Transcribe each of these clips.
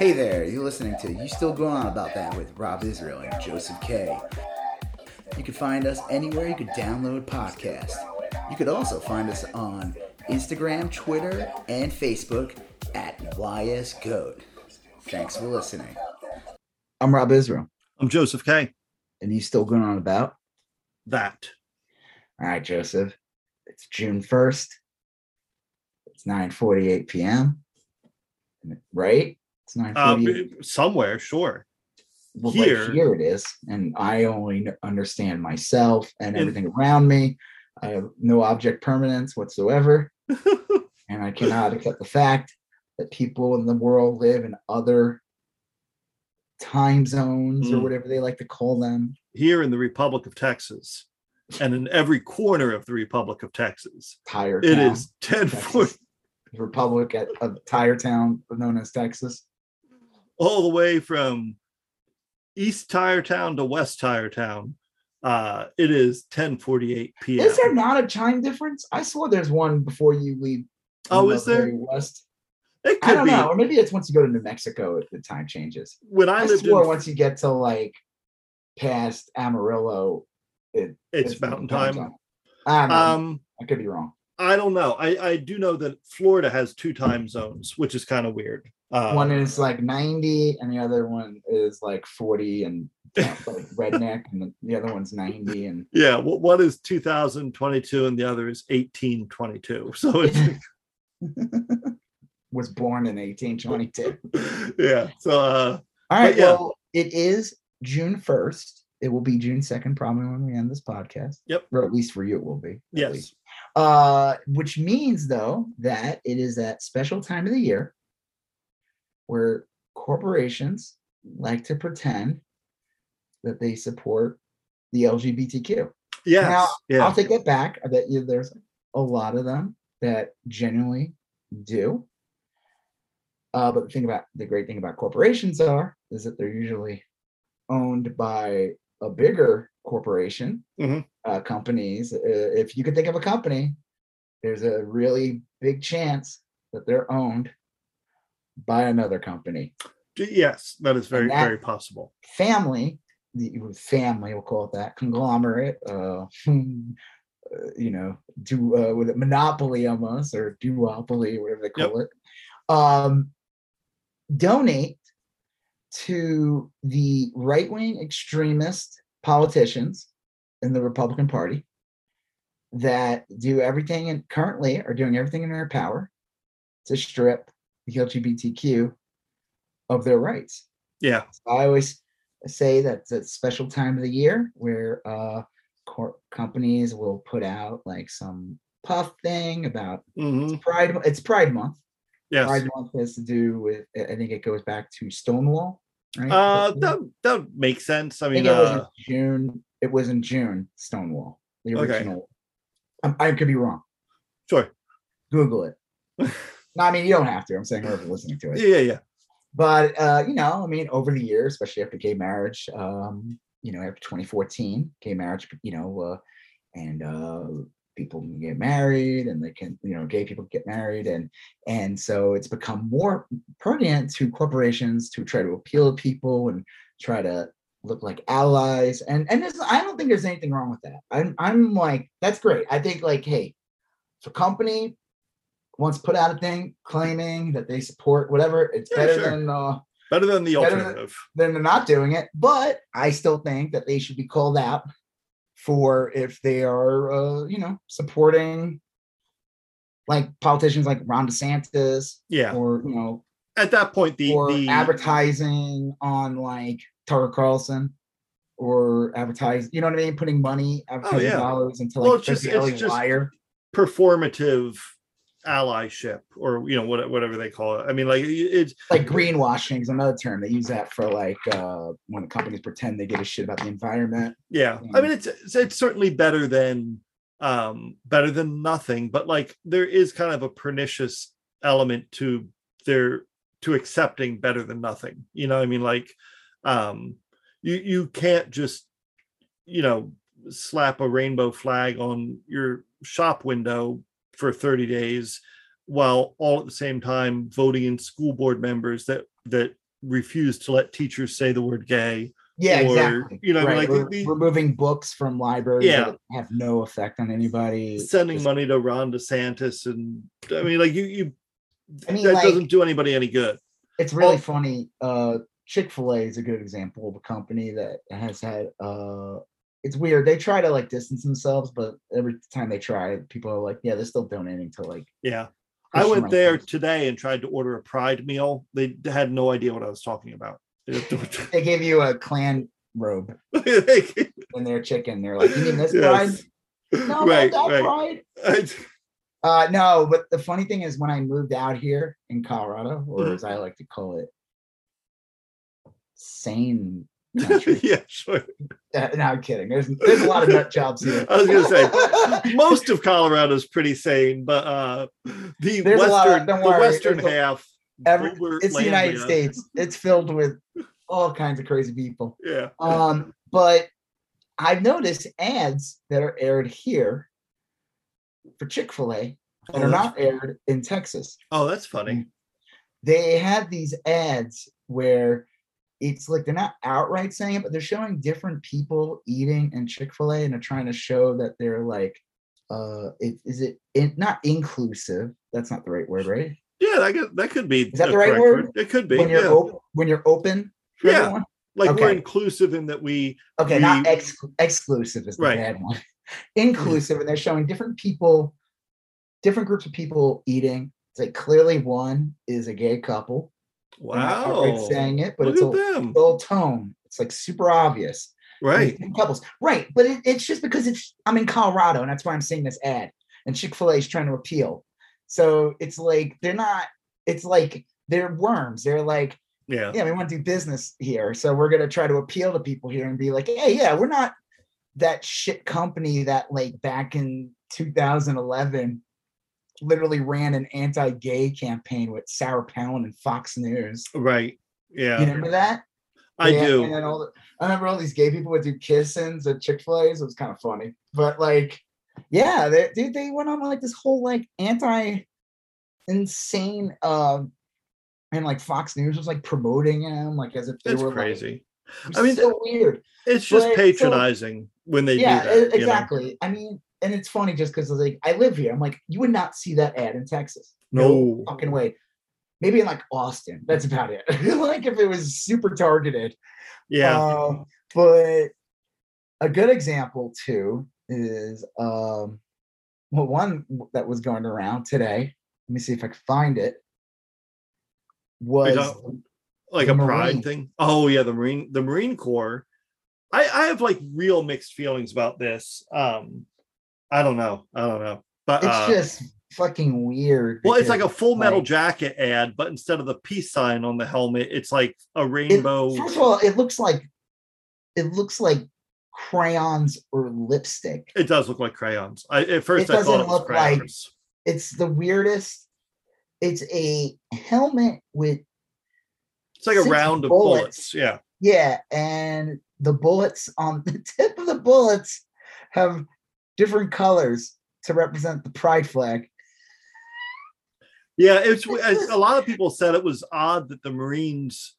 Hey there, you're listening to You Still Going On About That with Rob Israel and Joseph K. You can find us anywhere you could download podcasts. You could also find us on Instagram, Twitter, and Facebook at YSGoat. Thanks for listening. I'm Rob Israel. I'm Joseph K. And you still going on about that? All right, Joseph. It's June 1st. It's 9:48 p.m. Right? It's 9:48. Uh, somewhere, sure. Well, here, here it is, and I only understand myself and everything in, around me. I have no object permanence whatsoever, and I cannot accept the fact that people in the world live in other time zones mm. or whatever they like to call them. Here in the Republic of Texas, and in every corner of the Republic of Texas, Tire it town, is 10 foot. Republic at a tire town known as Texas. All the way from East Tire Town to West Tire Town. Uh, it is 10:48 p.m. Is there not a time difference? I swore there's one before you leave. Oh, is there? West. It could I don't be. know, or maybe it's once you go to New Mexico, the time changes. When I, I lived swore in, once you get to like past Amarillo, it, it's, it's mountain time. time. I. Um, I could be wrong. I don't know. I, I do know that Florida has two time zones, which is kind of weird. Uh, one is like 90, and the other one is like 40 and like redneck, and the, other one's 90. And yeah, well, one is 2022, and the other is 1822. So it's was born in 1822. yeah. So, uh, all right. Yeah. Well, it is June 1st. It will be June 2nd, probably when we end this podcast. Yep. Or at least for you, it will be. Yes. Uh, which means, though, that it is that special time of the year where corporations like to pretend that they support the LGBTQ. Yeah. Now, yeah. I'll take that back. I bet you there's a lot of them that genuinely do. Uh, but the thing about the great thing about corporations are is that they're usually owned by a bigger corporation, mm-hmm. uh, companies. Uh, if you could think of a company, there's a really big chance that they're owned by another company. Yes, that is very that very possible. Family, the family, we'll call it that conglomerate. Uh, uh you know, do uh, with it monopoly almost or duopoly, whatever they call yep. it. Um, donate to the right wing extremist politicians in the Republican Party that do everything and currently are doing everything in their power to strip the LGBTQ of their rights. Yeah. So I always say that it's a special time of the year where uh, cor- companies will put out like some puff thing about mm-hmm. it's Pride. It's Pride Month, Yes. Pride Month has to do with, I think it goes back to Stonewall, right? Uh, that, that makes sense. I mean, I it was uh, June. It was in June, Stonewall, the original. Okay. I, I could be wrong. Sure. Google it. no, I mean, you don't have to. I'm saying whoever's listening to it. Yeah, yeah. But, uh, you know, I mean, over the years, especially after gay marriage, um, you know, after 2014, gay marriage, you know, uh, and uh, people can get married and they can you know gay people get married and and so it's become more pertinent to corporations to try to appeal to people and try to look like allies and and i don't think there's anything wrong with that i'm i'm like that's great i think like hey for company to put out a thing claiming that they support whatever it's yeah, better sure. than uh better than the alternative than, than not doing it but i still think that they should be called out for if they are, uh, you know, supporting like politicians like Ron DeSantis, yeah, or you know, at that point, the, the advertising on like Tucker Carlson or advertise, you know what I mean, putting money, advertising oh, yeah. dollars into like well, it's just, it's just performative allyship or you know whatever they call it. I mean like it's like greenwashing is another term. They use that for like uh when companies pretend they give a shit about the environment. Yeah. I mean it's it's certainly better than um better than nothing but like there is kind of a pernicious element to their to accepting better than nothing. You know i mean? Like um you you can't just you know slap a rainbow flag on your shop window for 30 days while all at the same time voting in school board members that that refused to let teachers say the word gay. Yeah, or, exactly. you know, right. like, the- removing books from libraries Yeah. that have no effect on anybody. sending Just- money to Ron DeSantis, and I mean, like you, you I mean, that like- doesn't do anybody any good. It's really funny. Uh, Chick Fil A is a good example of a company that has had. Uh, it's weird. They try to like distance themselves, but every time they try, people are like, "Yeah, they're still donating to like." Yeah, I went there things. today and tried to order a Pride meal. They had no idea what I was talking about. They gave you a clan robe in their chicken. They're like, "You mean this Yes. pride?" No, right, not that right. pride. Uh, no, but the funny thing is, when I moved out here in Colorado, or Mhm. as I like to call it, sane. yeah, sure. Uh, no, I'm kidding. There's there's a lot of nut jobs here. I was gonna say most of Colorado is pretty sane, but uh the There's lot of- western the worry, western half Every, it's the United. States. It's filled with all kinds of crazy people. Yeah. Um, but I've noticed ads that are aired here for Chick Fil A Oh, that are not aired in Texas. oh, that's funny. they have these ads where it's like they're not outright saying it, but they're showing different people eating in Chick Fil A, and they're trying to show that they're like, uh, it, is it in, not inclusive? That's not the right word, right? Yeah, that could, that could be Is that the right correct word? It could be. When you're yeah. op- when you're open, Yeah. everyone? like we're inclusive in that we Okay, not ex- exclusive is the Right. bad one. Inclusive, and they're showing different people, different groups of people eating. It's like clearly one is a gay couple. Wow. saying it, but Look it's a them. little tone. It's like super obvious. Right. couples. Right. But it, it's just because it's I'm in Colorado and that's why I'm seeing this ad. And Chick-fil-A is trying to appeal. So it's like they're not, it's like they're worms. They're like, Yeah. yeah, we want to do business here. So we're gonna try to appeal to people here and be like, hey, yeah, we're not that shit company that like back in 2011 literally ran an anti-gay campaign with Sarah Palin and Fox News. Right. Yeah. You remember that? I Yeah, do. And then all the, I remember all these gay people would do kissings at Chick Fil A's. It was kind of funny, but like, yeah, they dude, they went on like this whole like anti insane, um, and like Fox News was like promoting him like as if they were crazy. Like, I mean, so weird. It's just but- so- patronizing when they yeah, do that. you know? exactly. I mean, and it's funny just because like I live here. I'm like, you would not see that ad in Texas. No. fucking way. Maybe in like Austin. That's about it. like if it was super targeted. Yeah. Um, but a good example too is um well one that was going around today. Let me see if I can find it. Was like a pride Marine. thing. Oh yeah, the Marine the Marine Corps. I I have like real mixed feelings about this. Um I don't know. I don't know. But it's uh, just fucking weird. well, it's like a full metal like, jacket ad, but instead of the peace sign on the helmet, it's like a it- rainbow. First of all, it looks like it looks like crayons or lipstick. it does look like crayons. I at first It I doesn't it look like- It's the weirdest. It's a helmet with it's like a round of bullets. bullets. Yeah. Yeah, and the bullets on the tip of the bullets have different colors to represent the pride flag. Yeah, it's a lot of people said it was odd that the Marines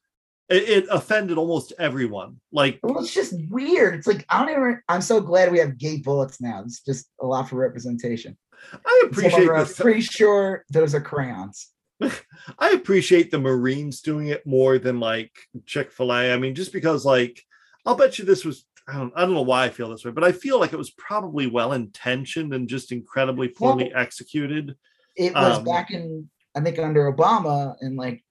it, it offended almost everyone. Like Well, it's just weird. It's like I don't even. I'm so glad we have gay bullets now. It's just a lot for representation. I appreciate this. pretty sure those are crayons. I appreciate the Marines doing it more than like Chick Fil A. I mean, just because like I'll bet you this was. I don't, I don't know why I feel this way, but I feel like it was probably well intentioned and just incredibly poorly executed. It was Um, back in I think under Obama in like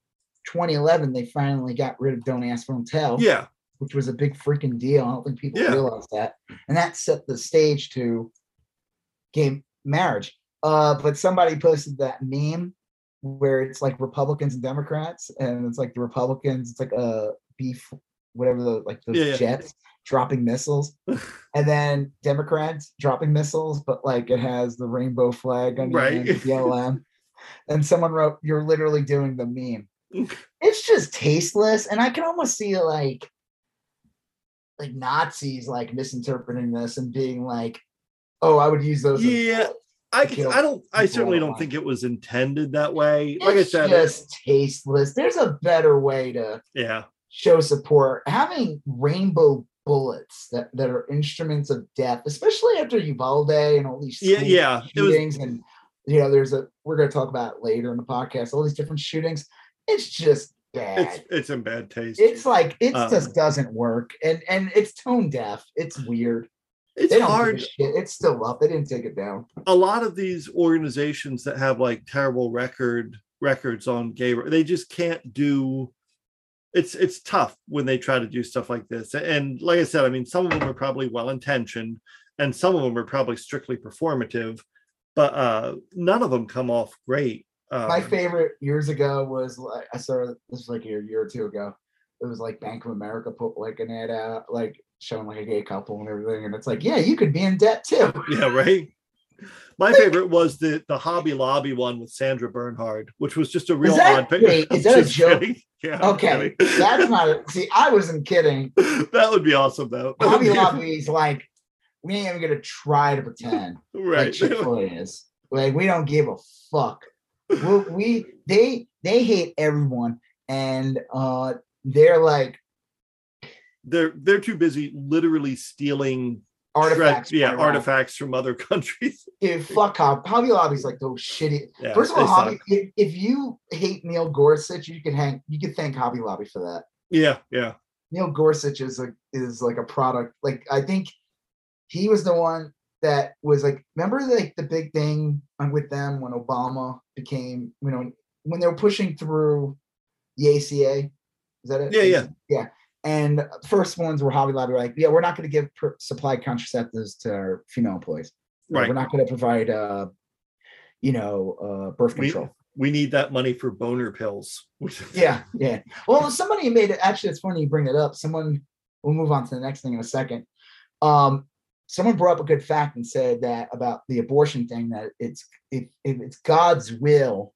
2011. They finally got rid of "Don't Ask, Don't Tell." Yeah, which was a big freaking deal. I don't think people Yeah. realize that. And that set the stage to gay marriage. Uh, but somebody posted that meme where it's like Republicans and Democrats, and it's like the Republicans, it's like a beef, whatever the like those Yeah, yeah. jets dropping missiles, and then Democrats dropping missiles, but like it has the rainbow flag on the Right. end, BLM. And someone wrote, "You're literally doing the meme." it's just tasteless and i can almost see like like nazis like misinterpreting this and being like oh i would use those Yeah, bullets." I I don't I certainly don't think it was intended that way. Like I said, just tasteless. There's a better way to yeah, show support. Having rainbow bullets that, that are instruments of death, especially after Uvalde and all these yeah, yeah. It was shootings, and you know, there's a we're gonna talk about later in the podcast, all these different shootings. It's just bad. it's it's in bad taste. It's like it Um, just doesn't work, and and it's tone deaf. It's weird. it's hard. give a shit. It's still up. They didn't take it down. a lot of these organizations that have like terrible record records on gay they just can't do it's it's tough when they try to do stuff like this and like i said i mean some of them are probably well intentioned and some of them are probably strictly performative but uh none of them come off great um, My favorite years ago was like I saw this was like a year or two ago. It was like Bank of America put like an ad out, like showing like a gay couple and everything, and it's like, yeah, you could be in debt too. yeah right my favorite was the the hobby lobby one with sandra bernhard which was just a real that- odd picture wait, is that a joke? kidding. yeah Okay, that's not. A, see, I wasn't kidding. that would be awesome though Hobby Lobby's like, we ain't even gonna try to pretend like right Chick Fil A is. Like, we don't give a fuck. we, we they they hate everyone, and uh, they're like they're they're too busy literally stealing shred- artifacts. yeah artifacts from other countries Dude, fuck Hobby. Hobby Lobby's like those shitty. yeah, First of all, Hobby, if, if you hate Neil Gorsuch, you can hang. You can thank Hobby Lobby for that. yeah yeah Neil Gorsuch is like is like a product. Like I think he was the one that was like. Remember like the big thing with them when Obama became you know when they were pushing through the ACA. Is that it? Yeah, yeah. yeah. And first ones were Hobby Lobby. were Like, yeah, we're not going to give per- supply contraceptives to our female employees. right We're not going to provide, uh, you know, uh, birth we, control. we need that money for boner pills Yeah, yeah. Well, somebody made it. Actually, it's funny you bring it up. Someone. We'll move on to the next thing in a second. Um, someone brought up a good fact and said that about the abortion thing that it's if it's God's will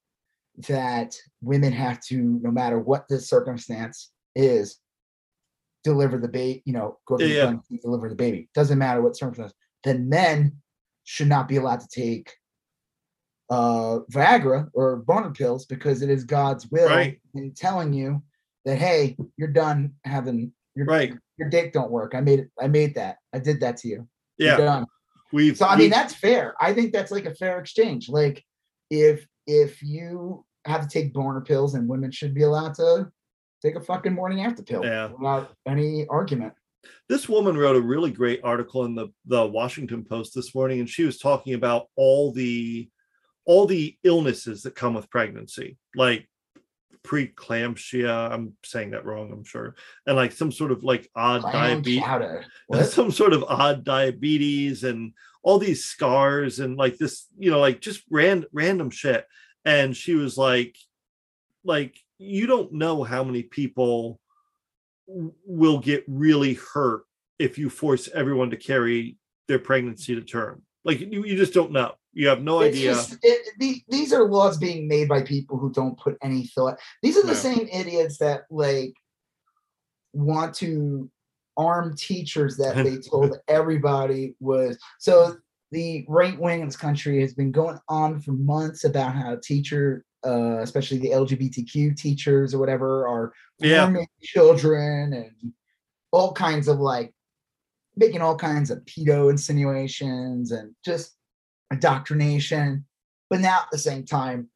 that women have to, no matter what the circumstance is, deliver the baby. You know, go to the Yeah, yeah. deliver the baby. Doesn't matter what circumstance. Then men should not be allowed to take uh Viagra or boner pills because it is God's will Right. in telling you that hey, you're done having your right your dick don't work. I made it. I made that. I did that to you. You're yeah done. we've So I we- mean that's fair. I think that's like a fair exchange. Like if if you have to take boner pills and women should be allowed to take a fucking morning after pill Yeah. without any argument. this woman wrote a really great article in the the Washington Post this morning, and she was talking about all the all the illnesses that come with pregnancy, like preeclampsia. I'm saying that wrong, I'm sure, and like some sort of like odd diabetes, some sort of odd diabetes, and all these scars, and like this, you know, like just ran random shit. And she was like, like you don't know how many people will get really hurt if you force everyone to carry their pregnancy to term. Like you, you just don't know. You have no It's idea. just- it- the- these are laws being made by people who don't put any thought. These are the No. same idiots that like want to arm teachers that they told everybody was so the right wing in this country has been going on for months about how teacher uh, especially the lgbtq teachers or whatever are Yeah. children and all kinds of like making all kinds of pedo insinuations and just indoctrination. But now at the same time,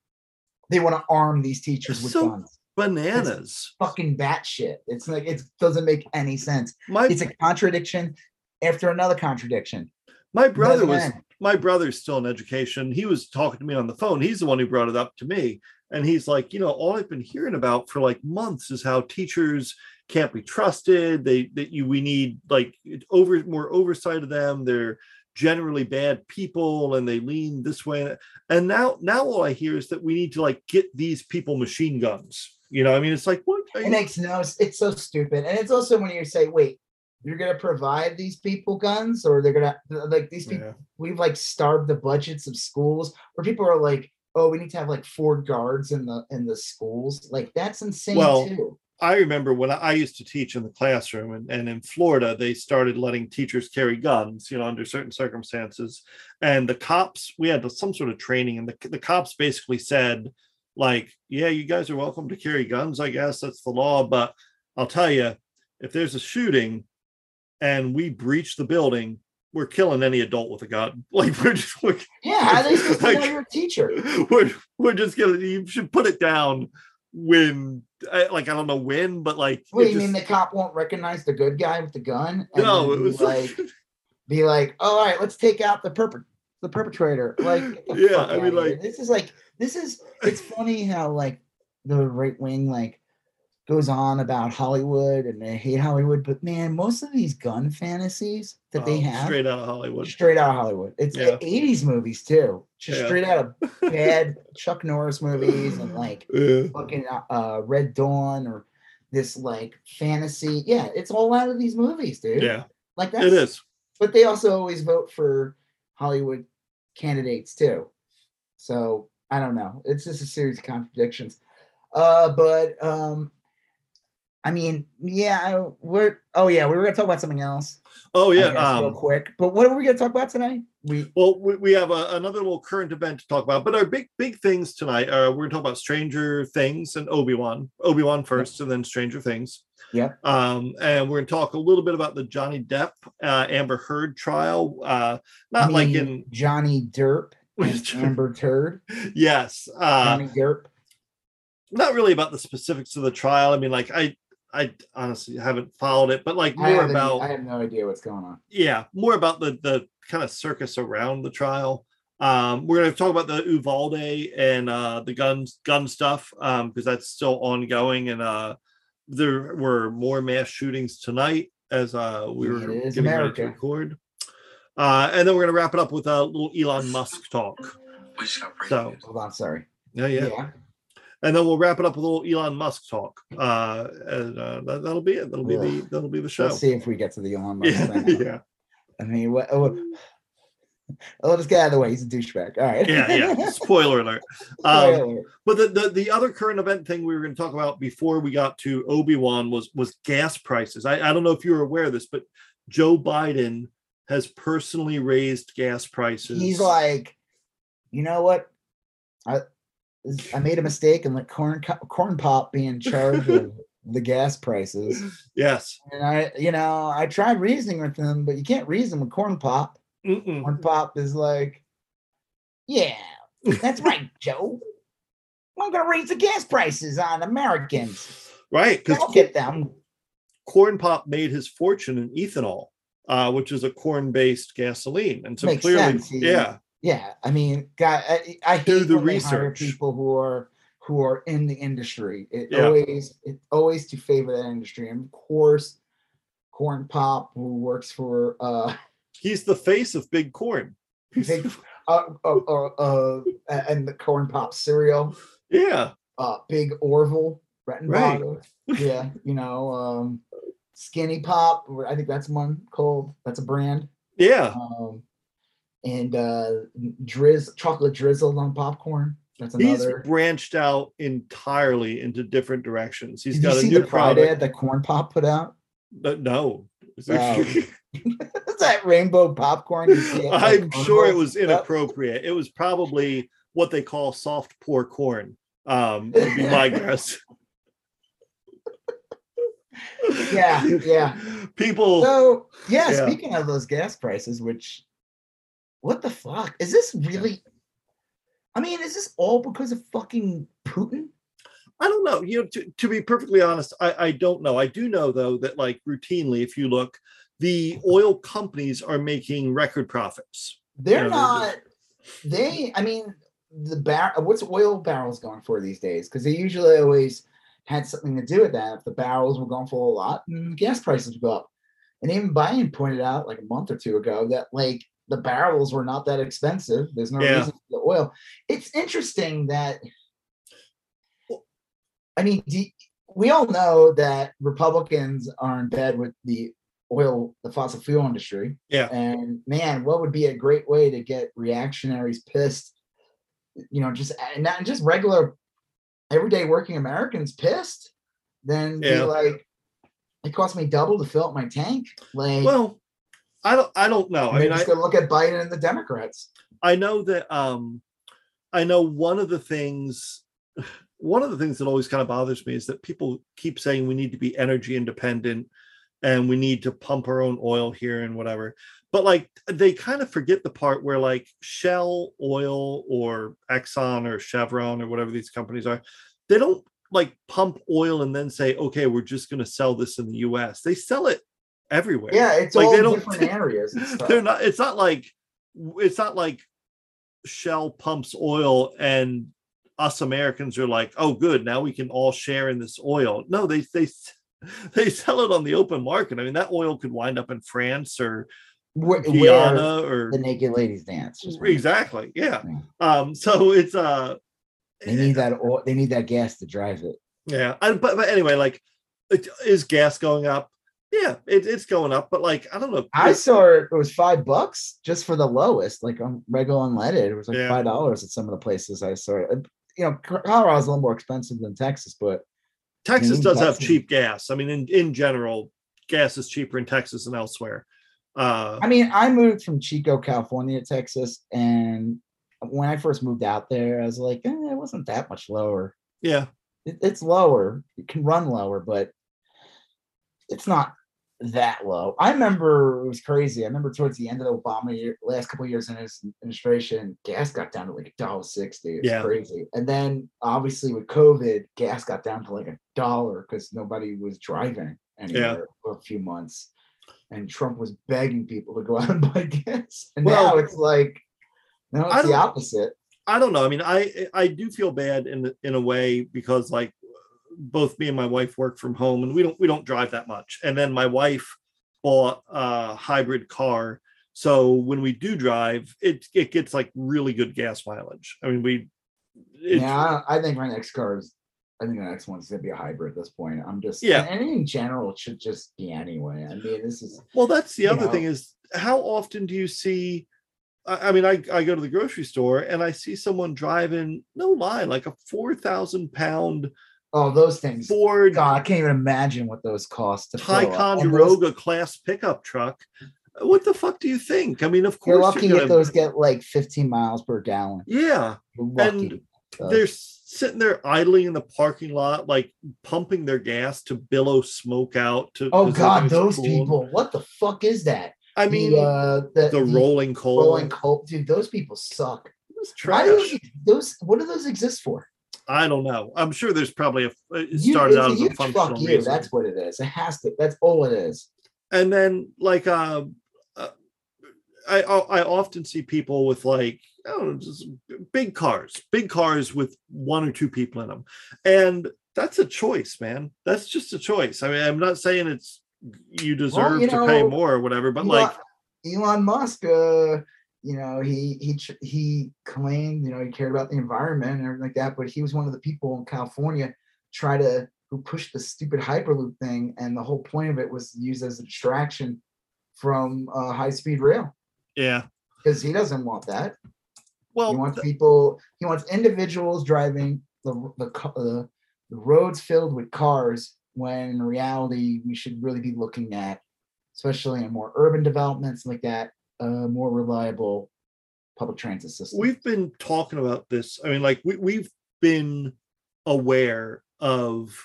they want to arm these teachers with So guns. Bananas. Fucking batshit. It's like it doesn't make any sense. My It's a contradiction after another contradiction. my brother was. My brother's still in education. He was talking to me on the phone. He's the one who brought it up to me. And he's like, you know, all I've been hearing about for like months is how teachers can't be trusted. They that you we need like over more oversight of them. They're generally bad people and they lean this way. And now now all I hear is that we need to like get these people machine guns. You know, I mean, it's like what It makes no it's so stupid. And it's also when you say, wait, you're gonna provide these people guns, or they're gonna like these people Yeah. we've like starved the budgets of schools where people are like, oh, we need to have like four guards in the in the schools. Like that's insane Well, too. I remember when I used to teach in the classroom, and, and in Florida, they started letting teachers carry guns, you know, under certain circumstances. And the cops, we had some sort of training, and the, the cops basically said, like, yeah, you guys are welcome to carry guns, I guess that's the law. But I'll tell you, if there's a shooting and we breach the building, we're killing any adult with a gun. Like we're just we're, yeah, how they supposed to know you're a teacher? We're we're just gonna you should put it down when like I don't know when, but like Wait, you just, mean the cop won't recognize the good guy with the gun? no, it was like be like, oh, all right, let's take out the perp the perpetrator. Like, yeah, I mean, like this is like this is it's funny how like the right wing like goes on about Hollywood and they hate Hollywood, but man, most of these gun fantasies that oh, they have straight out of Hollywood, straight out of Hollywood. It's yeah. 80s movies too, just yeah. straight out of bad Chuck Norris movies and like yeah. fucking uh, Red Dawn or this like fantasy. Yeah, it's all out of these movies, dude. Yeah, like that. It is, but they also always vote for Hollywood candidates too. So I don't know. It's just a series of contradictions. Uh, but um, I mean, yeah, we're oh yeah, we were gonna talk about something else. Oh yeah, um, real quick. But what are we gonna talk about tonight? We well, we, we have a, another little current event to talk about, but our big big things tonight. Uh, we're gonna talk about Stranger Things and Obi Wan. Obi Wan first, and then Stranger Things. Yeah. Um, and we're gonna talk a little bit about the Johnny Depp uh, Amber Heard trial. Uh, not I mean, like in Johnny Derp Amber Turd. Yes. Uh, Johnny Derp not really about the specifics of the trial. I mean, like I I honestly haven't followed it, but like more I about I have no idea what's going on. Yeah, more about the the kind of circus around the trial. Um, we're going to talk about the Uvalde and uh, the guns gun stuff um, because that's still ongoing, and uh, there were more mass shootings tonight as uh, we were getting America. ready to record. Uh, and then we're going to wrap it up with a little Elon Musk talk. So hold on, sorry. Yeah, yeah. yeah and then we'll wrap it up with a little Elon Musk talk. Uh, and uh, that, will be it. That'll be the that'll be the show. Let's see if we get to the Elon Musk. Yeah, yeah. I mean, what? Oh, oh, let's get out of the way. He's a douchebag. All right. yeah, yeah. Spoiler alert. Um, but the, the the other current event thing we were going to talk about before we got to Obi Wan was was gas prices. I, I don't know if you were aware of this, but Joe Biden has personally raised gas prices. He's like, you know what? I I made a mistake and let corn corn pop be in charge of the gas prices. Yes. And I, you know, I tried reasoning with them, but you can't reason with corn pop. Mm-mm. Corn pop is like, yeah, that's right, Joe. I'm gonna raise the gas prices on Americans. Right, because get them. Corn pop made his fortune in ethanol, uh, which is a corn-based gasoline, and so Makes clearly, sense. yeah, yeah, I mean, God, I, I hate the research people who are who are in the industry. It yeah. always it always to favor that industry, and of course, Corn Pop, who works for uh, he's the face of Big Corn. Big, uh, uh, uh, uh, and the Corn Pop cereal. Yeah. Uh, Big Orville, Right. yeah, you know, um, Skinny Pop. I think that's one called. That's a brand. Yeah. Um, and uh drizz chocolate drizzled on popcorn. That's another. He's branched out entirely into different directions. He's Did got a new the pride ad that Corn Pop put out. Uh, no. Is that rainbow popcorn? I'm sure it was inappropriate. It was probably what they call soft poor corn. Um, would be my guess. yeah, yeah. People. So yeah, yeah, speaking of those gas prices, which what the fuck? Is this really? I mean, is this all because of fucking Putin? I don't know. You know, to, to be perfectly honest, I, I don't know. I do know though that like routinely, if you look, the oil companies are making record profits. They're you know, not. They, I mean, the bar. What's oil barrels going for these days? Because they usually always had something to do with that. If the barrels were going for a lot, mm, gas prices would go up. And even Biden pointed out like a month or two ago that like the barrels were not that expensive. There's no yeah. reason for the oil. It's interesting that, I mean, we all know that Republicans are in bed with the oil, the fossil fuel industry. Yeah. And man, what would be a great way to get reactionaries pissed? You know, just not just regular, everyday working Americans pissed. Then Yeah. be like, it cost me double to fill up my tank. Like, Well, I don't. I don't know. I mean, I, just go look at Biden and the Democrats. I know that um I know one of the things one of the things that always kind of bothers me is that people keep saying we need to be energy independent and we need to pump our own oil here and whatever. But like they kind of forget the part where like Shell oil or Exxon or Chevron or whatever these companies are, they don't like pump oil and then say, okay, we're just going to sell this in the US. They sell it everywhere. Yeah, it's Like, all they don't- different areas and stuff. they're not it's not like it's not like shell pumps oil and us americans are like oh good now we can all share in this oil no they they they sell it on the open market i mean that oil could wind up in france or Where, where guyana or the naked ladies dance. exactly yeah Yeah. um so it's uh They need that. oil- They need that gas to drive it. yeah I, but, but anyway like is gas going up yeah it, it's going up but like i don't know I saw it, was five bucks just for the lowest, like on regular unleaded. It was like Yeah. five dollars at some of the places I saw it. You know, Colorado's a little more expensive than Texas, but Texas does have cheap gas. I mean, in, in general, gas is cheaper in Texas than elsewhere. Uh, I mean, I moved from Chico, California to Texas, and when I first moved out there, I was like, eh, it wasn't that much lower. yeah, It, it's lower. It can run lower, but it's not that low. I remember it was crazy. I remember towards the end of the Obama year, last couple years in his administration, gas got down to like a dollar sixty. It's Yeah. crazy. And then obviously with COVID, gas got down to like a dollar because nobody was driving anywhere for a few months. And Trump was begging people to go out and buy gas. And now Well, it's like, no, I it's the opposite. I don't know. I mean, I I do feel bad in in a way because like both me and my wife work from home, and we don't we don't drive that much. And then my wife bought a hybrid car, so when we do drive, it it gets like really good gas mileage. I mean, we. Yeah, I, think my next car is. I think the next one's gonna be a hybrid at this point. I'm just Yeah. and in general, it should just be anyway. I mean, this is Well, that's the other know. thing is how often do you see? I, I mean, I, I go to the grocery store and I see someone driving, no lie, like a 4,000 pound oh those things. Ford God, I can't even imagine what those cost to fill up. And those- Ticonderoga class pickup truck. What the fuck do you think? I mean, of course, You're lucky you're if gonna, those get like 15 miles per gallon. yeah, and So, they're sitting there idling in the parking lot, like pumping their gas to billow smoke out. To oh God, those cool. people! What the fuck is that? I The, mean, uh, the, the rolling coal. rolling coal, dude. Those people suck. It's Why trash. do those, those? What do those exist for? I don't know. I'm sure there's probably a. It started it's out as a functional fuck you. reason. That's what it is. It has to. That's all it is. and then like uh, uh I I often see people with like I don't know just big cars, big cars with one or two people in them, and that's a choice, man. That's just a choice. I mean, I'm not saying it's you deserve you to pay more or whatever, but Elon, like Elon Musk, uh, you know, he he he claimed, you know, he cared about the environment and everything like that, but he was one of the people in California try to who pushed the stupid hyperloop thing, and the whole point of it was used as a distraction from uh, high speed rail yeah. because he doesn't want that. Well, he wants people. He wants individuals driving the the the, the roads filled with cars. When in reality, we should really be looking at, especially in more urban developments like that, a more reliable public transit system. we've been talking about this. I mean, like we, we've been aware of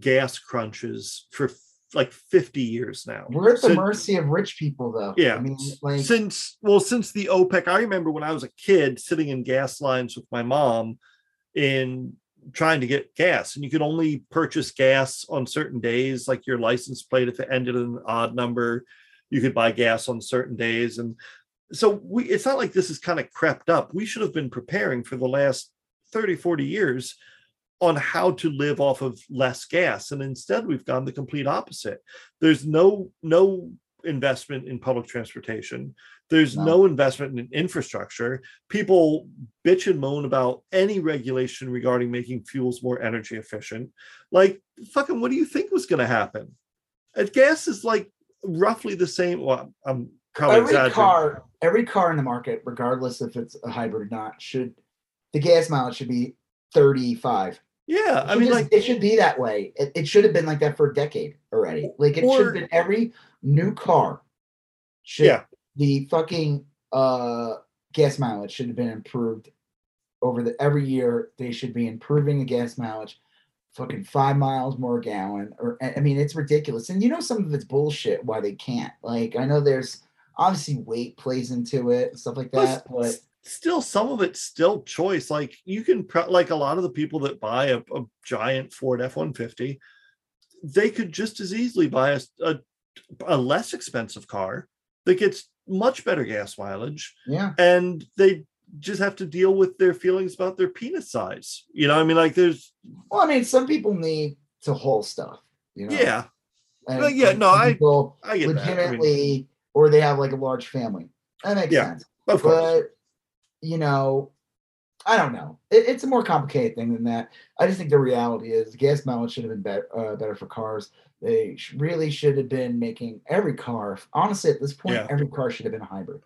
gas crunches for f- like 50 years now. We're at the Sin- mercy of rich people, though. Yeah. I mean, like since well since the opec i remember when i was a kid sitting in gas lines with my mom in trying to get gas and you could only purchase gas on certain days like your license plate if it ended in an odd number you could buy gas on certain days and so we it's not like this is kind of crept up we should have been preparing for the last 30 40 years on how to live off of less gas and instead we've gone the complete opposite there's no no investment in public transportation. There's No. no, investment in infrastructure. People bitch and moan about any regulation regarding making fuels more energy efficient. Like, fucking, what do you think was going to happen? Uh, gas is like roughly the same. Well, I'm probably every car, every car in the market, regardless if it's a hybrid or not, should the gas mileage should be 35. Yeah, I mean, just- like, it should be that way. It, it should have been like that for a decade already. Like it should have been every new car should Yeah. the fucking uh gas mileage should have been improved over the every year. They should be improving the gas mileage, fucking five miles more a gallon. Or I mean, it's ridiculous. And you know, some of it's bullshit. Why they can't? Like I know there's obviously weight plays into it and stuff like that, but s- still some of it's still choice like you can pro- like a lot of the people that buy a, a giant ford f-150 they could just as easily buy a, a, a less expensive car that gets much better gas mileage yeah. and they just have to deal with their feelings about their penis size you know i mean like there's Well, I mean, some people need to haul stuff. You know. yeah And Well, yeah, no, I- i get that I mean, legitimately, or they have like a large family. That makes Yeah, sense. of course But you know, I don't know. It, it's a more complicated thing than that. I just think the reality is gas mileage should have been better, uh, better for cars. They really should have been making every car. Honestly, at this point, Yeah. every car should have been a hybrid.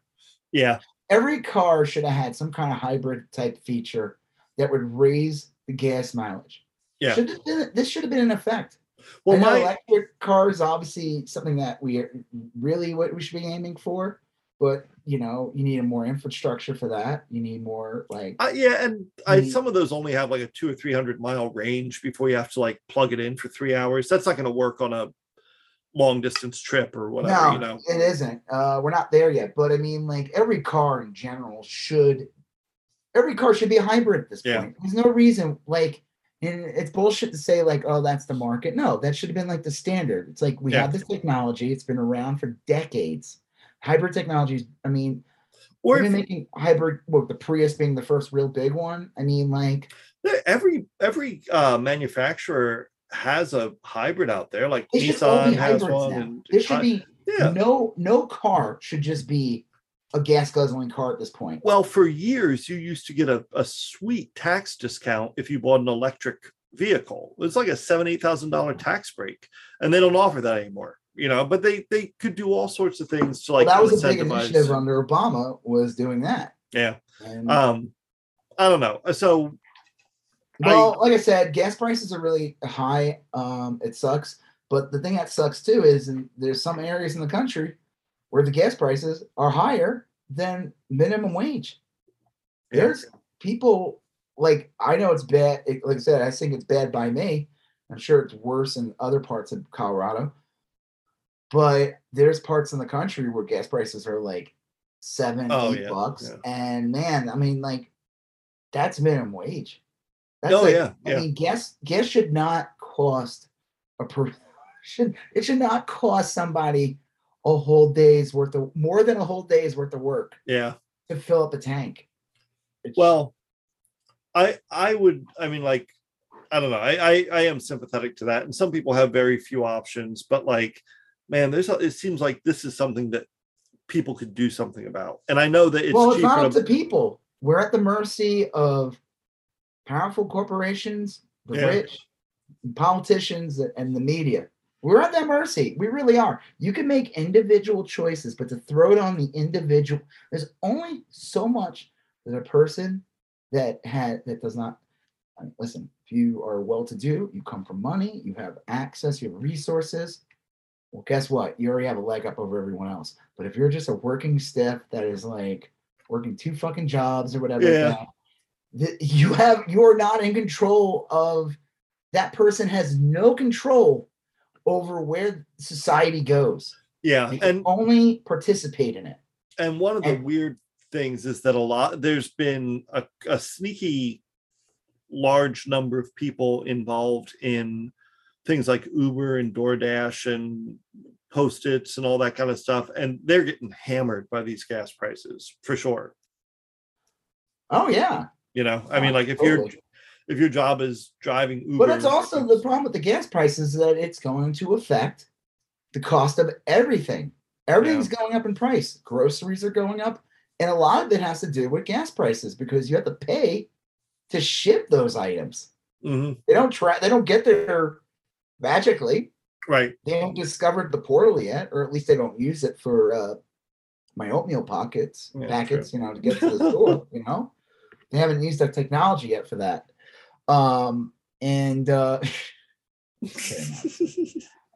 yeah Every car should have had some kind of hybrid type feature that would raise the gas mileage. Yeah. Should been, this should have been in effect. well my electric cars obviously something that we are really what we should be aiming for, but you know, you need a more infrastructure for that. You need more like I, yeah, and I Mm. some of those only have like a two or three hundred mile range before you have to like plug it in for three hours. That's not going to work on a long distance trip or whatever. no, you know, it isn't. Uh, we're not there yet, but I mean, like every car in general should, every car should be a hybrid at this Yeah. point. There's no reason like. And it's bullshit to say like, oh, that's the market. No, that should have been like the standard. It's like we Yeah. have this technology. It's been around for decades. Hybrid technologies. I mean, or We've if, making hybrid, well, the Prius being the first real big one. I mean, like every every uh, manufacturer has a hybrid out there. Like they Nissan has one, now. and There should be yeah. no no car should just be a gas guzzling car at this point. Well, for years you used to get a, a sweet tax discount if you bought an electric vehicle. It's like a seven eight thousand dollar tax break, and they don't offer that anymore. You know, but they they could do all sorts of things to Well, like that was a big initiative under Obama was doing that. Yeah. And, Um, I don't know. So well, like I said, gas prices are really high. Um, it sucks. But the thing that sucks too is in, there's some areas in the country where the gas prices are higher than minimum wage. Yeah. there's people like I know it's bad. it- like I said, I think it's bad by me. I'm sure it's worse in other parts of Colorado, but there's parts in the country where gas prices are like seven, Oh, eight yeah, bucks, yeah. and man, I mean, like that's minimum wage. That's Oh, like, yeah, I yeah. mean, gas gas should not cost a per should it should not cost somebody a whole day's worth of more than a whole day's worth of work yeah. to fill up a tank. It's- Well, I I would I mean like I don't know. I, I I am sympathetic to that, and some people have very few options. But like, man, there's a, it seems like this is something that people could do something about. And I know that it's well, it's not up to people. We're at the mercy of powerful corporations, the Yeah. rich, politicians, and the media. We're at their mercy. We really are. You can make individual choices, but to throw it on the individual, there's only so much that a person that had that does not I mean, listen. If you are well-to-do, you come from money, you have access, you have resources. Well, guess what? You already have a leg up over everyone else. But if you're just a working stiff that is like working two fucking jobs or whatever, like Yeah. that, th- you have you're not in control of that person has no control over where society goes. yeah, and only participate in it. and one of the and- weird things is that a lot there's been a, a sneaky large number of people involved in things like Uber and DoorDash and post-its and all that kind of stuff, and they're getting hammered by these gas prices for sure. Oh yeah. You know, I mean, like if your totally. if your job is driving Uber, But it's also the problem with the gas prices that it's going to affect the cost of everything. Everything's going up in price. Groceries are going up, and a lot of it has to do with gas prices because you have to pay to ship those items. Mhm, They don't try. They don't get there magically. right. They haven't discovered the portal yet, or at least they don't use it for uh, my oatmeal pockets Yeah, packets. You know, to get to the store. You know, they haven't used that technology yet for that. Um, and uh.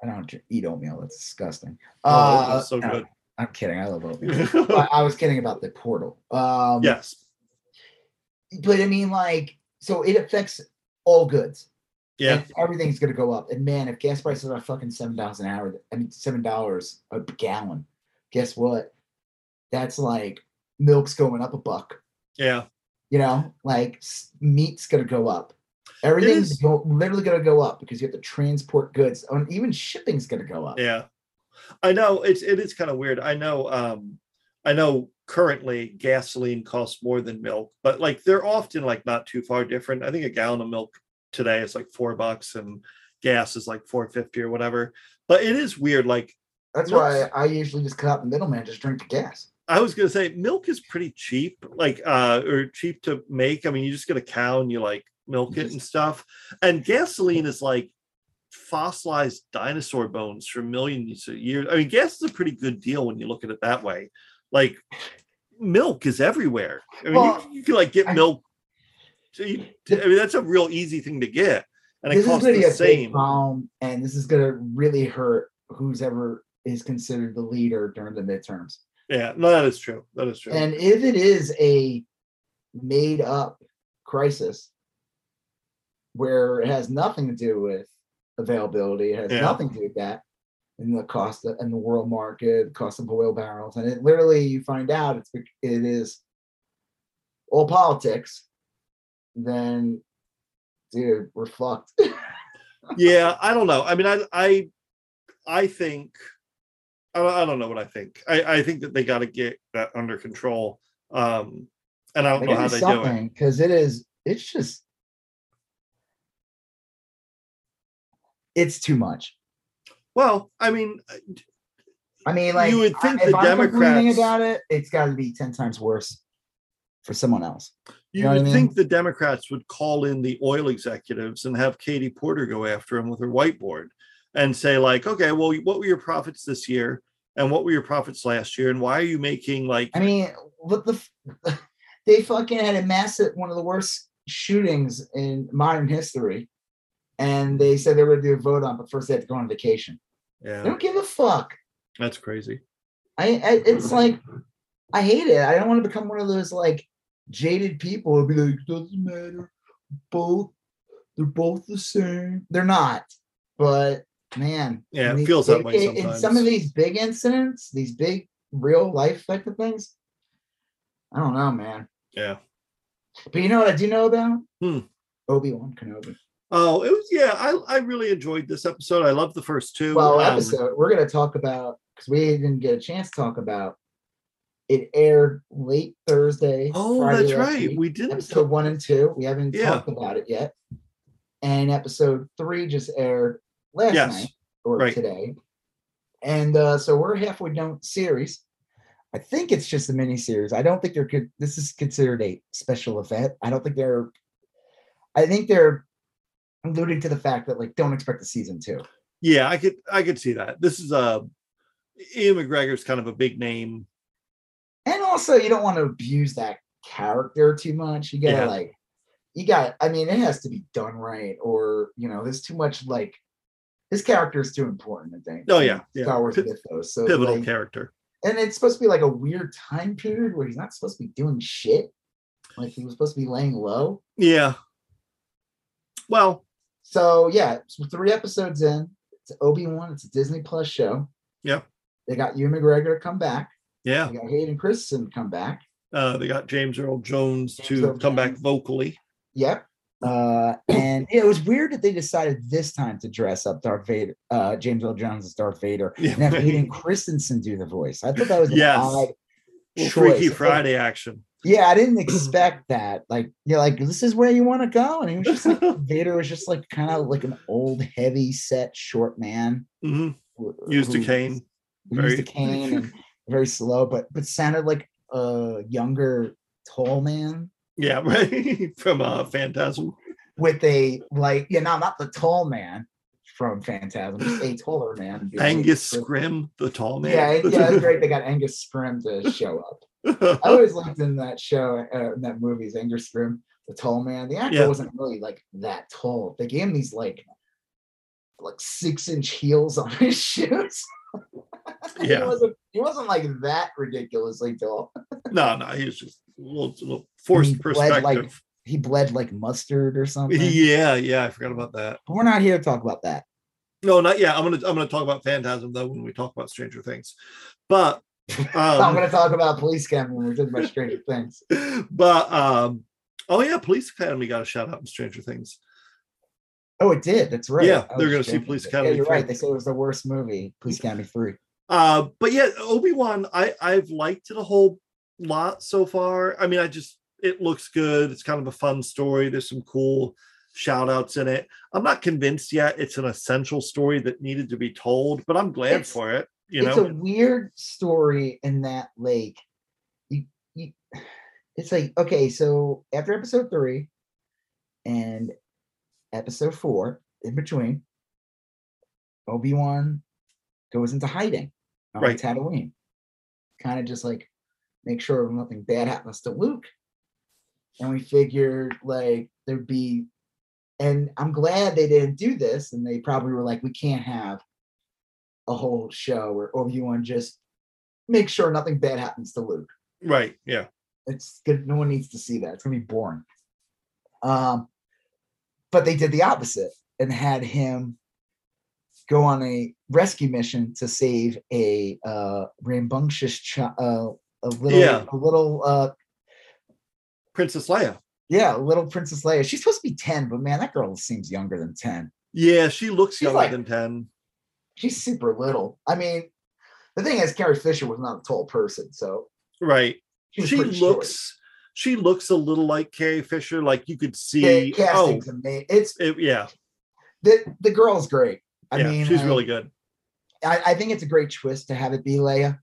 I don't eat oatmeal. That's disgusting. Oh, Uh, so good. I'm kidding. I love oatmeal. I, I was kidding about the portal. Um, yes. but I mean, like, so it affects all goods. Yeah. and everything's gonna go up. And man, if gas prices are fucking seven dollars an hour, I mean seven dollars a gallon, guess what? That's like milk's going up a buck. Yeah. You know, like meat's gonna go up. Everything's go, literally gonna go up because you have to transport goods. And even shipping's gonna go up. Yeah. I know it's it is kind of weird. I know um I know currently gasoline costs more than milk, but like they're often like not too far different. I think a gallon of milk today is like four bucks and gas is like 450 or whatever. But it is weird. Like That's why I usually just cut out the middleman, just drink the gas. I was gonna say milk is pretty cheap, like uh or cheap to make. I mean, you just get a cow and you like milk it and stuff. And gasoline is like fossilized dinosaur bones for millions of years. I mean, gas is a pretty good deal when you look at it that way. Like milk is everywhere. I mean, Well, you, you can like get I- milk. So you, I mean, that's a real easy thing to get, and it costs the same. problem, and this is gonna really hurt who's ever is considered the leader during the midterms. Yeah, no, that is true. That is true. And if it is a made up crisis where it has nothing to do with availability, it has Yeah. nothing to do with that, and the cost of, and the world market, cost of oil barrels, and it literally you find out it's it is all politics, then dude, we're fucked. yeah i don't know i mean i i i think i don't, I don't know what i think i i think that they got to get that under control um and i don't They know how do they do it something because it is it's just it's too much. well i mean I mean, like You would I- think if the Democrats- about it, it's got to be ten times worse for someone else. you know what I would mean? think the democrats would call in the oil executives and have katie porter go after him with her whiteboard and say like okay well what were your profits this year and what were your profits last year and why are you making like I mean, what the f- they fucking had a massive one of the worst shootings in modern history, and they said they were going to do a vote on, but first they had to go on vacation. yeah They don't give a fuck. that's crazy I, I it's like I hate it. I don't want to become one of those like jaded people who be like, doesn't matter. Both they're both the same. They're not. But man, Yeah, it these feels that way in- In some of these big incidents, these big real life type of things. I don't know, man. yeah But you know what I do know about? Hmm. Obi-Wan Kenobi. Oh, it was yeah. I I really enjoyed this episode. I love the first two. Well, Um, episode we're gonna talk about because we didn't get a chance to talk about. It aired late Thursday. Oh, Friday that's right. week. We didn't. episode one and two. We haven't Yeah. talked about it yet. And episode three just aired last Yes. night or Right. today. And uh, so we're halfway done series. I think it's just a mini series. I don't think they're good. This is considered a special event. I don't think they're. I think they're alluding to the fact that like don't expect a season two. Yeah, I could I could see that. This is a Ewan McGregor's kind of a big name. and also you don't want to abuse that character too much you gotta Yeah. like you got i mean it has to be done right or you know there's too much like his character is too important i think Oh, yeah, yeah. star wars Pi- mythos so Pivotal like, character. and it's supposed to be like a weird time period where he's not supposed to be doing shit like he was supposed to be laying low Yeah. Well, so yeah so three episodes in it's obi-wan it's a disney plus show Yep. they got Ewan mcgregor to come back yeah. they got hayden christensen to come back Uh, they got James Earl Jones James to Earl come back vocally. Yep. Uh, and it was weird that they decided this time to dress up Darth Vader, uh, James Earl Jones as Darth Vader, Yeah, and have. Hayden Christensen do the voice. I thought that was an Yes. odd choice. Freaky Friday action. yeah, I didn't expect that. Like, you're like, this is where you want to go, and he was just like Vader was just like kind of like an old, heavy set, short man. hmm who- Used a cane. who Used a cane and very slow, but but sounded like a younger, tall man. Yeah, right. From uh Phantasm. With a like yeah no not the tall man from phantasm just a taller man Angus Scrimm. Scrimm, the tall man. yeah yeah it's great they got angus scrimm to show up i always liked in that show uh, in that movie is angus scrimm the tall man. The actor Yeah. wasn't really like that tall. They gave him these like like six inch heels on his shoes. he Yeah. wasn't he wasn't like that ridiculously tall. No, no, he was just a little, little forced he bled like- perspective. He bled like mustard or something. yeah, yeah, I forgot about that. But we're not here to talk about that. No, not yet. I'm gonna I'm gonna talk about Phantasm though when we talk about Stranger Things. But I'm um, going to talk about Police Academy when we're talking about Stranger Things. but um oh yeah, Police Academy got a shout out in Stranger Things. Oh, it did. That's right. Yeah, they're gonna see joking. Police Yeah, Academy you're right. They said it was the worst movie, Police Academy 3. Uh but yeah, Obi-Wan, I I've liked it a whole lot so far. I mean, I just it looks good. It's kind of a fun story. There's some cool shout outs in it. I'm not convinced yet it's an essential story that needed to be told, but I'm glad It's- for it. You it's know, it's a weird story in that, lake. you, you, it's like, okay, so after episode three and episode four, in between, Obi Wan goes into hiding on Right. Tatooine. Kind of just like make sure nothing bad happens to Luke. And we figured like there'd be, and I'm glad they didn't do this. And they probably were like, we can't have a whole show where Obi Wan just makes sure nothing bad happens to Luke. right. Yeah. It's good. No one needs to see that. It's gonna be boring. Um, but they did the opposite and had him go on a rescue mission to save a uh, rambunctious child, uh, a little, Yeah. a little, uh, Princess Leia. yeah, little Princess Leia. She's supposed to be ten, but man, that girl seems younger than ten. Yeah, she looks She's younger like- than 10. She's super little. I mean, the thing is, Carrie Fisher was not a tall person, so Right. she, pretty short. looks she looks a little like Carrie Fisher. Like you could see. Oh, casting's amazing. It's it- yeah. the the girl's great. I yeah, mean, she's uh, really good. I, I think it's a great twist to have it be Leia.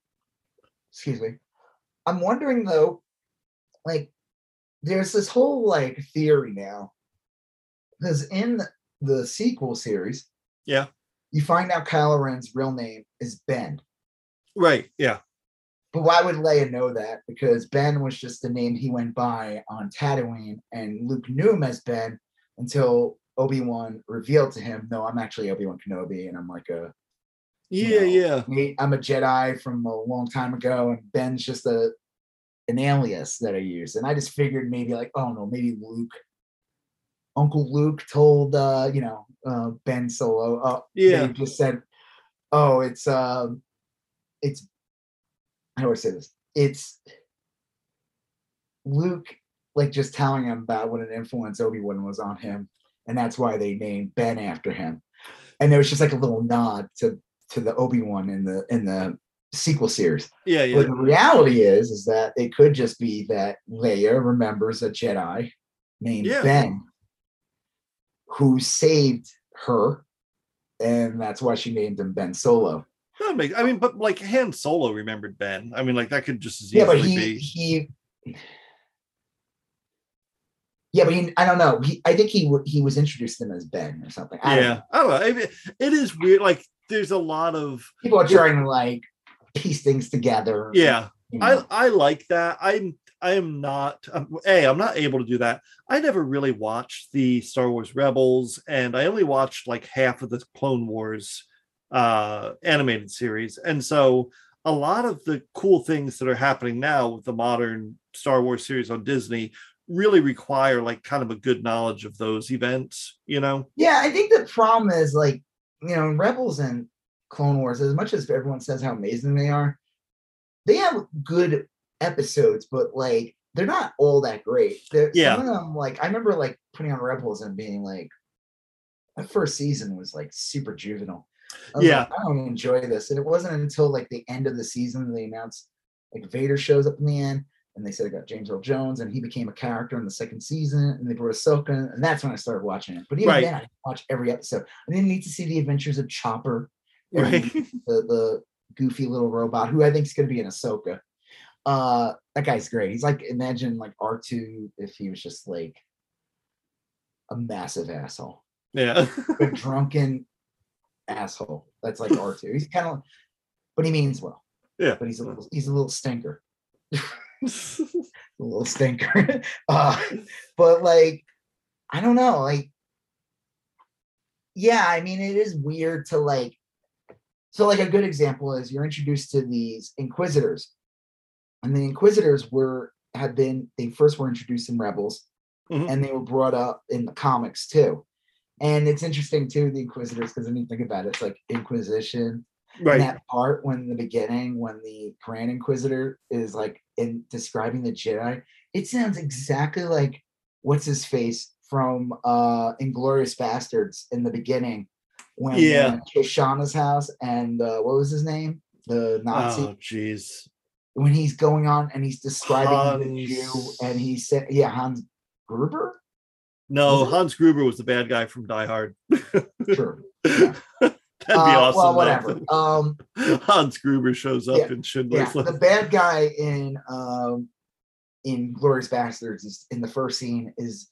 Excuse me. I'm wondering though, like, there's this whole like theory now, because in the sequel series, Yeah. you find out Kylo Ren's real name is Ben. Right. Yeah. But why would Leia know that? Because Ben was just the name he went by on Tatooine, and Luke knew him as Ben until Obi Wan revealed to him, "No, I'm actually Obi Wan Kenobi, and I'm like a Yeah. know, Yeah. I'm a Jedi from a long time ago, and Ben's just a an alias that I use. And I just figured maybe like, oh no, maybe Luke, Uncle Luke told uh, you know, uh Ben Solo, uh Yeah. they just said, Oh, it's um it's how do I say this? It's Luke like just telling him about what an influence Obi-Wan was on him, and that's why they named Ben after him. And there was just like a little nod to to the Obi-Wan in the in the sequel series. Yeah. Yeah. But the reality is is that it could just be that Leia remembers a Jedi named Yeah. Ben who saved her, and that's why she named him Ben Solo. That makes, I mean, but like Han Solo remembered Ben. I mean, like that could just as Yeah, easily but he be. he. Yeah, but he, I don't know. He, I think he he was introduced to him as Ben or something. I don't Yeah. I don't know. Oh, I mean, it is weird. Like there's a lot of People are trying to like piece things together. yeah. you know. I I like that. I'm I am not um, a I'm not able to do that. I never really watched the Star Wars Rebels, and I only watched like half of the Clone Wars uh animated series, and so a lot of the cool things that are happening now with the modern Star Wars series on Disney really require like kind of a good knowledge of those events. You know? Yeah, I think the problem is like, you know, Rebels and Clone Wars, as much as everyone says how amazing they are, they have good episodes, but like they're not all that great. They're, Yeah. Some of them, like I remember like putting on Rebels and being like, that first season was like super juvenile. I Yeah. like, I don't enjoy this. And it wasn't until like the end of the season they announced like Vader shows up in the end. And they said it got James Earl Jones, and he became a character in the second season. And they brought Ahsoka, and that's when I started watching it. But even Right. then, I didn't watch every episode. I didn't need to see the adventures of Chopper, Right. the, the goofy little robot, who I think is going to be in Ahsoka. Uh, that guy's great. He's like imagine like R two if he was just like a massive asshole, yeah. a drunken asshole. That's like R two. He's kind of, but he means well. Yeah. But he's a little, he's a little stinker. A little stinker. uh, but like, I don't know, like, yeah, I mean, it is weird to like. So, like, a good example is you're introduced to these inquisitors, and the inquisitors were had been they first were introduced in Rebels, Mhm. and they were brought up in the comics too. And it's interesting too, the Inquisitors, because when you think about it, it's like Inquisition, and Right. that part when the beginning when the grand inquisitor is like in describing the jedi it sounds exactly like what's his face from uh Inglourious Basterds in the beginning when Yeah. uh, Kishana's house and uh what was his name the nazi Oh, jeez. when he's going on and he's describing the jew and he said yeah hans gruber No, Hans Gruber was the bad guy from Die Hard. sure yeah. That'd be Uh, awesome. well whatever um Hans Gruber shows up Yeah, in yeah, Schindler's the bad guy in um in Glorious Bastards is in the first scene is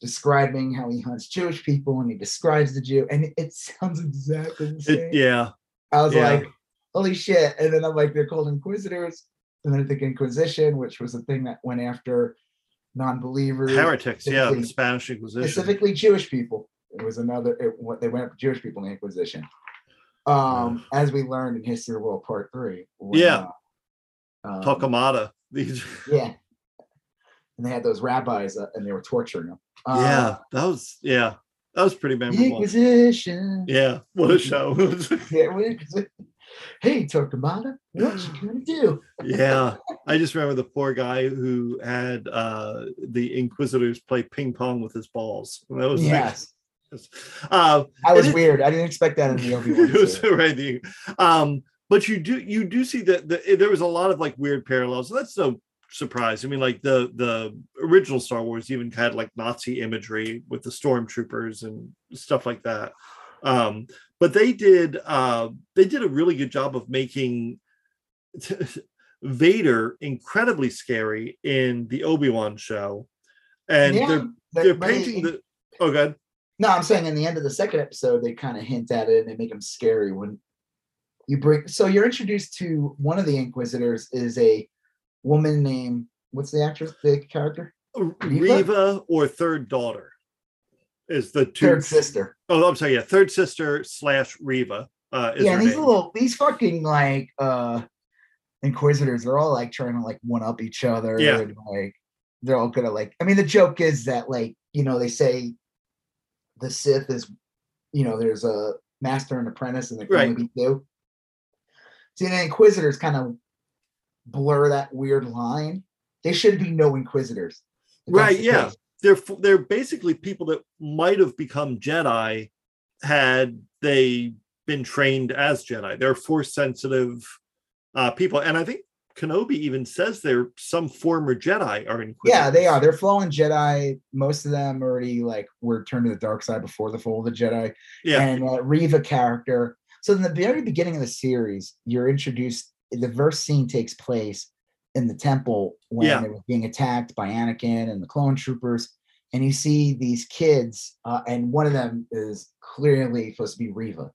describing how he hunts Jewish people and he describes the Jew and it, it sounds exactly the same. It- yeah, I was yeah. like, holy shit. And then I'm like, they're called Inquisitors. And then I think Inquisition, which was a thing that went after non-believers, heretics. Yeah, the Spanish Inquisition. specifically Jewish people. It was another it, what they went after Jewish people in the Inquisition. Um, as we learned in History of the World Part Three. when, Yeah. uh, um. These. Yeah. And they had those rabbis uh, and they were torturing them. Uh, yeah, that was yeah, that was pretty memorable. Inquisition. Yeah, what a show. Yeah, what is it? Hey, Torquemada, what you gonna do? yeah, I just remember the poor guy who had uh the Inquisitors play ping pong with his balls. That was Yes, uh, I was it weird. I didn't expect that in the Obi it was Wan. right. The, um, but you do you do see that the, there was a lot of like weird parallels. That's no surprise. I mean, like the the original Star Wars even had like Nazi imagery with the stormtroopers and stuff like that. Um, but they did uh, they did a really good job of making Vader incredibly scary in the Obi Wan show, and Yeah, they're they're painting it- the. Oh, God. No, I'm saying in the end of the second episode, they kind of hint at it and they make him scary when you bring. So you're introduced to one of the Inquisitors is a woman named what's the actress, the character, Reva? Riva or third daughter is the two. third sister. Oh, I'm sorry. Yeah, third sister slash Reva. Uh, is yeah, these name. little these fucking like uh inquisitors, they're all like trying to like one up each other. Yeah. And, like they're all gonna like I mean the joke is that like, you know, they say the Sith is you know, there's a master and apprentice and there can only be two. See the Inquisitors kind of blur that weird line. There should be no Inquisitors. Right, yeah. case. they're they're basically people that might have become Jedi had they been trained as Jedi. They're force sensitive uh, people, and I think Kenobi even says they're some former Jedi are in. Yeah, they are. They're fallen Jedi. Most of them already like were turned to the dark side before the fall of the Jedi. Yeah, and uh, Reva character. So in the very beginning of the series, you're introduced. The verse scene takes place in the temple when Yeah. it was being attacked by Anakin and the clone troopers, and you see these kids, uh, and one of them is clearly supposed to be Reva.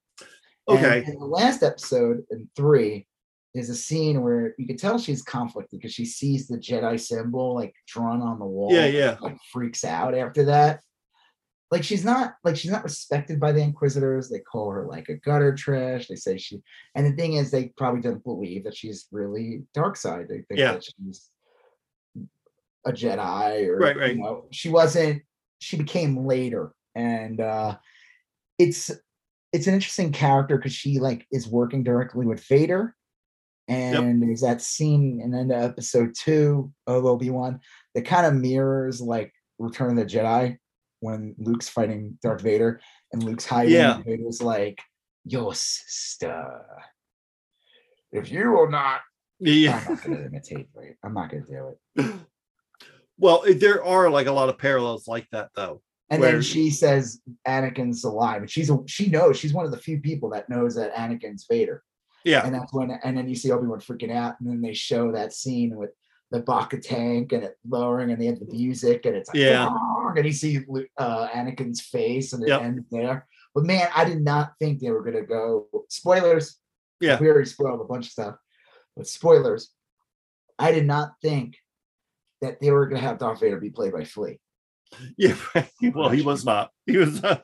And Okay. in the last episode, in three, there's a scene where you can tell she's conflicted because she sees the Jedi symbol like drawn on the wall yeah, yeah. like freaks out after that. Like she's not like she's not respected by the Inquisitors. They call her like a gutter trash. They say she and the thing is they probably don't believe that she's really dark side. They think Yeah. that she's a Jedi or Right, right. you know, she wasn't she became later. And uh it's it's an interesting character because she like is working directly with Vader. And there's that scene in the end of episode two of Obi-Wan that kind of mirrors like Return of the Jedi when Luke's fighting Darth Vader and Luke's hiding. Yeah. And Vader's like, Your sister. If you will not, Yeah. I'm not gonna imitate Vader. I'm not gonna do it. Well, there are like a lot of parallels like that, though. And Where- then she says Anakin's alive, and she's a, she knows she's one of the few people that knows that Anakin's Vader. Yeah, And that's when, and then you see Obi Wan freaking out, and then they show that scene with the Bacta tank and it lowering, and they have the music, and it's like, Yeah. "Argh," and you see uh, Anakin's face, and it Yep. ends there. But man, I did not think they were gonna go. Spoilers. Yeah. we already spoiled a bunch of stuff, but spoilers. I did not think that they were going to have Darth Vader be played by Flea. Yeah. right. Well, he was not. He was not.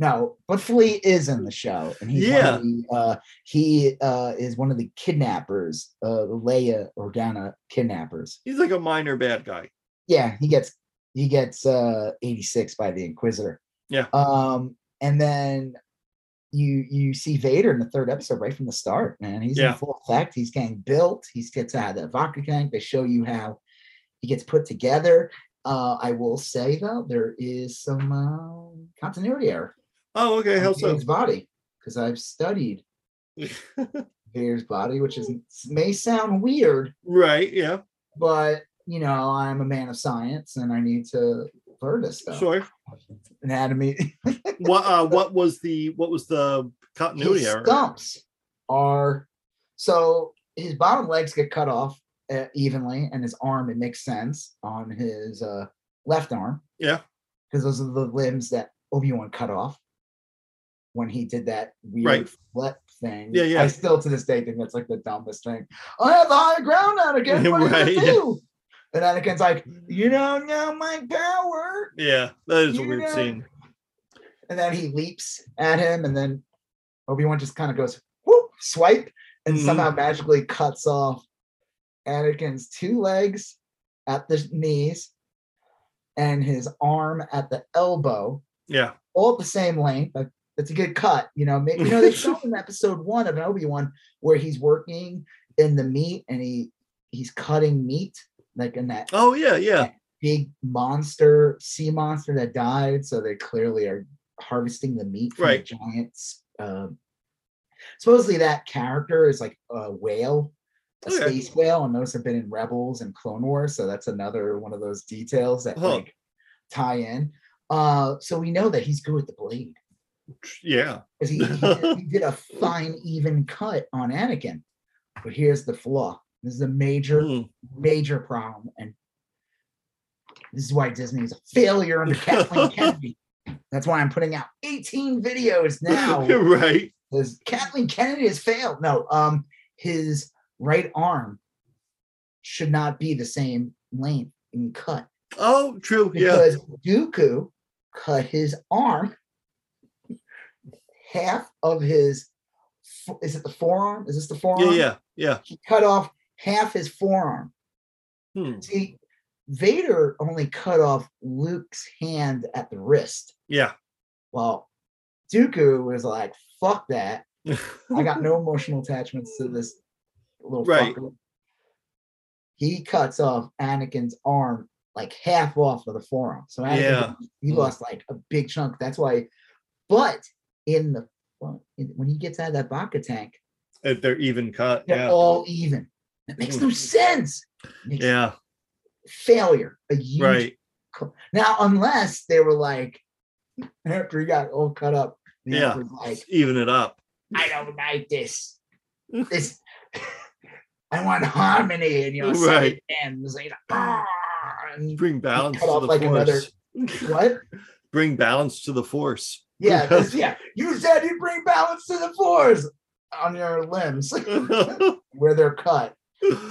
No, but Flea is in the show, and he's Yeah. the, uh, he uh, is one of the kidnappers, uh, the Leia Organa kidnappers. He's like a minor bad guy. Yeah, he gets he gets uh, 86 by the Inquisitor. Yeah. Um, and then you you see Vader in the third episode right from the start, man. He's Yeah. in full effect. He's getting built. He gets out of the Bacta tank. They show you how he gets put together. Uh, I will say though, there is some uh, continuity error. Oh, okay. How so? Vader's body because I've studied Vader's body, which is may sound weird, right. Yeah. but you know I'm a man of science and I need to learn this stuff. Sure. Anatomy. What uh what was the what was the continuity his stumps are so his bottom legs get cut off uh, evenly, and his arm it makes sense on his uh, left arm Yeah. because those are the limbs that Obi Wan cut off when he did that weird Right. flip thing. Yeah, yeah. I still to this day think that's like the dumbest thing. I have the high ground, Anakin. What are you Right. gonna do? And Anakin's like, you don't know my power. Yeah, that is a weird know- scene. And then he leaps at him, and then Obi Wan just kind of goes whoop, swipe, and Mhm. somehow magically cuts off Anakin's two legs at the knees and his arm at the elbow, Yeah. all at the same length. Like, That's a good cut. You know, maybe you know they showed in episode one of an Obi Wan where he's working in the meat and he he's cutting meat like in that Oh yeah, yeah. big monster sea monster that died. So they clearly are harvesting the meat from Right. the giants. Um, supposedly that character is like a whale, a Okay. space whale, and those have been in Rebels and Clone Wars. So that's another one of those details that Huh. like tie in. Uh, so we know that he's good with the blade Yeah. because he, he, did, he did a fine, even cut on Anakin. But here's the flaw. This is a major, Hmm. major problem, and this is why Disney is a failure under Kathleen Kennedy. That's why I'm putting out 18 videos now. right. Because Kathleen Kennedy has failed. No, um, his right arm should not be the same length and cut Oh, true. Yeah. because Dooku cut his arm half of his. Is it the forearm? Is this the forearm? Yeah. Yeah. Yeah. He cut off half his forearm. Hmm. See, Vader only cut off Luke's hand at the wrist. Yeah. Well, Dooku was like, "Fuck that! I got no emotional attachments to this little Right. fucker." He cuts off Anakin's arm like half off of the forearm. So Anakin, Yeah. he Mm. lost like a big chunk. That's why. But in the well, when he gets out of that Bacta tank, If they're even cut. they're Yeah. all even. It makes no sense. Makes Yeah. failure. A huge Right. co- Now, unless they were like, after he got all cut up, Yeah. Like, Even it up. I don't like this. This, I want harmony, and you know, Right. and like, "Ah," and Bring balance to the like another- force. what? Bring balance to the force. Yeah, this- yeah. You said you bring balance to the force on your limbs where they're cut.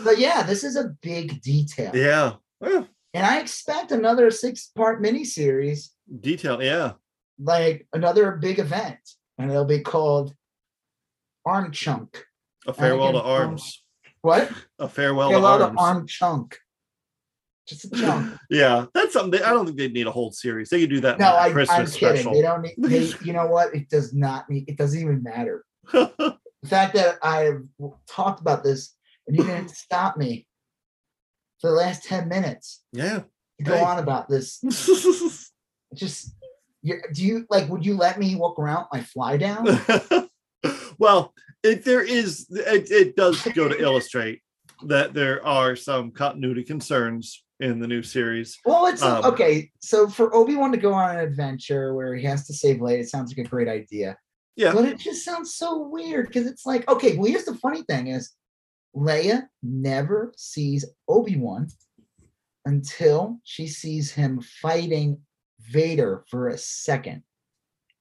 But yeah, this is a big detail, yeah. Well, and I expect another six-part miniseries detail. Yeah. like another big event, and it'll be called Arm Chunk. A farewell to arms. What? A farewell Farewell to to arms. Arm Chunk. Just a chunk. Yeah, that's something. They, I don't think they need a whole series. They could do that. no, Christmas I'm kidding. They don't need. They, you know what? It does not need. It doesn't even matter. The fact that I've talked about this and you didn't stop me for the last ten minutes yeah. go Hey. on about this. Just, do you like? Would you let me walk around my fly down? well, if there is, it, it does go to illustrate that there are some continuity concerns in the new series. Well, it's Um, okay. So for Obi Wan to go on an adventure where he has to save Leia, it sounds like a great idea. Yeah. But it just sounds so weird because it's like, okay, well, here's the funny thing is Leia never sees Obi Wan until she sees him fighting Vader for a second.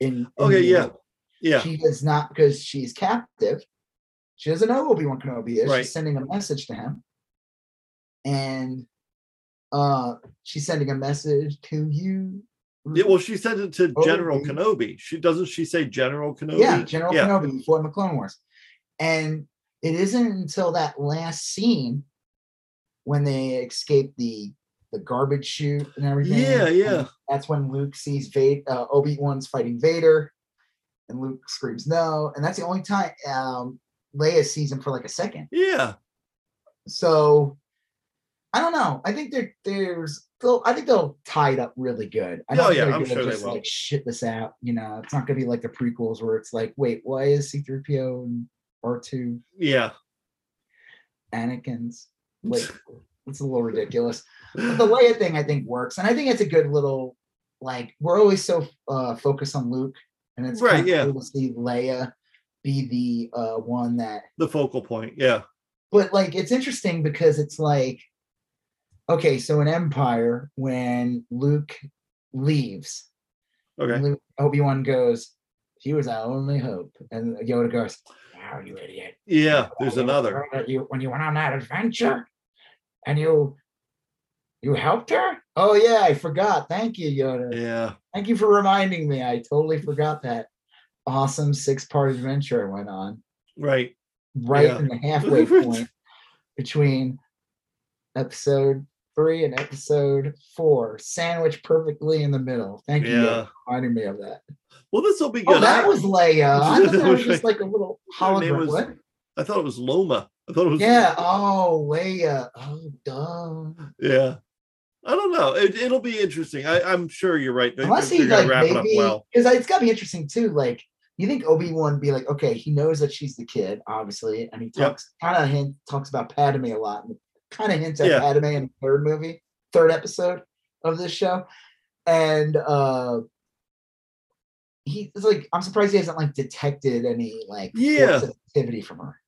In, in Okay, yeah. world. Yeah. She does not because she's captive. She doesn't know Obi Wan Kenobi is. Right. She's sending a message to him. And uh she's sending a message to you. Yeah, well, she sent it to Oh, General. Kenobi. She doesn't she say General Kenobi? Yeah, General yeah. Kenobi before the Clone Wars. And it isn't until that last scene when they escape the the garbage chute and everything. Yeah, yeah. and That's when Luke sees Vader, uh, Obi Wan's fighting Vader, and Luke screams no. And that's the only time um, Leia sees him for like a second. Yeah. So I don't know. I think there there's they'll, I think they'll tie it up really good. I Oh, yeah, they're I'm sure they just will. like shit this out. You know, it's not gonna be like the prequels where it's like, wait, why is C3PO and R2 Yeah. Anakin's? Like it's a little ridiculous. But the Leia thing I think works, and I think it's a good little like we're always so uh focused on Luke, and it's Right, yeah. cool to see Leia be the uh one that The focal point. Yeah. but like it's interesting because it's like okay so in empire when luke leaves Okay. luke, obi-wan goes he was our only hope and yoda goes wow you idiot Yeah. There's You another. you when you went on that adventure and you you helped her oh yeah i forgot thank you yoda Yeah. thank you for reminding me i totally forgot that awesome six part adventure i went on Right. right Yeah. in the halfway point between episode three and episode four, sandwiched perfectly in the middle. Thank you Yeah. for reminding me of that. Well, this will be Oh, good. that I, was Leia. Uh, I thought that was just like a little hologram. was- What? I thought it was Loma. I thought it was Yeah. Oh, Leia. Oh, duh. Yeah. I don't know. It, it'll be interesting. I, I'm sure you're right. Unless they're he gonna like wrap it up maybe well. because it's gotta be interesting too. Like you think Obi Wan be like, okay, he knows that she's the kid, obviously, and he Yep. talks kind of hint talks about Padme a lot, and kind of hints at Yeah. Padme in the third movie, third episode of this show, and uh he's like, I'm surprised he hasn't like detected any like Yeah. sensitivity from her.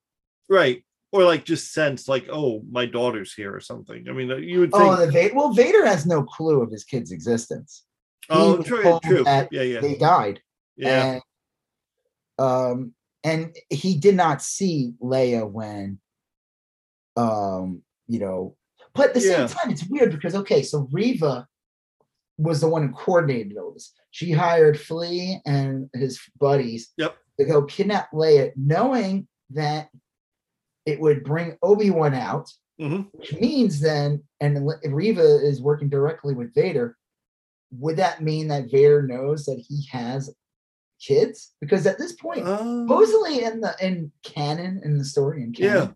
Right. Or like just sense like, oh, my daughter's here or something. I mean, uh, you would think. Oh, Vader. Well, Vader has no clue of his kid's existence. oh, true. True. that Yeah. Yeah. They died. Yeah. And, um, and he did not see Leia when, um, you know, but at the Yeah. same time, it's weird because okay, so Reva was the one who coordinated all this. She hired Flea and his buddies Yep. to go kidnap Leia, knowing that it would bring Obi Wan out, Mhm. which means then, and Reva is working directly with Vader. Would that mean that Vader knows that he has kids? Because at this point, Um, supposedly in the in canon in the story in canon,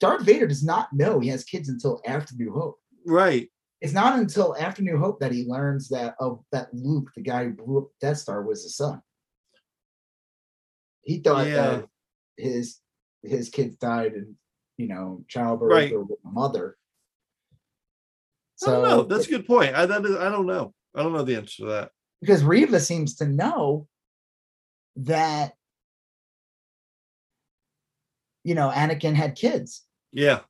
Darth Vader does not know he has kids until after New Hope. right. It's not until after New Hope that he learns that of that Luke, the guy who blew up Death Star, was his son. He thought Yeah. that his his kids died in you know childbirth Right. or with a mother. I don't know. So That's a good point. I that is, I don't know. I don't know the answer to that. because Reva seems to know that you know Anakin had kids. Yeah.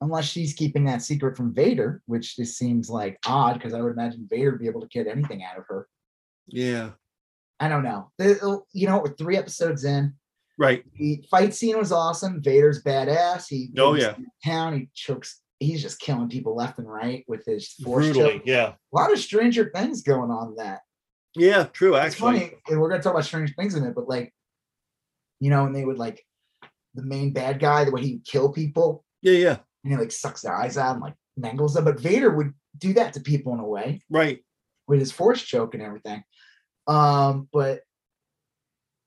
unless she's keeping that secret from Vader, which just seems like odd because I would imagine Vader would be able to get anything out of her. Yeah. I don't know. The- You know, we're three episodes in. Right. The fight scene was awesome. Vader's badass. He Oh, yeah. town. He chokes. He's just killing people left and right with his force Brutally. choke. Yeah. A lot of Stranger Things going on that. Yeah. True. Actually. It's funny, and we're gonna talk about Stranger Things in it, but like, you know, and they would like the main bad guy, the way he would kill people, Yeah. Yeah. and he like sucks their eyes out and like mangles them. But Vader would do that to people in a way Right. with his force choke and everything. Um, but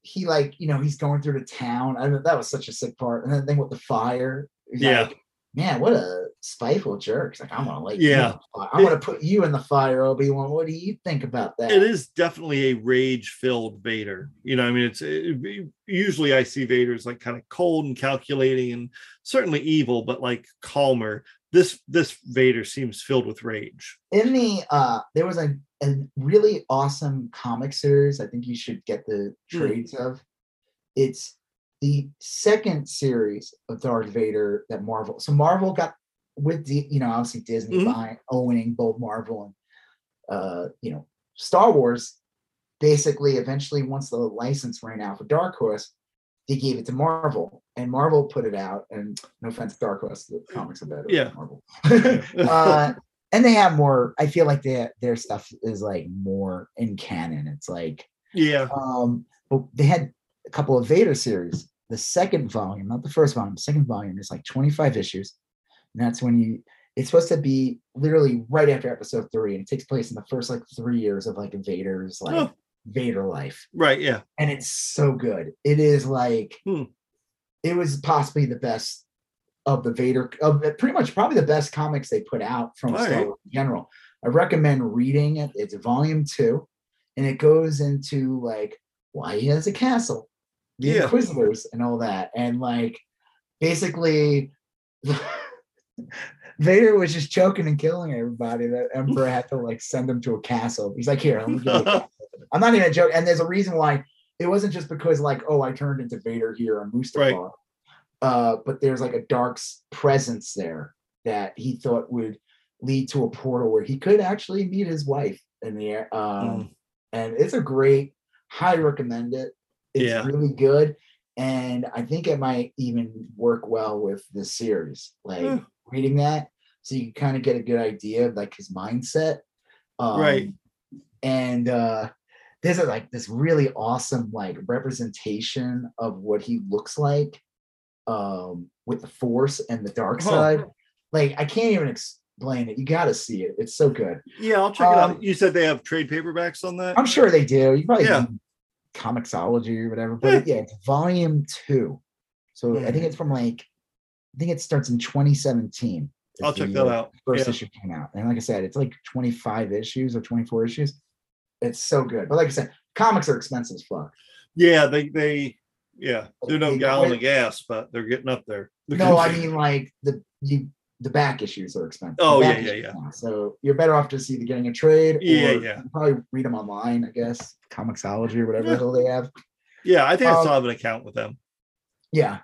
he like, you know, he's going through the town. I know that was such a sick part. And then the thing with the fire. Yeah. like, Man, what a spiteful jerks. Like, I'm gonna like, you Yeah. in the fire. I'm gonna put you in the fire, Obi Wan. What do you think about that? It is definitely a rage-filled Vader. You know, I mean, it's it, usually I see Vader's like kind of cold and calculating, and certainly evil, but like calmer. This this Vader seems filled with rage. in the uh there was a, a really awesome comic series i think you should get the Hmm. trades of it's the second series of darth vader that marvel so marvel got with the you know obviously disney Mhm. buying owning both marvel and uh you know star wars basically eventually once the license ran out for dark horse they gave it to marvel and marvel put it out and no offense to dark horse the comics are better Yeah. marvel uh and they have more. I feel like their their stuff is like more in canon. It's like Yeah. um, but they had a couple of Vader series. The second volume, not the first volume, the second volume is like 25 issues. And that's when you it's supposed to be literally right after episode three, and it takes place in the first like three years of like Vader's like Oh. Vader life. Right. Yeah. And it's so good. It is like Hmm. it was possibly the best of the Vader of pretty much probably the best comics they put out from All Star right. Wars in general. I recommend reading it. It's volume two, and it goes into like why he has a castle, the Yeah. Inquisitors, and all that, and like basically. Vader was just choking and killing everybody. The Emperor had to like send him to a castle. He's like, "Here, let me give you a castle." I'm not even joking. And there's a reason why it wasn't just because like, oh, I turned into Vader here on Mustafar. Right. Uh, but there's like a dark presence there that he thought would lead to a portal where he could actually meet his wife in the air. Um, Mm. And it's a great, highly recommend it. It's Yeah. really good. And I think it might even work well with this series. Like Yeah. reading that, so you can kind of get a good idea of like his mindset. Um, Right. And uh there's a, like this really awesome like representation of what he looks like um with the force and the dark Huh. side. Like I can't even explain it. You got to see it. It's so good. Yeah. I'll check it Um, out. You said they have trade paperbacks on that. I'm sure they do. You probably Yeah. yeah. Comixology or whatever, but Yeah. yeah, it's volume two. So I think Mhm. it's from like I think it starts in 2017. I'll check that out. First Yeah. issue came out, and like I said, it's like 25 issues or 24 issues. It's so good, but like I said, comics are expensive as fuck. Yeah. They they yeah. They're no gallon of gas, but they're getting up there. No, I mean like the you the back issues are expensive. Oh, yeah, yeah, yeah. now. So you're better off just either getting a trade. Yeah, or yeah. probably read them online, I guess. Comixology or whatever the hell they have. Yeah. I think I Um, still have an account with them. Yeah.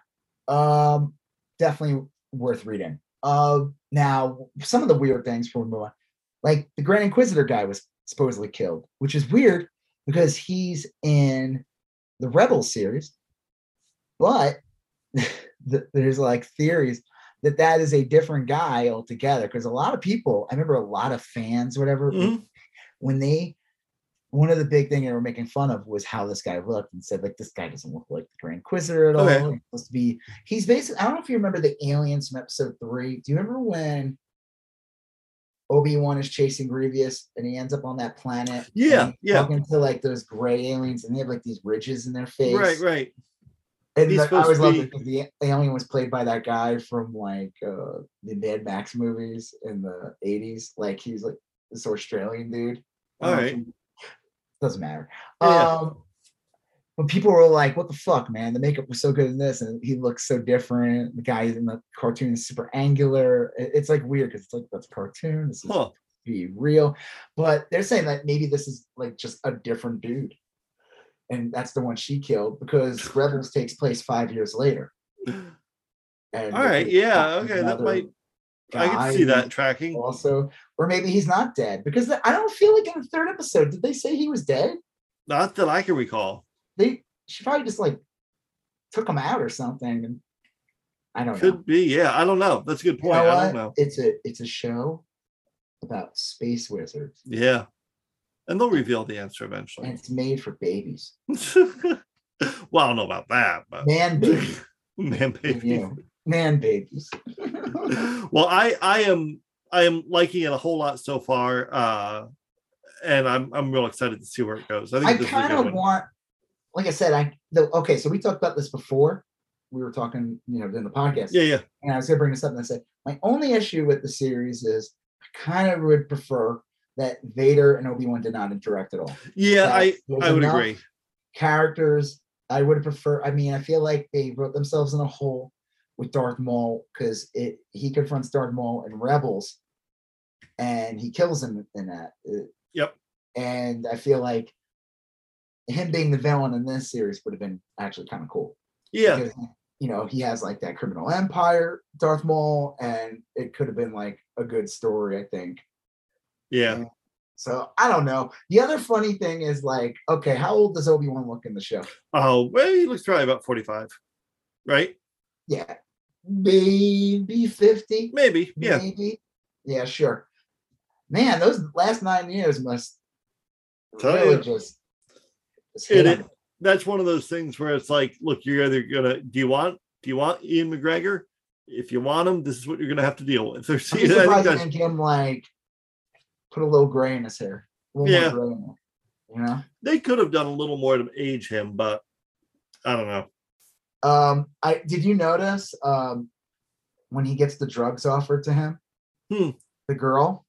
Um definitely worth reading. Uh now some of the weird things before we move on. Like the Grand Inquisitor guy was supposedly killed, which is weird because he's in the Rebel series. But th- there's like theories that that is a different guy altogether because a lot of people, I remember a lot of fans, whatever, Mhm. when they one of the big thing they were making fun of was how this guy looked and said like this guy doesn't look like the Grand Inquisitor at all. Okay. He's supposed to be he's basically I don't know if you remember the aliens from episode three. Do you remember when Obi-Wan is chasing Grievous and he ends up on that planet? Yeah, yeah. Talking to like those gray aliens and they have like these ridges in their face. Right. Right. And like, I always loved it because the alien was played by that guy from like uh the Mad Max movies in the 80s. Like he's like this Australian dude. If right. Doesn't matter. Yeah. Um but people were like, what the fuck, man? The makeup was so good in this, and he looks so different. The guy in the cartoon is super angular. It's like weird because it's like that's a cartoon. This is Huh. be real. But they're saying that maybe this is like just a different dude. And that's the one she killed because Rebels takes place five years later. And All right. Yeah. Okay. That might. I can see that tracking. Also, or maybe he's not dead because I don't feel like in the third episode, did they say he was dead? Not that I can recall. They she probably just like took him out or something. And I don't know. Could be. Yeah. I don't know. That's a good You point. know I don't know. It's a it's a show about space wizards, Yeah. And they'll reveal the answer and eventually. it's made for babies, well, I don't know about that, but man babies. man, baby. you man babies. well, I I am I am liking it a whole lot so far. Uh and I'm I'm real excited to see where it goes. I think I this is a kind of want, like I said, I the okay. So we talked about this before. We were talking, you know, in the podcast. Yeah, yeah. and I was gonna bring this up and I said my only issue with the series is I kind of would prefer that Vader and Obi Wan did not interact at all. Yeah, That I I would agree. Characters, I would prefer. I mean, I feel like they wrote themselves in a hole with Darth Maul because it he confronts Darth Maul in Rebels, and he kills him in that. Yep. And I feel like him being the villain in this series would have been actually kind of cool Yeah. because you know he has like that criminal empire darth maul and it could have been like a good story i think Yeah. so i don't know the other funny thing is like okay how old does obi-wan look in the show Oh, well, he looks probably about 45. Right? yeah maybe 50 Maybe. Yeah. maybe yeah sure man, those last nine years must Tell really you. just. just It- it- that's one of those things where it's like, look, you're either gonna do you want do you want Ewan McGregor? If you want him, this is what you're gonna have to deal with. There's, I'm surprised that's- didn't him like put a little gray in his hair. Yeah. more gray in there, you know. they could have done a little more to age him, but I don't know. Um, I did you notice um when he gets the drugs offered to him, Hmm. the girl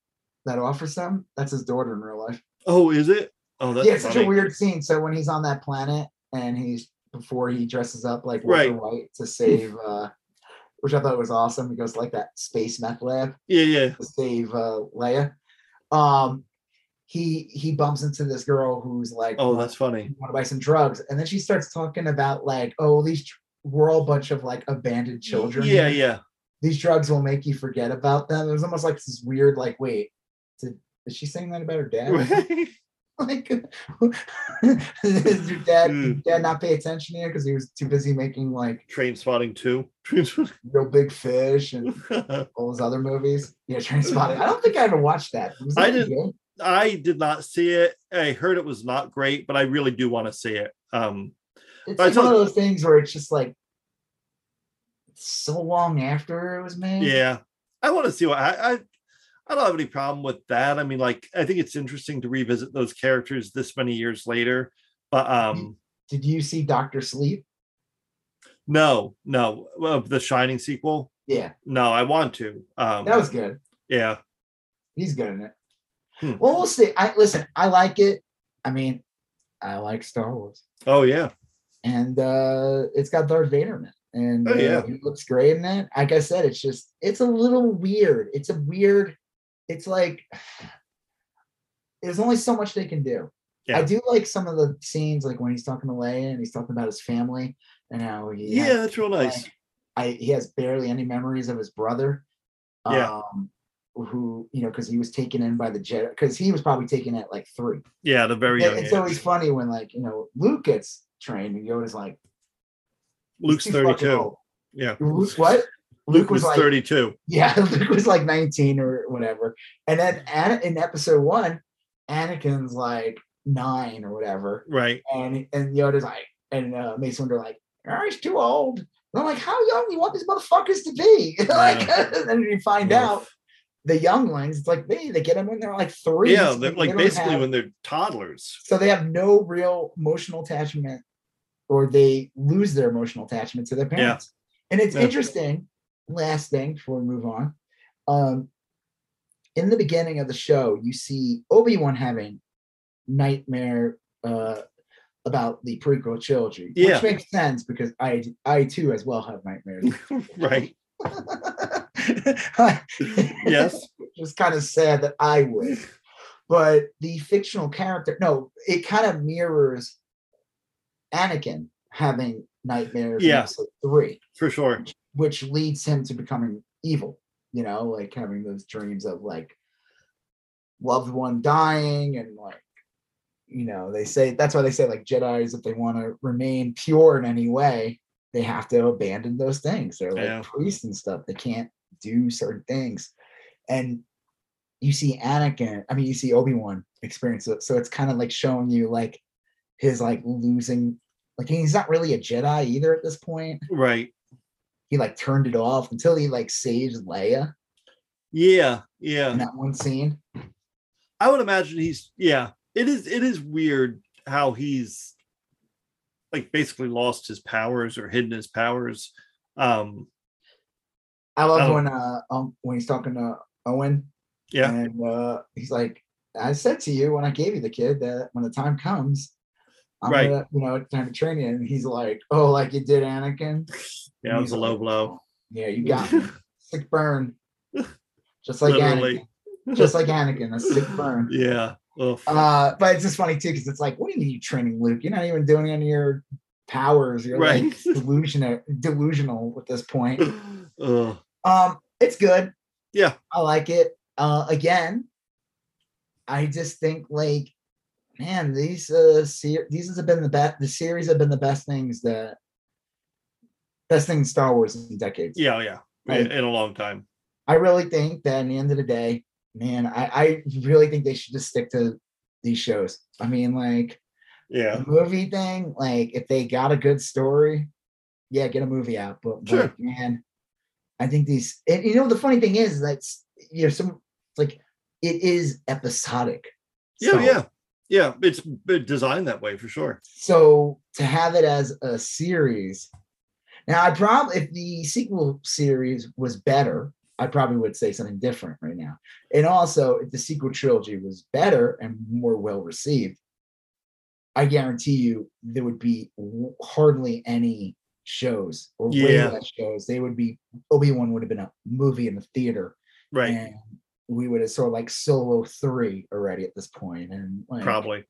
that offers them, that's his daughter in real life. Oh, is it? Oh, that's yeah, it's such a weird scene. So when he's on that planet and he's before he dresses up like Walter Right. White to save uh which I thought was awesome. He goes like that space meth lab Yeah, yeah. to save uh Leia. Um he he bumps into this girl who's like Oh, that's funny. want to buy some drugs. And then she starts talking about like, oh, these we're all a bunch of like abandoned children. Yeah, yeah. These drugs will make you forget about them. It was almost like this weird, like, wait, did, is she saying that about her dad? like, did your dad, Mm. dad not pay attention here because he was too busy making like Trainspotting too. real big fish and all those other movies? Yeah, Trainspotting. I don't think I ever watched that. Was I good? I did not see it. I heard it was not great, but I really do want to see it. Um, It's like one of those things where it's just like so long after it was made. yeah, I want to see what I, I. I don't have any problem with that. I mean, like, I think it's interesting to revisit those characters this many years later. But um, Did you see Doctor Sleep? no, no, of the Shining sequel. Yeah, No, I want to. Um, that was good. yeah, He's good in it. Hmm. Well, we'll see. I listen. I like it. I mean, I like Star Wars, oh yeah, and uh it's got Darth Vader in it, and Oh, uh, yeah. he looks great in it. Like I said, it's just it's a little weird. It's a weird. It's like there's only so much they can do. Yeah. I do like some of the scenes, like when he's talking to Leia and he's talking about his family and how he yeah, has that's real nice. like, I he has barely any memories of his brother. Yeah. Um, who you know because he was taken in by the Jedi because he was probably taken at like three. Yeah, the very And young it's always funny when like you know Luke gets trained and Yoda's like Luke's thirty-two. Yeah, Luke, what? Luke was, like thirty-two. yeah, Luke was like 19 or whatever. And then in episode one, Anakin's like nine or whatever. Right. And and Yoda's like, and uh, Mace Windu like, oh, he's too old. And I'm like, how young do you want these motherfuckers to be? like, and then you find Yeah. out the younglings, it's like they they get them when they're like three. Yeah, they're they like basically have- when they're toddlers. so they have no real emotional attachment, or they lose their emotional attachment to their parents. And it's Yeah. interesting. Last thing before we move on, um, in the beginning of the show, you see Obi Wan having nightmare uh, about the prequel trilogy, Yeah. which makes sense because I I too as well have nightmares. right. Yes. just kind of sad that I would. But the fictional character, no, it kind of mirrors Anakin having nightmares in Yeah. three, For sure. Which leads him to becoming evil, you know, like having those dreams of like loved one dying and like you know, they say that's why they say like Jedi's if they want to remain pure in any way, they have to abandon those things. They're like Yeah. priests and stuff. They can't do certain things. And you see Anakin, I mean, you see Obi-Wan experience it. So it's kind of like showing you like his like losing, like he's not really a Jedi either at this point. Right. He like turned it off until he like saves Leia Yeah. Yeah. in that one scene. I would imagine he's yeah. It is it is weird how he's like basically lost his powers or hidden his powers. Um I love Oh. when uh um, when he's talking to Owen yeah. and uh he's like, I said to you when I gave you the kid that when the time comes, I'm Right. gonna, you know, time to train you. And he's like, Oh, like you did Anakin. Yeah, it was a low blow. Yeah, you got me. sick burn. Just like Literally. Anakin. Just like Anakin, a sick burn. Yeah. Ugh. Uh, but it's just funny too, because it's like, what do you mean you training Luke? You're not even doing any of your powers. You're Right. like delusional delusional at this point. Ugh. Um, it's good. Yeah. I like it. Uh again, I just think like, man, these uh ser- these have been the best the series have been the best things that best thing Star Wars in decades. Yeah, yeah. Like- in a long time. I really think that in the end of the day, man, I, I really think they should just stick to these shows. I mean, like Yeah. the movie thing, like if they got a good story, yeah, get a movie out. But, but, man, I think these and you know the funny thing is that's you know some like it is episodic. Yeah, So- yeah. Yeah. It's designed that way for sure. So to have it as a series, now I probably if the sequel series was better, I probably would say something different right now. And also, if the sequel trilogy was better and more well received, I guarantee you there would be hardly any shows or way Yeah. less shows. They would be Obi Wan would have been a movie in the theater, Right. and we would have sort of like Solo three already at this point, and like, Probably.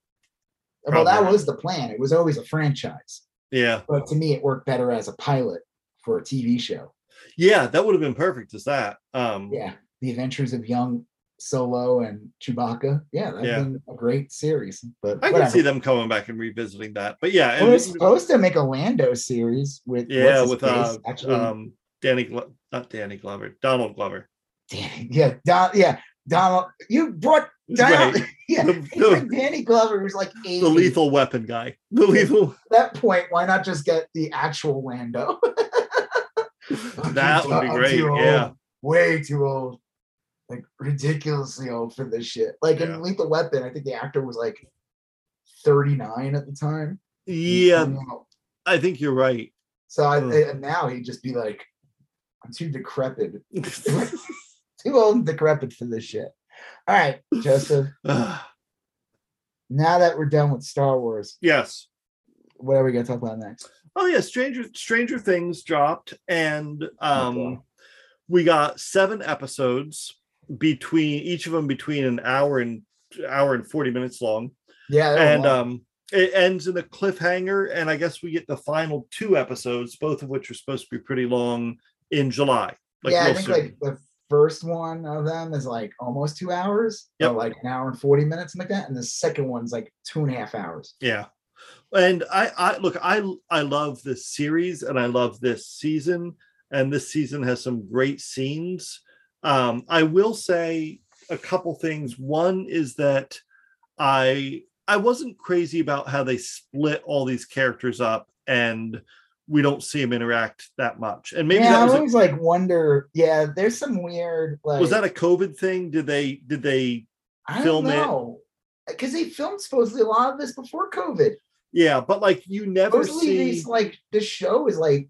well, that was the plan. It was always a franchise, Yeah. but to me, it worked better as a pilot for a TV show. Yeah. That would have been perfect as that. Um, Yeah, the Adventures of Young Solo and Chewbacca. Yeah, that's Yeah. been a great series. But I can see them coming back and revisiting that. But yeah. Well, and- they're supposed to make a Lando series with yeah. With uh, actually, um, Danny, not Danny Glover, Donald Glover. Yeah, Don, yeah, Donald. You brought Donald. Right. Yeah, The- the- like Danny Glover, who's like eighty. The lethal weapon guy. The lethal. At that point, why not just get the actual Lando? that would be great. too old, Yeah. way too old, like ridiculously old for this shit. Like Yeah. in Lethal Weapon, I think the actor was like 39 at the time. Yeah. I think you're right. So I, and now he'd just be like, I'm too decrepit, too old and decrepit for this shit. All right, Joseph. Now that we're done with Star Wars, yes. what are we gonna talk about next? Oh yeah, Stranger Stranger Things dropped, and um, boy. we got seven episodes between each of them between an hour and hour and forty minutes long, Yeah, and long. um, it ends in a cliffhanger. And I guess we get the final two episodes, both of which are supposed to be pretty long in July. Like yeah, I think soon. like the first one of them is like almost two hours, or Yep. like an hour and 40 minutes, like that. And the second one's like two and a half hours. Yeah. And I I look I I love this series and I love this season and this season has some great scenes. Um I will say a couple things. One is that I I wasn't crazy about how they split all these characters up and we don't see them interact that much. And maybe yeah, that I was a, always like wonder. Yeah, there's some weird like. was that a COVID thing? Did they did they I don't film it? know because they filmed supposedly a lot of this before COVID. yeah, but like you never Supposedly, see these like this show is like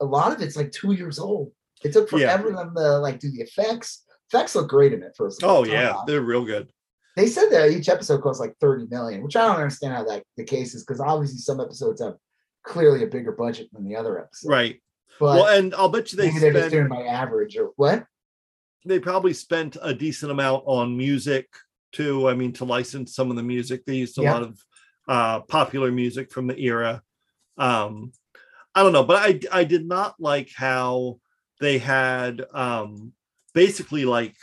a lot of it's like two years old. It took Yeah. forever for them to like do the effects. Effects look great in it. First. Oh yeah, Uh, they're real good. they said that each episode costs like 30 million, which I don't understand how that the case is because obviously some episodes have clearly a bigger budget than the other episodes. Right. But well, and I'll bet you they maybe they're just doing by average or what? they probably spent a decent amount on music too. I mean, to license some of the music, they used a Yeah. lot of uh, popular music from the era. Um, I don't know, but I I did not like how they had um, basically like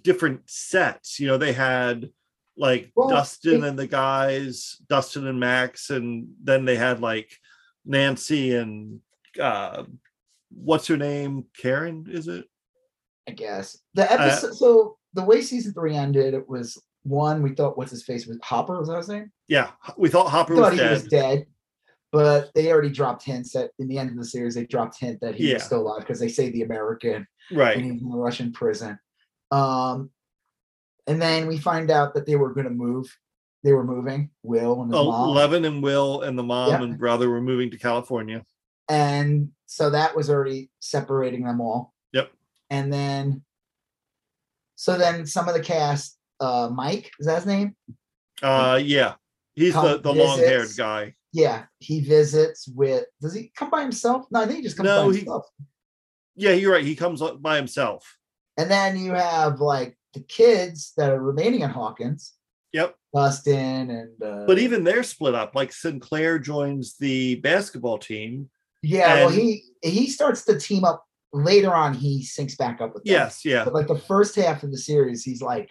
different sets. You know, they had like Well, Dustin it- and the guys, Dustin and Max, and then they had like Nancy and uh, what's her name? Karen, is it? I guess the Uh, episode. so the way season three ended, it was one we thought what's his face was Hopper. Was that his name? Yeah, we thought Hopper thought was he dead. was dead, but they already dropped hints that in the end of the series they dropped hint that he Yeah. was still alive because they say the American and Right. he's in a Russian prison. Um, and then we find out that they were going to move. They were moving. Will and his mom, Eleven and Will and the mom Yeah. and brother were moving to California. and so that was already separating them all. Yep. And then, so then some of the cast, uh, Mike is that his name? Uh yeah. He's the, Come the long haired guy. Yeah, he visits with. Does he come by himself? No, I think he just comes No, by he- himself. Yeah, you're right. He comes by himself. And then you have like the kids that are remaining in Hawkins, Yep. Dustin and. Uh, But even they're split up. Like Sinclair joins the basketball team. yeah, well, he he starts to team up later on. He syncs back up with them. Yes, yeah. But like the first half of the series, he's like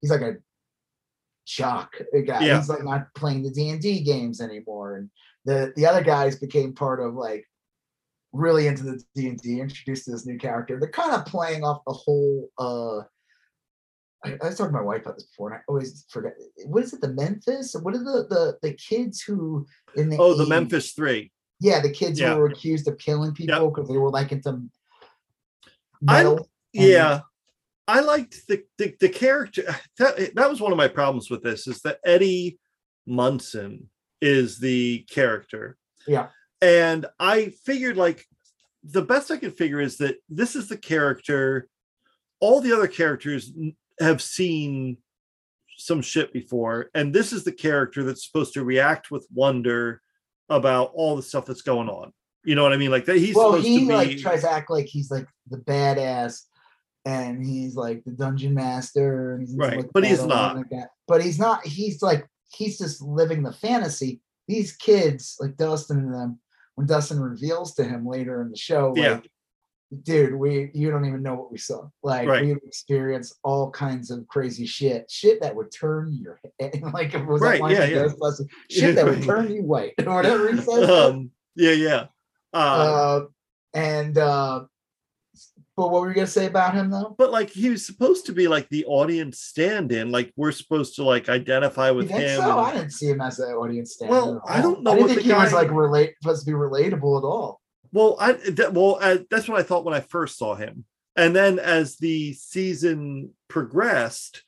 he's like a jock guy. Yeah. He's like not playing the D and D games anymore, and the the other guys became part of like really into the D and D, introduced to this new character. They're kind of playing off the whole uh I, I was talking to my wife about this before, and I always forget. What is it? The Memphis? What are the the the kids who in the Oh, the Memphis Three. Yeah, the kids Yeah. who were accused of killing people because they were like into I- metal. and- Yeah. I liked the, the the character. That that was one of my problems with this is that Eddie Munson is the character. Yeah. And I figured like the best I could figure is that this is the character. All the other characters have seen some shit before, and this is the character that's supposed to react with wonder about all the stuff that's going on. You know what I mean? Like that he's well, supposed he to be like tries to act like he's like the badass, and he's like the dungeon master, and he's Right, like, but he's not. Like. But he's not. He's like he's just living the fantasy. These kids, like Dustin and them, when Dustin reveals to him later in the show, Yeah. Dude, we you don't even know what we saw. Like Right. we experienced all kinds of crazy shit, shit that would turn your head. Like it was that Right, line yeah, yeah. Shit that would turn you white or whatever he says. um yeah yeah uh, uh, and uh, but what were you gonna say about him though? but like he was supposed to be like the audience stand-in like we're supposed to like identify You with think him so? and- I didn't see him as an audience stand. Well, I don't know I didn't what think the he was like relate supposed to be relatable at all. Well i that, well I, that's what i thought when i first saw him and then as the season progressed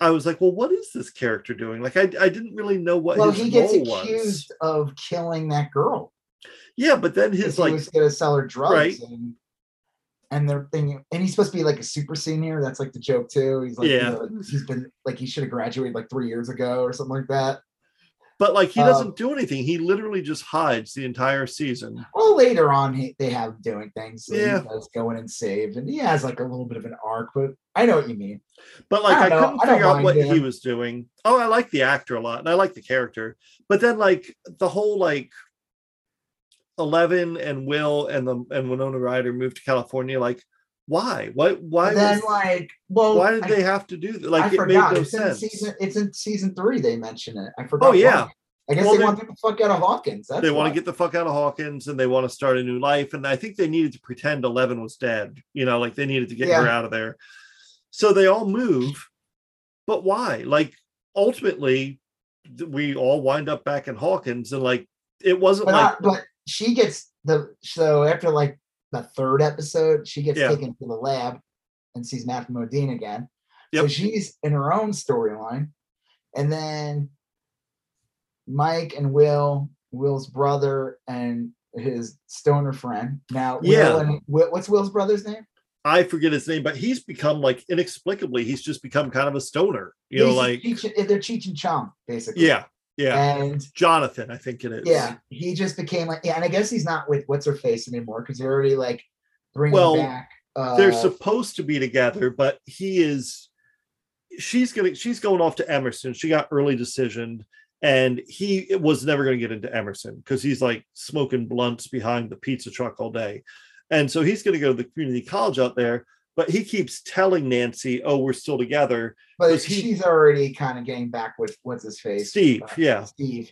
i was like well what is this character doing like i, I didn't really know what well, his he gets accused was of killing that girl. yeah but then his he like was gonna sell her drugs. Right. And, and they're thinking, and he's supposed to be like a super senior. That's like the joke too. He's like, you Yeah. know, he's been like he should have graduated like three years ago or something like that. But like he um, doesn't do anything he literally just hides the entire season Well, later on, he, they have him doing things. So Yeah. he does go in and save, and he has like a little bit of an arc. But I know what you mean. But like I, don't couldn't I figure out what he was doing. Oh, I like the actor a lot and I like the character. But then like the whole like Eleven and Will and the and Winona Ryder moved to California, like why? Why And then was, like, well, why did I, they have to do that? I Like it forgot. made no it's in sense. season. It's in season three. They mention it. I forgot. Oh, yeah. why. I guess Well, they they- want to get the fuck out of Hawkins. That's they want to get the fuck out of Hawkins and they want to start a new life. And I think they needed to pretend Eleven was dead. You know, like they needed to get her out of there. So they all move. But why? Like ultimately, we all wind up back in Hawkins, and like it wasn't But, like I- but she gets the so after like the third episode, she gets Yeah. taken to the lab and sees Matthew Modine again. So she's in her own storyline, and then Mike and Will, Will's brother, and his stoner friend. Now, Will Yeah. and what's Will's brother's name? I forget his name, but he's become like inexplicably, he's just become kind of a stoner. You know, like Cheech they're Cheech and Chong, basically. yeah, yeah. And Jonathan, I think it is. yeah, he just became like yeah, and I guess he's not with what's her face anymore because they're already like bringing Well, back. Uh, they're supposed to be together, but he is. She's gonna. She's going off to Emerson. She got early decision, and he was never going to get into Emerson because he's like smoking blunts behind the pizza truck all day, and so he's going to go to the community college out there. But he keeps telling Nancy, "Oh, we're still together." but he- she's already kind of getting back with what's his face, Steve, uh, yeah. Steve,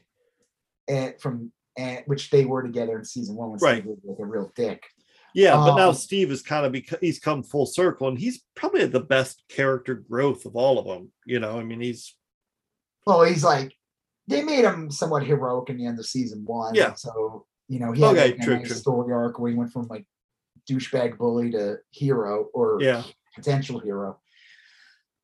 and from and which they were together in season one when Right. Steve was like a real dick. Yeah, but now Um, Steve is kind of because he's come full circle, and he's probably the best character growth of all of them. You know, I mean, he's Well, he's like they made him somewhat heroic in the end of season one. Yeah. So you know he had Okay, like, a true, nice true. story arc where he went from like douchebag bully to hero or yeah, potential hero.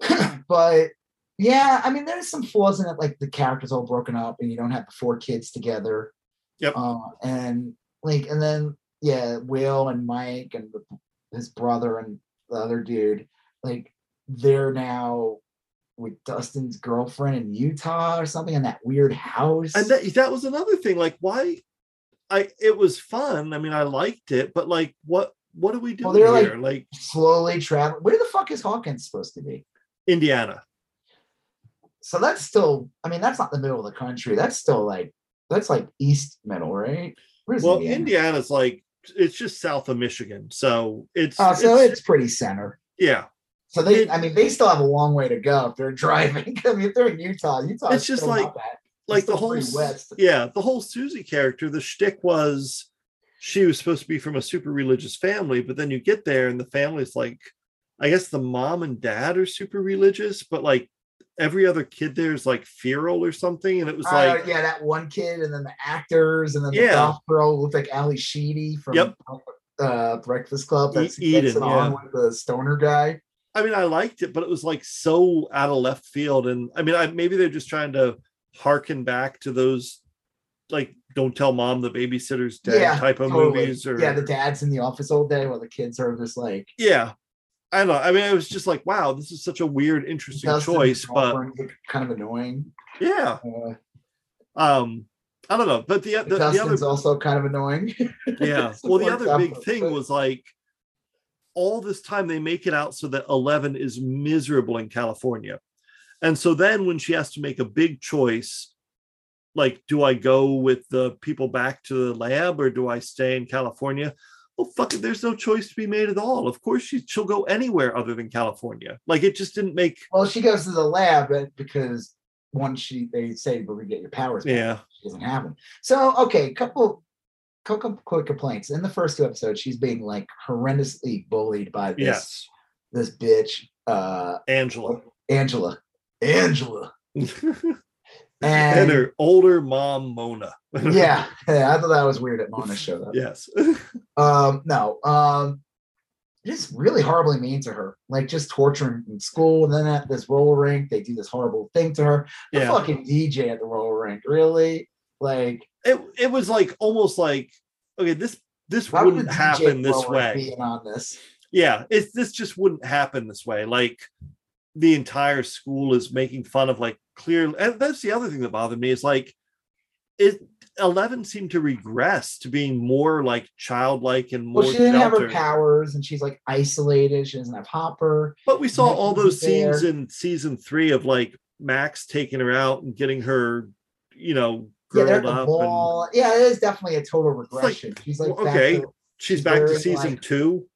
but yeah, I mean, there's some flaws in it, like the characters all broken up and you don't have the four kids together. Yep. Uh, and like, and then yeah, Will and Mike and the, his brother and the other dude, like they're now with Dustin's girlfriend in Utah or something in that weird house. and that that was another thing. Like, why? I it was fun. I mean, I liked it, but like, what what are we doing Well, they're, here? Like, slowly traveling. Where the fuck is Hawkins supposed to be? Indiana. So that's still, I mean, that's not the middle of the country. That's still like, that's like east middle, right? Where's Well, Indiana? Indiana's like it's just south of Michigan, so it's, Oh, so it's- it's pretty center. yeah. So they, It- I mean, they still have a long way to go if they're driving. I mean, if they're in Utah, Utah, It's just like- Like the whole west. yeah, the whole Susie character, the shtick was she was supposed to be from a super religious family, but then you get there and the family's like, I guess the mom and dad are super religious, but like every other kid there is like feral or something. And it was Uh, like, yeah, that one kid, and then the actors, and then the Yeah. golf girl looked like Ally Sheedy from Yep. uh, Breakfast Club. That's Eden, gets it on yeah. with the stoner guy. I mean, I liked it, but it was like so out of left field. And I mean, I maybe they're just trying to harken back to those like don't tell mom the babysitter's dead Yeah, type of totally. movies or Yeah, the dad's in the office all day while the kids are just like yeah. I don't know. I mean, it was just like, wow, this is such a weird, interesting choice, but kind of annoying. yeah. Uh, Um, I don't know. But the the, the other also kind of annoying. yeah. Well, the other big thing but- was like all this time they make it out so that Eleven is miserable in California. And so then when she has to make a big choice, like, do I go with the people back to the lab or do I stay in California? Well, fuck it, there's no choice to be made at all. Of course, she, she'll go anywhere other than California. Like, it just didn't make, Well, she goes to the lab because once she they say we're gonna get your powers back. yeah, She doesn't have them. So okay, couple couple quick complaints. In the first two episodes, she's being like horrendously bullied by this yes, this bitch, uh Angela. Angela. Angela. and And, her older mom, Mona. yeah, yeah, I thought that was weird at Mona showed up. yes. Um, no, um, just really horribly mean to her, like just torturing in school. And then at this roller rink, they do this horrible thing to her. The Yeah. fucking DJ at the roller rink, really? Like, it it was like almost like okay this this would wouldn't happen this way Being on this, yeah it's this just wouldn't happen this way like the entire school is making fun of like clear and that's the other thing that bothered me is like it 11 seemed to regress to being more like childlike and more well, she didn't have her powers, and she's like isolated. She doesn't have Hopper. but we saw all those there. scenes in season three of like max taking her out and getting her you know Yeah, they're at the up and. Yeah, it is definitely a total regression. she's like, well, back okay. to- she's she's back to season like, two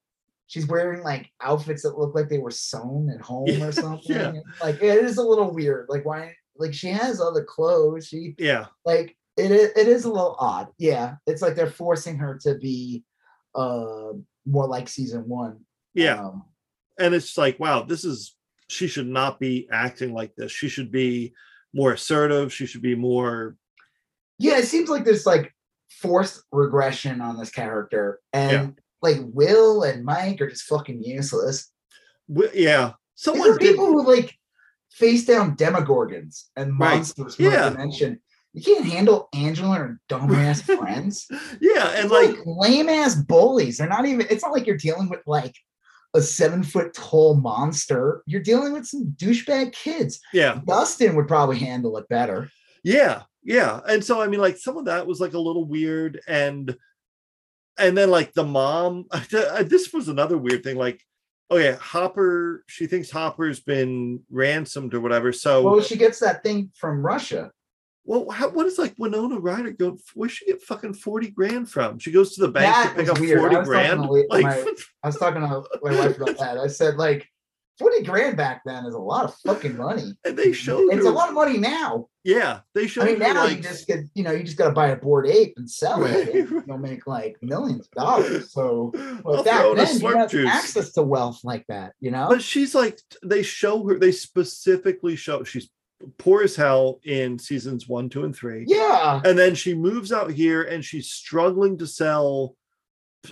she's wearing like outfits that look like they were sewn at home Yeah, or something. yeah. Like it is a little weird. Like why? Like she has other clothes. She yeah like it it is a little odd. Yeah, it's like they're forcing her to be uh more like season one. yeah Um, and it's like wow this is she should not be acting like this she should be more assertive she should be more yeah. It seems like there's like forced regression on this character, and Yeah. Like Will and Mike are just fucking useless. yeah These someone are did, people who like face down demogorgons and monsters from Yeah. yeah. dimension. You can't handle Angela and dumbass friends. yeah and like like, lame ass bullies. They're not even. It's not like you're dealing with like a seven foot tall monster. You're dealing with some douchebag kids. yeah Dustin would probably handle it better. yeah yeah and so i mean like some of that was like a little weird and and then like the mom this was another weird thing like oh, okay hopper she thinks hopper's been ransomed or whatever so Well, she gets that thing from Russia. Well, how, what is like Winona Ryder go? Where she get fucking forty grand from? She goes to the bank That to pick up weird. Forty grand. to Like, my- I was talking to my wife about that. I said like. 40 grand back then is a lot of fucking money. and they showed It's her, a lot of money now. Yeah, they showed I mean, now like you just get, you know, you just got to buy a Bored Ape and sell it. And You'll make like millions of dollars. So, well, back then, you had juice. access to wealth like that, you know? But she's like, they show her. They specifically show she's poor as hell in seasons one, two, and three. yeah. and then she moves out here and she's struggling to sell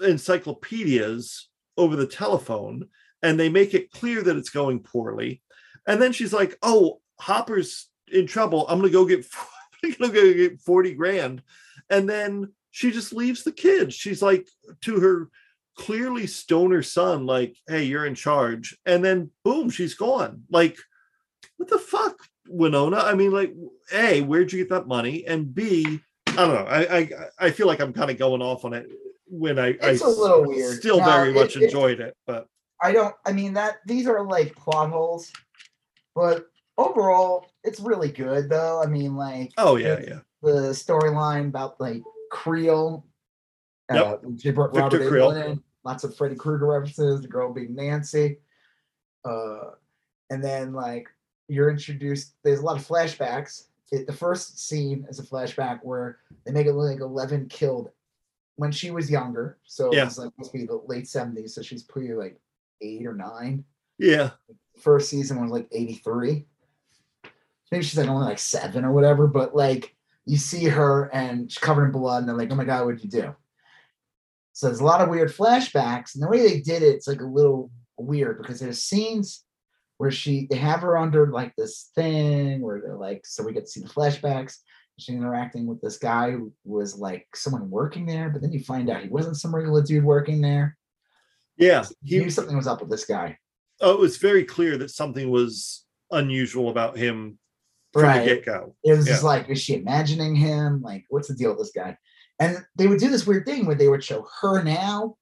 encyclopedias over the telephone and they make it clear that it's going poorly. And then she's like oh hopper's in trouble. I'm gonna go get i'm gonna go get 40 grand. And then she just leaves the kids. She's like to her clearly stoner son like hey you're in charge. And then boom she's gone. Like what the fuck winona? I mean like a where'd you get that money? And b i don't know. I i, I feel like i'm kind of going off on it when i It's I a little weird. still No, very it- much it- enjoyed it but I don't, I mean, that these are like plot holes, but overall, it's really good though. I mean, like, oh yeah yeah the storyline about like Creel. Yep. Uh, they Victor Robert Creel. Lots of Freddy Krueger references, the girl being Nancy. Uh, and then like you're introduced, there's a lot of flashbacks. It, the first scene is a flashback where they make it look like Eleven killed when she was younger. So Yeah. it was like must be the late 70s. So she's pretty like eight or nine. Yeah. First season was like 83. Maybe she's like only like seven or whatever, but like you see her and she's covered in blood, and they're like, "Oh my god, what'd you do?" So there's a lot of weird flashbacks, and the way they did it, it's like a little weird because there's scenes where she they have her under like this thing where they're like, so we get to see the flashbacks. She's interacting with this guy who was like someone working there, but then you find out he wasn't some regular dude working there. Yeah. He knew something was up with this guy. Oh, it was very clear that something was unusual about him from Right. the get go. It was Yeah. just like, is she imagining him? Like, what's the deal with this guy? And they would do this weird thing where they would show her now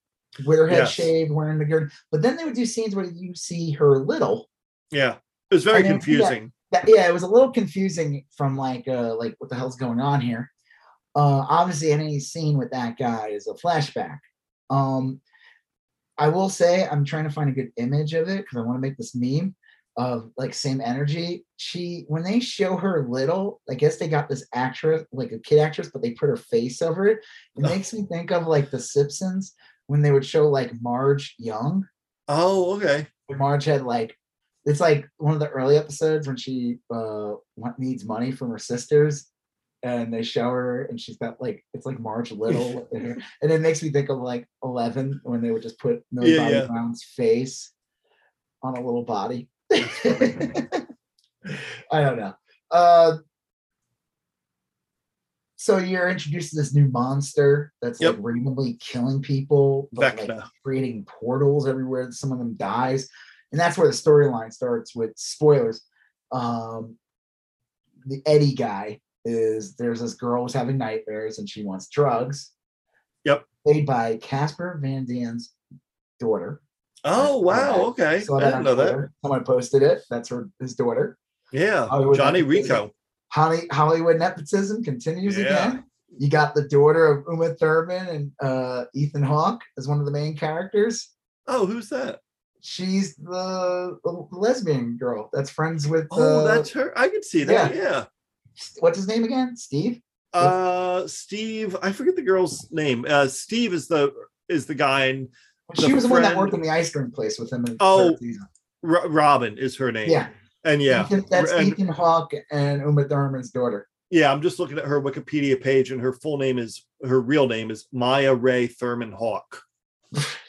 with her head Yes. shaved, wearing the girdle, but then they would do scenes where you see her little. Yeah. It was very And confusing. That, yeah, it was a little confusing from like, uh, like what the hell's going on here? Uh, obviously, any scene with that guy is a flashback. Um, I will say I'm trying to find a good image of it because I want to make this meme of like same energy. She when they show her little, I guess they got this actress, like a kid actress, but they put her face over it. It Oh. makes me think of like the Simpsons when they would show like Marge young. Oh, okay. Marge had like it's like one of the early episodes when she uh needs money from her sisters and they show her and she's got like it's like Marge Little and it makes me think of like 11 when they would just put Millie Yeah, Bobby yeah. Brown's face on a little body. I don't know. Uh so you're introduced to this new monster that's Yep. like randomly killing people, but like creating portals everywhere. that Some of them dies, and that's where the storyline starts with spoilers. Um, the Eddie guy is there's this girl who's having nightmares and she wants drugs. Yep. Played by Casper Van Dien's daughter. Oh, wow. Okay. Saw I didn't know that. Someone posted it. That's her his daughter. Yeah. Hollywood Johnny. Rico. Holly, Hollywood nepotism continues Yeah. again. You got the daughter of Uma Thurman and uh, Ethan Hawke as one of the main characters. Oh, who's that? She's the, lesbian girl that's friends with. Oh, uh, that's her. I can see that. Yeah. What's his name again? Steve. Uh Steve, I forget the girl's name. Uh Steve is the is the guy and She The was the one that worked in the ice cream place with him. Oh. Ro- Robin is her name. yeah, And yeah. Ethan, that's and- Ethan Hawke and Uma Thurman's daughter. Yeah, I'm just looking at her Wikipedia page, and her full name is her real name is Maya Ray Thurman Hawke.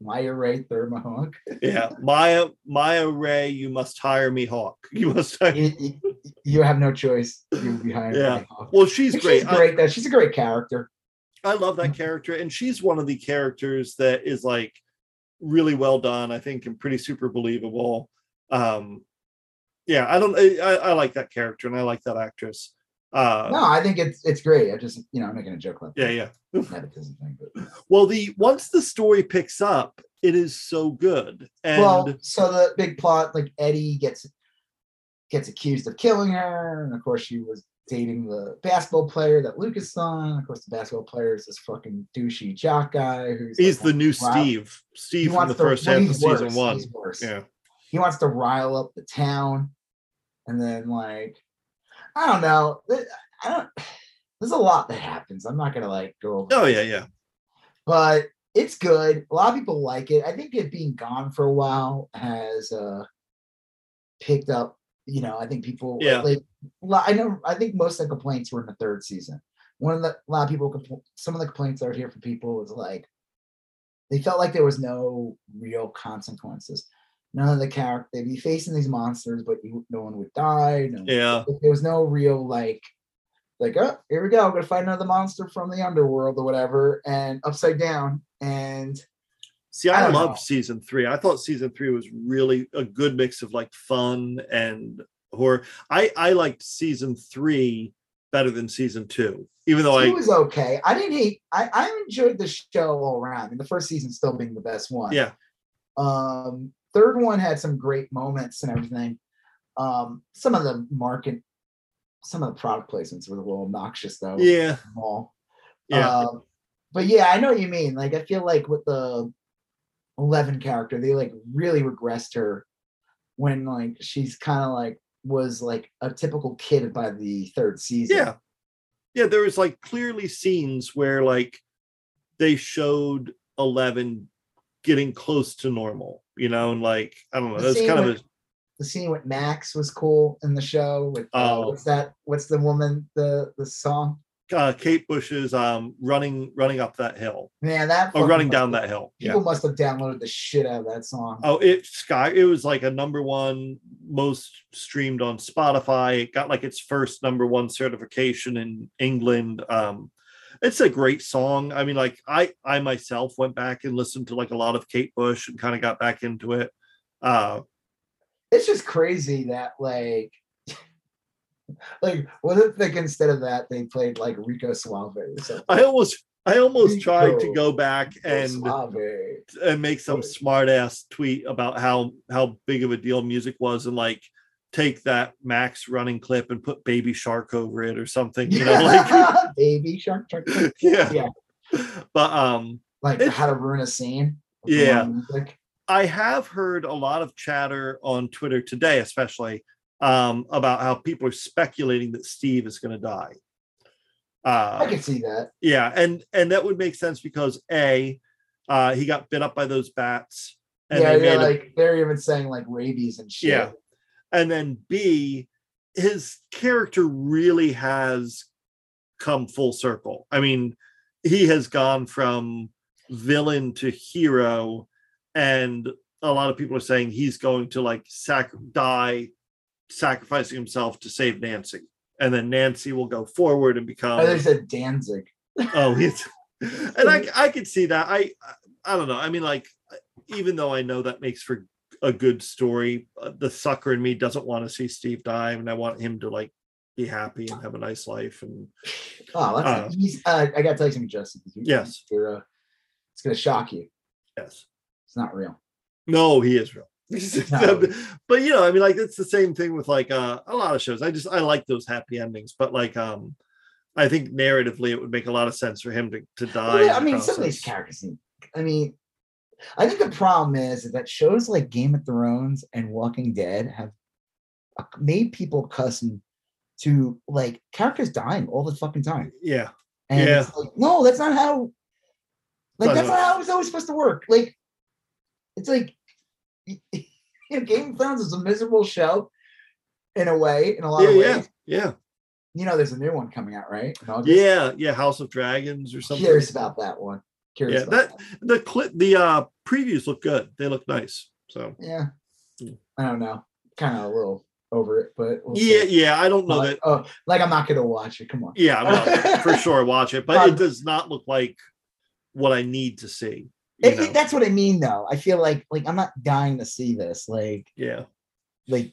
Maya Ray Thurman Hawke. Yeah, Maya Maya Ray, you must hire me, Hawk. You must. Hire- you, you- you have no choice. You'll be hired. Yeah. Well, she's She's great. great. I, though. She's a great character. I love that character, and she's one of the characters that is like really well done. I think and pretty super believable. Um, yeah, I don't. I I like that character, and I like that actress. Uh, No, I think it's it's great. I just you know I'm making a joke about yeah, yeah. nepotism thing, but Well, the once the story picks up, it is so good, and well, so the big plot like Eddie gets gets accused of killing her, and of course she was dating the basketball player that Lucas saw. Of course, the basketball player is this fucking douchey jock guy who's he's like, the new rile- Steve. Steve from the to- first half of season worse, one. Yeah. He wants to rile up the town, and then like I don't know. I don't. There's a lot that happens. I'm not gonna like go. Over Oh yeah, yeah. but it's good. A lot of people like it. I think it being gone for a while has uh picked up. You know, I think people. Yeah. Like, I know. I think most of the complaints were in the third season. One of the a lot of people. compl- Some of the complaints that I would hear from people was like they felt like there was no real consequences. None of the character they'd be facing these monsters, but you, no one would die. No, Yeah. there was no real like like oh here we go i'm gonna fight another monster from the underworld or whatever and upside down and See, I I, know. season three. I thought season three was really a good mix of like fun and horror. I I liked season three better than season two, even though it I was okay i didn't hate i i enjoyed the show all around I mean, the first season still being the best one yeah um third one had some great moments and everything um some of the market some of the product placements were a little obnoxious though yeah yeah Um, but yeah, I know what you mean. Like, I feel like with the Eleven character, they like really regressed her when like she's kind of like was like a typical kid by the third season. yeah yeah. There was like clearly scenes where like they showed Eleven getting close to normal, you know, and like I don't know, that's kind of a The scene with Max was cool in the show. With uh, Oh. what's that? What's the woman? The the song? uh, Kate Bush's um running running up that hill Man, that or running down have- that hill. Yeah. People must have downloaded the shit out of that song. Oh, it Sky. It was like a number one most streamed on Spotify. It got like its first number one certification in England. Um, it's a great song. I mean, like I I myself went back and listened to like a lot of Kate Bush and kind of got back into it. Uh, It's just crazy that like. Like, what if like instead of that they played like Rico Suave or something? I almost I almost tried to go back and Suave. and make some smart ass tweet about how how big of a deal music was and like take that Max running clip and put Baby Shark over it or something. You know, like baby shark, shark, shark. yeah. Yeah. But um like how to ruin a scene. Yeah. I have heard a lot of chatter on Twitter today, especially um, about how people are speculating that Steve is going to die. Uh i Uh, can see that. yeah, and and that would make sense because a uh, he got bit up by those bats, and yeah, they yeah, made a- like they're even saying like rabies and shit. yeah, and then b his character really has come full circle. I mean, he has gone from villain to hero, and a lot of people are saying he's going to like sac- die sacrificing himself to save Nancy. And then Nancy will go forward and become Oh, they said Danzig. oh he's and I I could see that. I I don't know. I mean, like, even though I know that makes for a good story, uh, the sucker in me doesn't want to see Steve die, and I want him to like be happy and have a nice life. And Oh, that's Uh, he's. Uh, I gotta tell you something, Justin. Yes. you're, uh, it's gonna shock you. yes, It's not real. no, he is real. No. but you know, I mean, like it's the same thing with like uh, a lot of shows. I just I like those happy endings, but like um, I think narratively it would make a lot of sense for him to to die. Well, I mean, some of these characters. I mean, I think the problem is that shows like Game of Thrones and Walking Dead have uh, made people accustomed to like characters dying all the fucking time. Yeah, And Yeah. like, no, that's not how. Like that's not how it's always supposed to work. Like, it's like, you know, Game of Thrones is a miserable show, in a way, in a lot yeah, of ways. yeah, yeah, You know, there's a new one coming out, right? yeah, yeah. House of Dragons or something. Curious about that one. Curious Yeah, about that the clip, the uh previews look good. They look nice. So Yeah. Mm. I don't know. Kind of a little over it, but we'll yeah, see. yeah. I don't know Like, that. oh, like I'm not gonna watch it. Come on. Yeah, I'm not for sure watch it, but Um, it does not look like what I need to see. It- it- that's what I mean, though. I feel like like I'm not dying to see this. Like yeah, like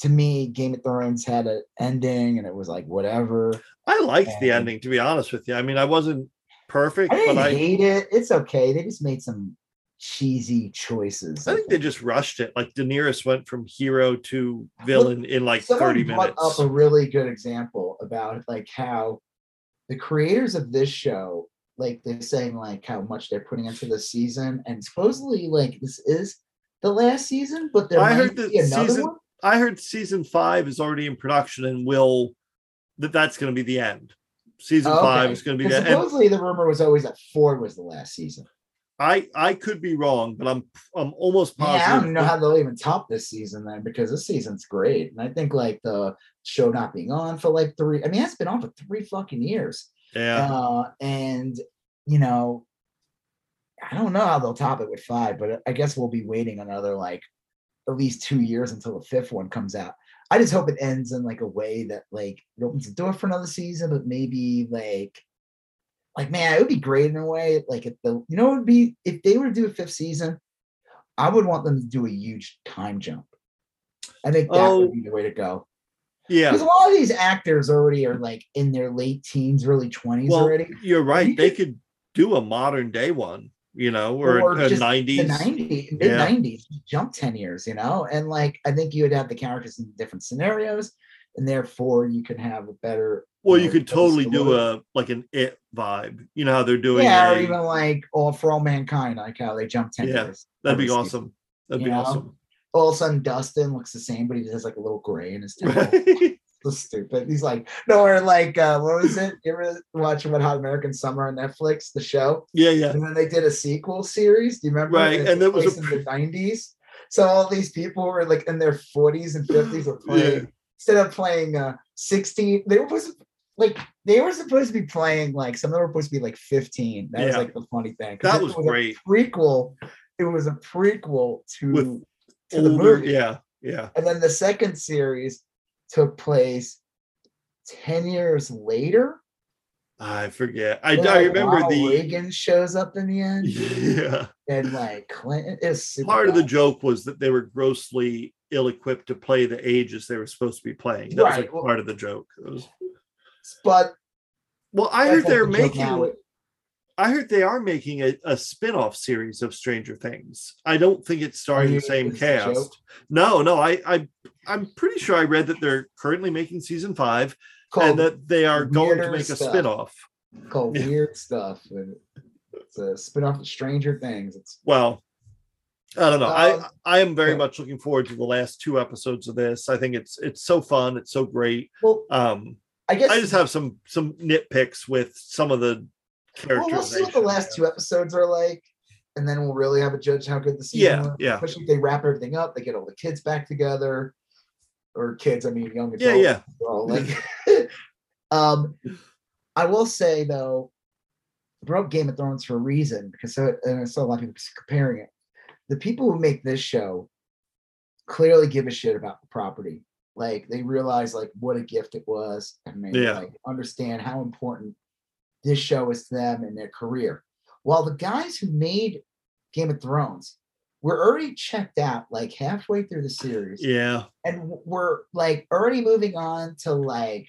to me, Game of Thrones had an ending, and it was like whatever. I liked the ending. To be honest with you, I mean, I wasn't perfect, I didn't but I hate it. It's okay. They just made some cheesy choices. I think they just rushed it. Like Daenerys went from hero to villain in like 30 minutes. up a really good example about like how the creators of this show, like they're saying like how much they're putting into the season, and supposedly like this is the last season, but there I might heard that be another season- one. I heard season five is already in production and will that that's going to be the end. Season Oh, five okay. is going to be end. supposedly the rumor was always that four was the last season. I I could be wrong, but I'm I'm almost positive. Yeah. I don't know how they'll even top this season then because this season's great. And I think like the show not being on for like three, I mean, it's been on for three fucking years. yeah, Uh, and you know, I don't know how they'll top it with five, but I guess we'll be waiting another like at least two years until the fifth one comes out. I just hope it ends in like a way that like it opens the door for another season, but maybe like like man, it would be great in a way. Like if the you know it would be if they were to do a fifth season, I would want them to do a huge time jump. I think that Oh. would be the way to go. yeah. Because a lot of these actors already are like in their late teens, early 20s Well, already. you're right. you They could- could do a modern day one, you know, or, Or a just the nineties. 90s, mid Yeah. 90s, jump 10 years, you know? And like, I think you would have the characters in different scenarios, and therefore you could have a better. Well, you know, could totally do a like an it vibe. You know how they're doing. Yeah, a- or even like All for All Mankind, like how they jump 10 Yeah, years. that'd be season. awesome. That'd you be know? awesome. All of a sudden, Dustin looks the same, but he just has like a little gray in his temple. So stupid. He's like, no, or like, uh, what was it? You ever watching Wet Hot American Summer on Netflix, the show? Yeah, yeah. And then they did a sequel series. Do you remember? Right, It and that was a in the nineties. So all these people were like in their forties and fifties were playing Yeah. instead of playing uh 16, they were supposed to like they were supposed to be playing like some of them were supposed to be like 15. That was like the funny thing. That it was a great. prequel. It was a prequel to, With to the movie. yeah, yeah. And then the second series took place 10 years later. I forget. I, I remember Ronald the Reagan shows up in the end, yeah. and like Clinton is Part of the joke was that they were grossly ill-equipped to play the ages they were supposed to be playing. That was Right, like well- part of the joke. It was- But well, I heard they're the making. I heard they are making a, a spin-off series of Stranger Things. I don't think it's starring the same a cast. No, no, I, I I'm pretty sure I read that they're currently making season five called, and that they are going to make a stuff. spin-off. called Yeah. weird stuff. It's a spin-off of Stranger Things. It's Well, I don't know. I I am very yeah. much looking forward to the last two episodes of this. I think it's it's so fun. It's so great. well, Um, I guess I just have some some nitpicks with some of the well, we'll see what the last two episodes are like, and then we'll really have a judge how good the season Yeah, was. yeah. Especially if they wrap everything up, they get all the kids back together, or kids, I mean young adults. Yeah, yeah. They're like, um, I will say though, I brought Game of Thrones for a reason because so, and I saw a lot of people comparing it. The people who make this show clearly give a shit about the property. Like they realize like what a gift it was, and they Yeah. like understand how important this show is them and their career. While the guys who made Game of Thrones were already checked out like halfway through the series Yeah, and we're like already moving on to like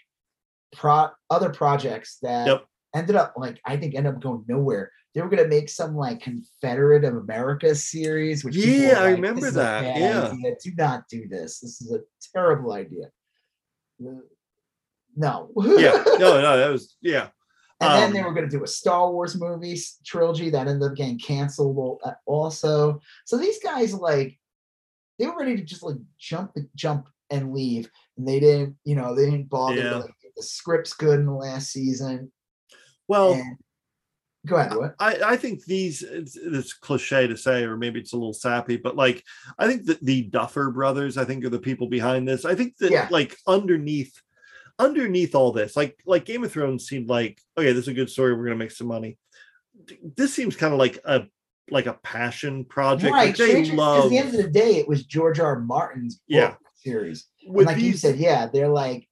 pro other projects that Yep. ended up like I think ended up going nowhere. They were gonna make some like Confederate of America series, which Yeah, were I remember "This is a that, yeah. idea. Do not do this. This is a terrible idea. Uh, No. yeah. No, no, that was yeah. And then they Um, were going to do a Star Wars movie trilogy that ended up getting canceled uh, also. So these guys like they were ready to just like jump jump and leave, and they didn't. You know, they didn't bother. Yeah. To, like, get the script's good in the last season. Well, and go ahead. What? I, I think these it's, it's cliche to say or maybe it's a little sappy but like i think that the duffer brothers i think are the people behind this i think that Yeah. like underneath underneath all this like like game of thrones seemed like okay this is a good story we're gonna make some money this seems kind of like a like a passion project Right. like they love at the end of the day, it was George R. R. Martin's Yeah. series. With like you said, yeah, they're like,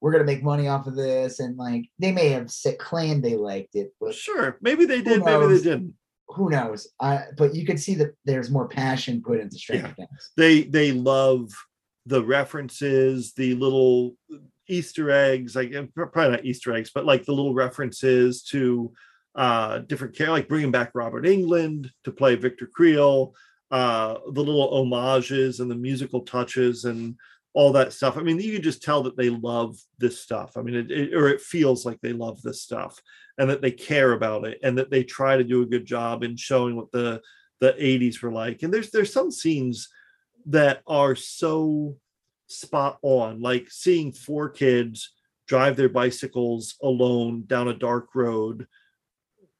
we're gonna make money off of this, and like they may have said, claimed they liked it, but sure maybe they did maybe they didn't who knows? I but you can see that there's more passion put into Stranger Things. they they love the references the little easter eggs like eh, probably not easter eggs but like the little references to uh different care like bringing back robert englund to play victor creel uh the little homages and the musical touches and all that stuff. I mean you can just tell that they love this stuff. I mean it, it or it feels like they love this stuff and that they care about it and that they try to do a good job in showing what the the 80s were like. And there's there's some scenes that are so spot on like seeing four kids drive their bicycles alone down a dark road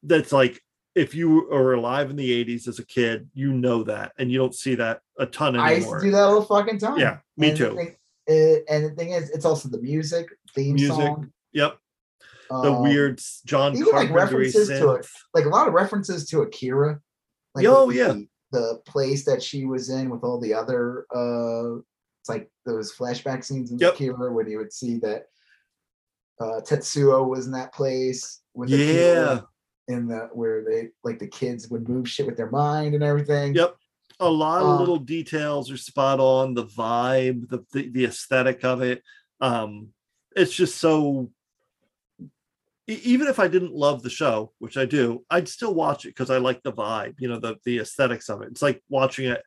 that's like if you are alive in the 80s as a kid you know that and you don't see that a ton anymore. I used to do that all the fucking time. yeah me And the too thing- uh, and the thing is, it's also the music theme Music, song. yep the um, weird s- john even, like, references to it. like a lot of references to Akira. Like Oh, yeah. the, the place that she was in with all the other uh like those flashback scenes in Yep. Akira when you would see that uh Tetsuo was in that place with yeah in the where they like the kids would move shit with their mind and everything. Yep. A lot of Um, little details are spot on. The vibe, the, the the aesthetic of it. Um, it's just so. Even if I didn't love the show, which I do, I'd still watch it because I like the vibe. You know, the the aesthetics of it. It's like watching a,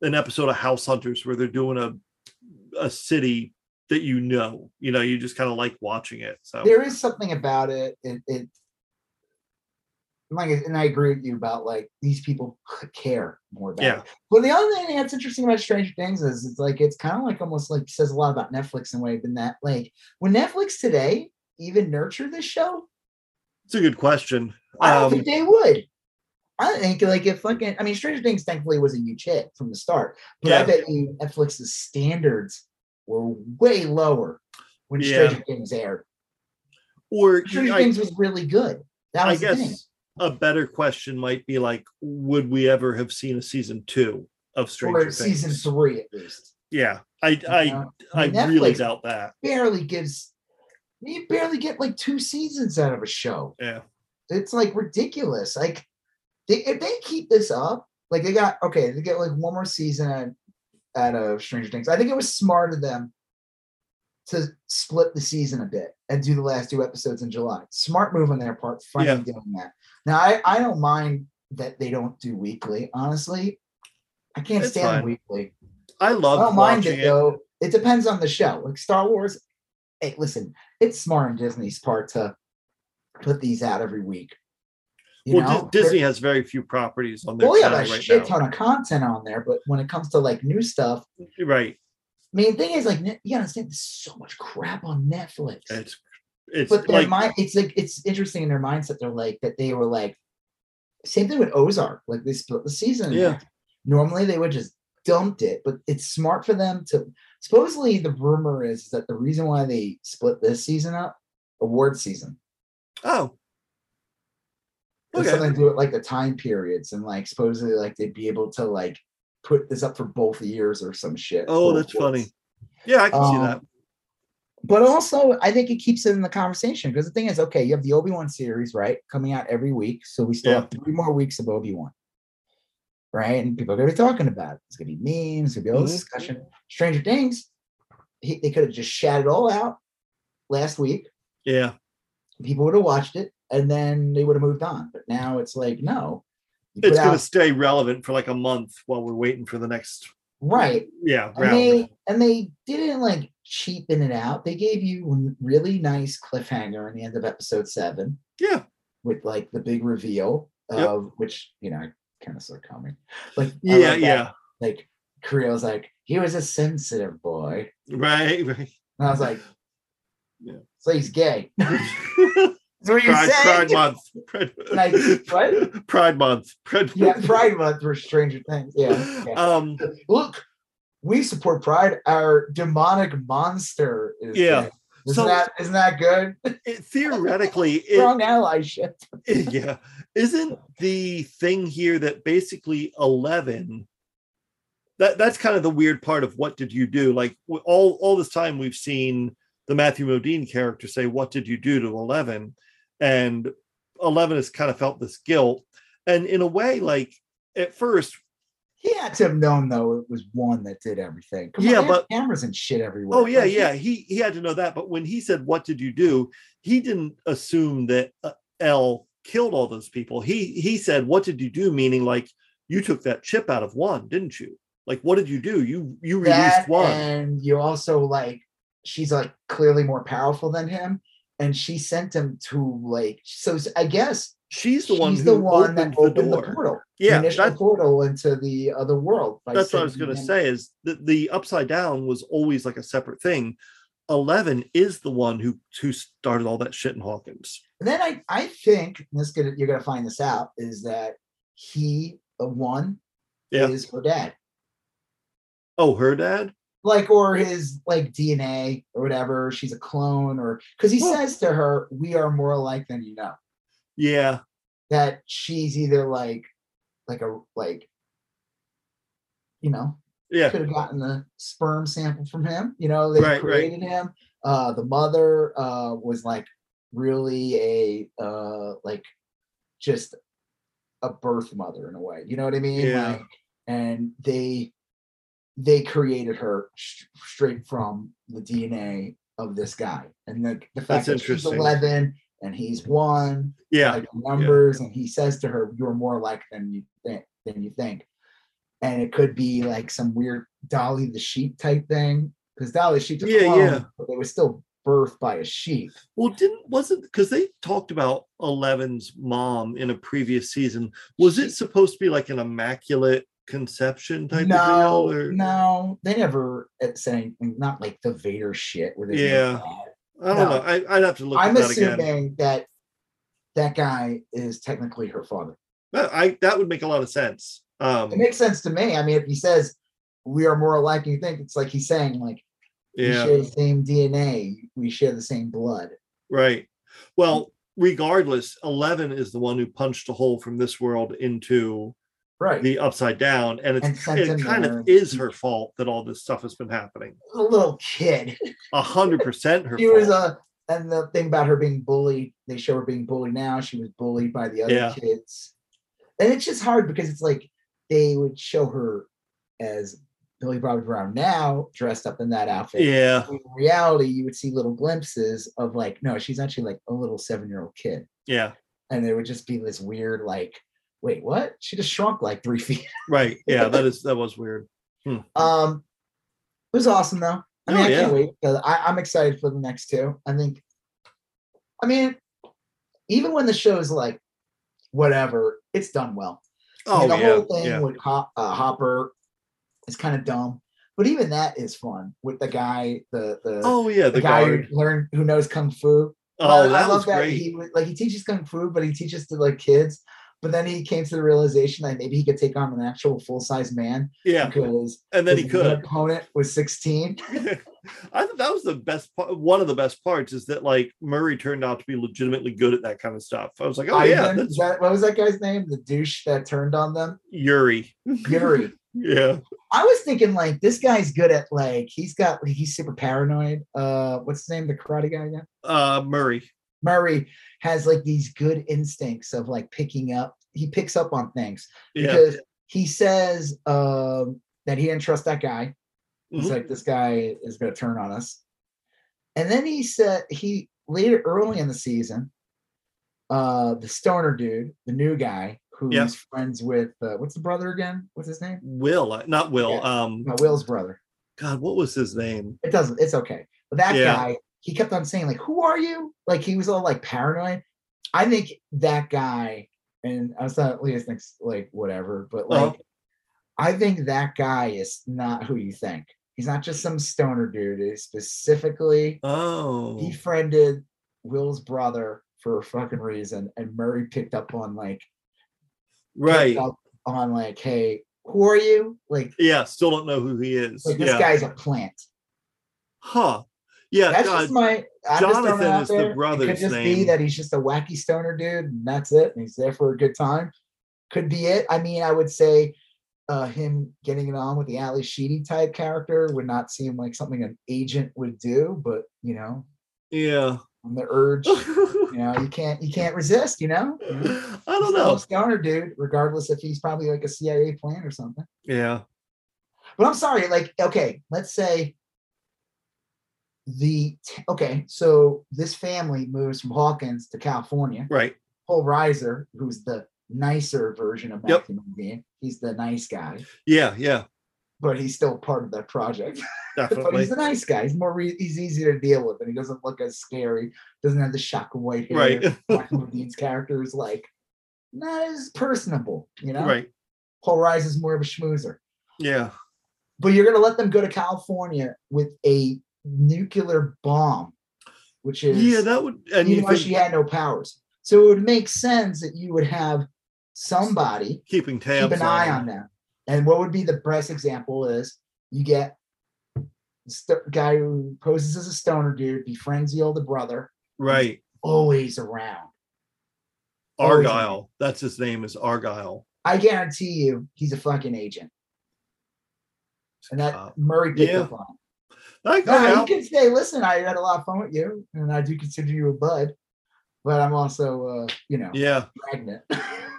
an episode of House Hunters where they're doing a a city that you know. You know, you just kind of like watching it. So there is something about it. It, it like, and I agree with you about like these people care more about. Yeah. It. But the other thing that's interesting about Stranger Things is it's like it's kind of like almost like says a lot about Netflix in a way than that. Like when Netflix today even nurture this show, It's a good question. I don't Um, think they would. I think like if fucking I mean Stranger Things thankfully was a huge hit from the start, but I bet you Netflix's standards were way lower when Yeah. Stranger Things aired. or Stranger I, Things was really good. That I was the thing. guess a better question might be like, would we ever have seen a season two of Stranger or Things? season three at least. Yeah, I you I know? I mean, really doubt that. barely gives you barely get like two seasons out of a show. Yeah, It's like ridiculous. Like they, if they keep this up, like they got okay, they get like one more season out, of uh, Stranger Things. I think it was smart of them to split the season a bit and do the last two episodes in July. Smart move on their part, finally doing that. Now I, I don't mind that they don't do weekly, honestly. I can't It's stand fine. weekly. I I love don't mind it it. though. It depends on the show. Like Star Wars, hey, listen, it's smart on Disney's part to put these out every week. You Well, know? Dis- Disney has very few properties on their well, yeah, a right shit now. ton of content on there, but when it comes to like new stuff, Right, main thing is like you understand there's so much crap on Netflix. it's it's but their like mind, it's like it's interesting in their mindset. They're like that they were like same thing with Ozark. Like they split the season. Yeah. Normally they would just dumped it, but it's smart for them to. Supposedly the rumor is that the reason why they split this season up, award season, oh, okay, something to do with like the time periods and like supposedly like they'd be able to like put this up for both years or some shit. oh, that's funny. Yeah, I can see Um, that. but also I think it keeps it in the conversation because the thing is, okay, you have the Obi Wan series, right, coming out every week, so we still Yeah. have three more weeks of Obi Wan, right? And people are gonna be talking about it. It's gonna be memes, gonna be all this Mhm. discussion. Stranger Things, he, they could have just shat it all out last week. Yeah, People would have watched it, and then they would have moved on. But now it's like, no, it's gonna stay relevant for like a month while we're waiting for the next. right. Yeah, and round. they and they didn't like cheapen it out. They gave you a really nice cliffhanger in the end of episode seven yeah, with like the big reveal Yep. of which you know I kind of saw coming. Like yeah, yeah. Like Creel's like he was a sensitive boy, Right, right. and I was like, Yeah. so he's gay. That's what Pride, saying? Pride Month. Pride, Like, what? Pride Month. Pride Yeah, Pride Month for Stranger Things. Yeah. yeah. Um, Look, we support Pride. Our demonic monster is Yeah. Isn't So- that isn't that good? it, theoretically, it, Strong allyship. yeah, isn't the thing here that basically Eleven? That that's kind of the weird part of what did you do? Like all all this time we've seen the Matthew Modine character say, "What did you do to Eleven?" And Eleven has kind of felt this guilt, and in a way, like at first, He had to have known though it was one that did everything. Come Yeah, have but- cameras and shit everywhere. Oh yeah, Like, yeah. He he had to know that. But when he said, "What did you do?" He didn't assume that uh, L killed all those people. He he said, "What did you do?" Meaning like you took that chip out of one, didn't you? Like what did you do? You you released that one. and you also like she's like clearly more powerful than him, and she sent him to like so I guess She's the one she's who the one opened, that the opened the door. portal. the yeah, initial that, portal into the other world. that's what I was going to say. Is that the upside down was always like a separate thing. Eleven is the one who who started all that shit in Hawkins. And then I I think this gonna you're gonna find this out is that he the one Yeah. is her dad. Oh, her dad. Like or his like DNA or whatever. She's a clone, or because he Well- says to her, "We are more alike than you know." Yeah, That she's either like, like a like, you know, yeah, could have gotten the sperm sample from him. You know, they Right, right. created him. Uh, the mother uh was like really a uh like just a birth mother in a way. You know what I mean? Yeah. Like, and they they created her sh- straight from the DNA of this guy, and the the fact That's that she's eleven and he's one, yeah. like numbers, and he says to her, "You're more like than you think than you think," and it could be like some weird Dolly the sheep type thing because Dolly the sheep's a Yeah, clone, yeah. but they were still birthed by a sheep. Well, didn't wasn't because they talked about Eleven's mom in a previous season. Was it supposed to be like an immaculate conception type no, of deal? Or no, they never uh, said anything. Not like the Vader shit. Where they Yeah. I don't No. know. I, I'd have to look I'm at that again. assuming that that guy is technically her father. But I that would make a lot of sense. Um, It makes sense to me. I mean, if he says we are more alike than you think, it's like he's saying like we yeah, share the same DNA, we share the same blood. right. Well, regardless, Eleven is the one who punched a hole from this world into Right. the upside down, and And it's sent it kind of is her fault that all this stuff has been happening. a little kid. A hundred percent her She fault. was a and the thing about her being bullied, they show her being bullied now. She was bullied by the other Yeah. kids. And it's just hard because it's like they would show her as Millie Bobby Brown now, dressed up in that outfit. yeah, In reality, you would see little glimpses of like, no, she's actually like a little seven-year-old kid. yeah, And there would just be this weird, like, wait, what? She just shrunk like three feet. right. Yeah, that is that was weird. Um, it was awesome though. I mean, Oh, I can't wait. I, I'm excited for the next two. I think. I mean, even when the show is like, whatever, it's done well. I Oh mean, the yeah, whole thing yeah. with Hop, uh, Hopper is kind of dumb, but even that is fun with the guy, the the, Oh yeah, the, the, guy guard. who learned who knows kung fu. Oh, I- I that love was great. He like he teaches kung fu, but he teaches to like kids. But then he came to the realization that maybe he could take on an actual full size man yeah, because and then he could. opponent was 16. I thought that was the best part. One of the best parts is that like Murray turned out to be legitimately good at that kind of stuff. I was like, oh yeah, that, what was that guy's name? The douche that turned on them? Yuri. Yuri. Yeah, I was thinking like this guy's good at like he's got he's super paranoid. Uh what's his name? The karate guy again? uh, Murray. Murray has like these good instincts of like picking up. He picks up on things Yeah, because he says um that he didn't trust that guy. He's Mhm. like, this guy is gonna turn on us. And then he said he later early in the season, uh the stoner dude, the new guy who's Yeah. friends with uh, what's the brother again? What's his name? Will, uh, not Will. Yeah. Um, No, Will's brother. God, what was his name? It doesn't, it's okay. But that Yeah. guy, he kept on saying, like, who are you? Like he was all like paranoid. I think that guy, and I was not Leah thinks like whatever, but like Uh-huh. I think that guy is not who you think. He's not just some stoner dude. he specifically Oh, befriended Will's brother for a fucking reason, and Murray picked up on like right. on like, hey, who are you? Like, Yeah, still don't know who he is. like this yeah. guy's a plant. Huh. Yeah, That's God. just my. I'm just Jonathan out is the. It could brother's just be that he's just a wacky stoner dude, and that's it. And he's there for a good time. Could be it. I mean, I would say uh, him getting it on with the Ally Sheedy type character would not seem like something an agent would do, but you know, yeah. on the urge, you know, you can't you can't resist. You know, You know? don't He's know. stoner dude, regardless if he's probably like a CIA plan or something. Yeah. But I'm sorry, like, okay, let's say the okay, so this family moves from Hawkins to California. Right. Paul Reiser, who's the nicer version of Yep. Matthew Modine, he's the nice guy, Yeah. Yeah. but he's still part of that project. Definitely. but he's a nice guy. He's more re- he's easy to deal with, and he doesn't look as scary. Doesn't have the shock of white hair. Right. Michael Dean's character is like not as personable, you know. Right. Paul Reiser's more of a schmoozer. Yeah. but you're to let them go to California with a nuclear bomb, which is Yeah. That would. And you though think she had no powers. So it would make sense that you would have somebody keeping tabs keep an eye on them. And what would be the best example is you get the st- guy who poses as a stoner dude, befriends the older brother, Right. always around. Always Argyle. That's his name. Is Argyle. I guarantee you, he's a fucking agent. And that Uh, Murray picked yeah. up on. I, No, you can say, listen, I had a lot of fun with you, and I do consider you a bud, but I'm also, uh, you know, yeah. pregnant.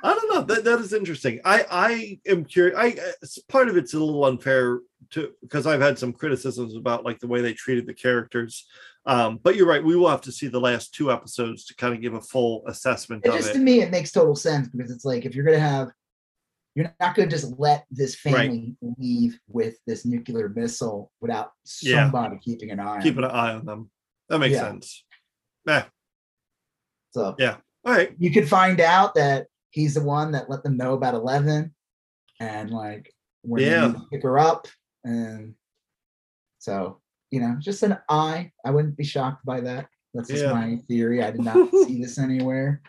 I don't know. That that is interesting. I I am curious. I it's- part of it's a little unfair to because I've had some criticisms about like the way they treated the characters. Um, but you're right. We will have to see the last two episodes to kind of give a full assessment it just it. to me, it makes total sense because it's like if you're gonna have, you're not gonna just let this family leave with this nuclear missile without Yeah. somebody keeping an eye. on Keeping them. an eye on them. that makes Yeah. sense. Eh, So Yeah. all right. you could find out that he's the one that let them know about Eleven, and like when Yeah. pick her up, and so you know, just an eye. I wouldn't be shocked by that. That's just Yeah. my theory. I did not see this anywhere,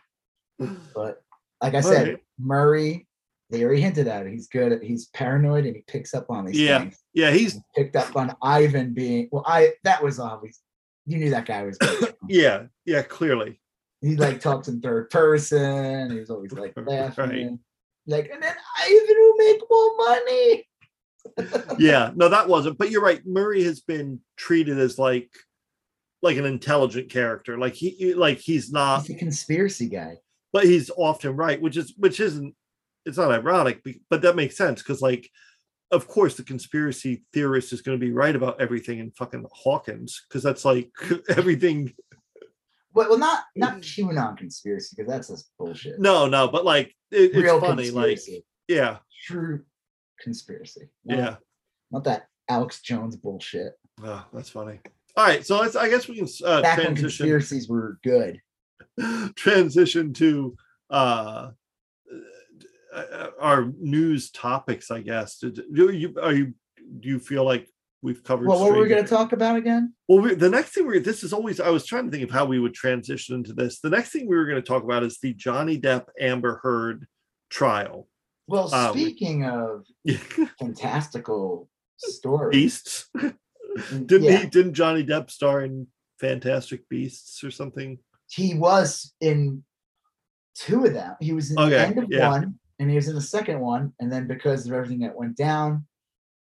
but like I said, Alright. Murray. They already hinted at it. He's good. At, he's paranoid and he picks up on these Yeah. things. Yeah, he's He picked up on Ivan being well. I that was obvious. You knew that guy was good. yeah, yeah, clearly. he like talks in third person. He was always like laughing. Right. Like, and then Ivan will make more money. Yeah, no, that wasn't. But you're right. Murray has been treated as like like an intelligent character. Like he like he's not He's a conspiracy guy. but he's often right, which is which isn't it's not ironic, but that makes sense because like of course the conspiracy theorist is going to be right about everything in fucking Hawkins because that's like everything. Well, well, not not QAnon conspiracy because that's just bullshit. No, no, but like it, it's Real funny, like conspiracy. yeah, true conspiracy. Not- yeah. not that Alex Jones bullshit. Oh, that's funny. All right, so let's. I guess we can uh, Back when transition conspiracies were good. transition to uh, our news topics. I guess. Did, do you are you do you feel like we've covered? Well, what were we going to talk about again? Well, we, the next thing we're this is always I was trying to think of how we would transition into this. The next thing we were going to talk about is the Johnny Depp Amber Heard trial. Well, Um, speaking of fantastical stories, Beasts. Didn't yeah, he? Didn't Johnny Depp star in Fantastic Beasts or something? he was in two of them. He was in Okay, the end of yeah. one, and he was in the second one. And then because of everything that went down,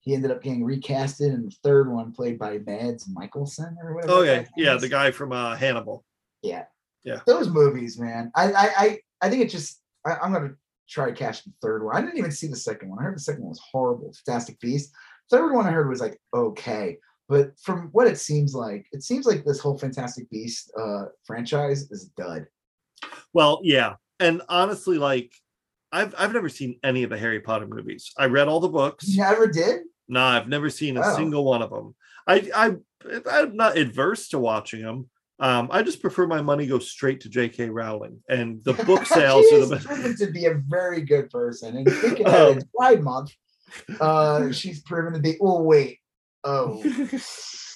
he ended up getting recasted in the third one, played by Mads Mikkelsen or whatever. Okay, yeah, the guy from uh, Hannibal. Yeah. Yeah. Those movies, man. I I I, I think it just I, I'm gonna try to catch the third one. I didn't even see the second one. I heard the second one was horrible. Fantastic Beast. Third one I heard was like okay. But from what it seems like, it seems like this whole Fantastic Beast uh franchise is dud. Well, yeah, and honestly, like I've I've never seen any of the Harry Potter movies. I read all the books. You never did? No, I've never seen a Oh. single one of them. I I I'm not adverse to watching them. Um, I just prefer my money go straight to J.K. Rowling, and the book sales she are the best. proven to be a very good person. And speaking Oh. of it's Pride Month, uh, she's proven to be. Oh wait, oh,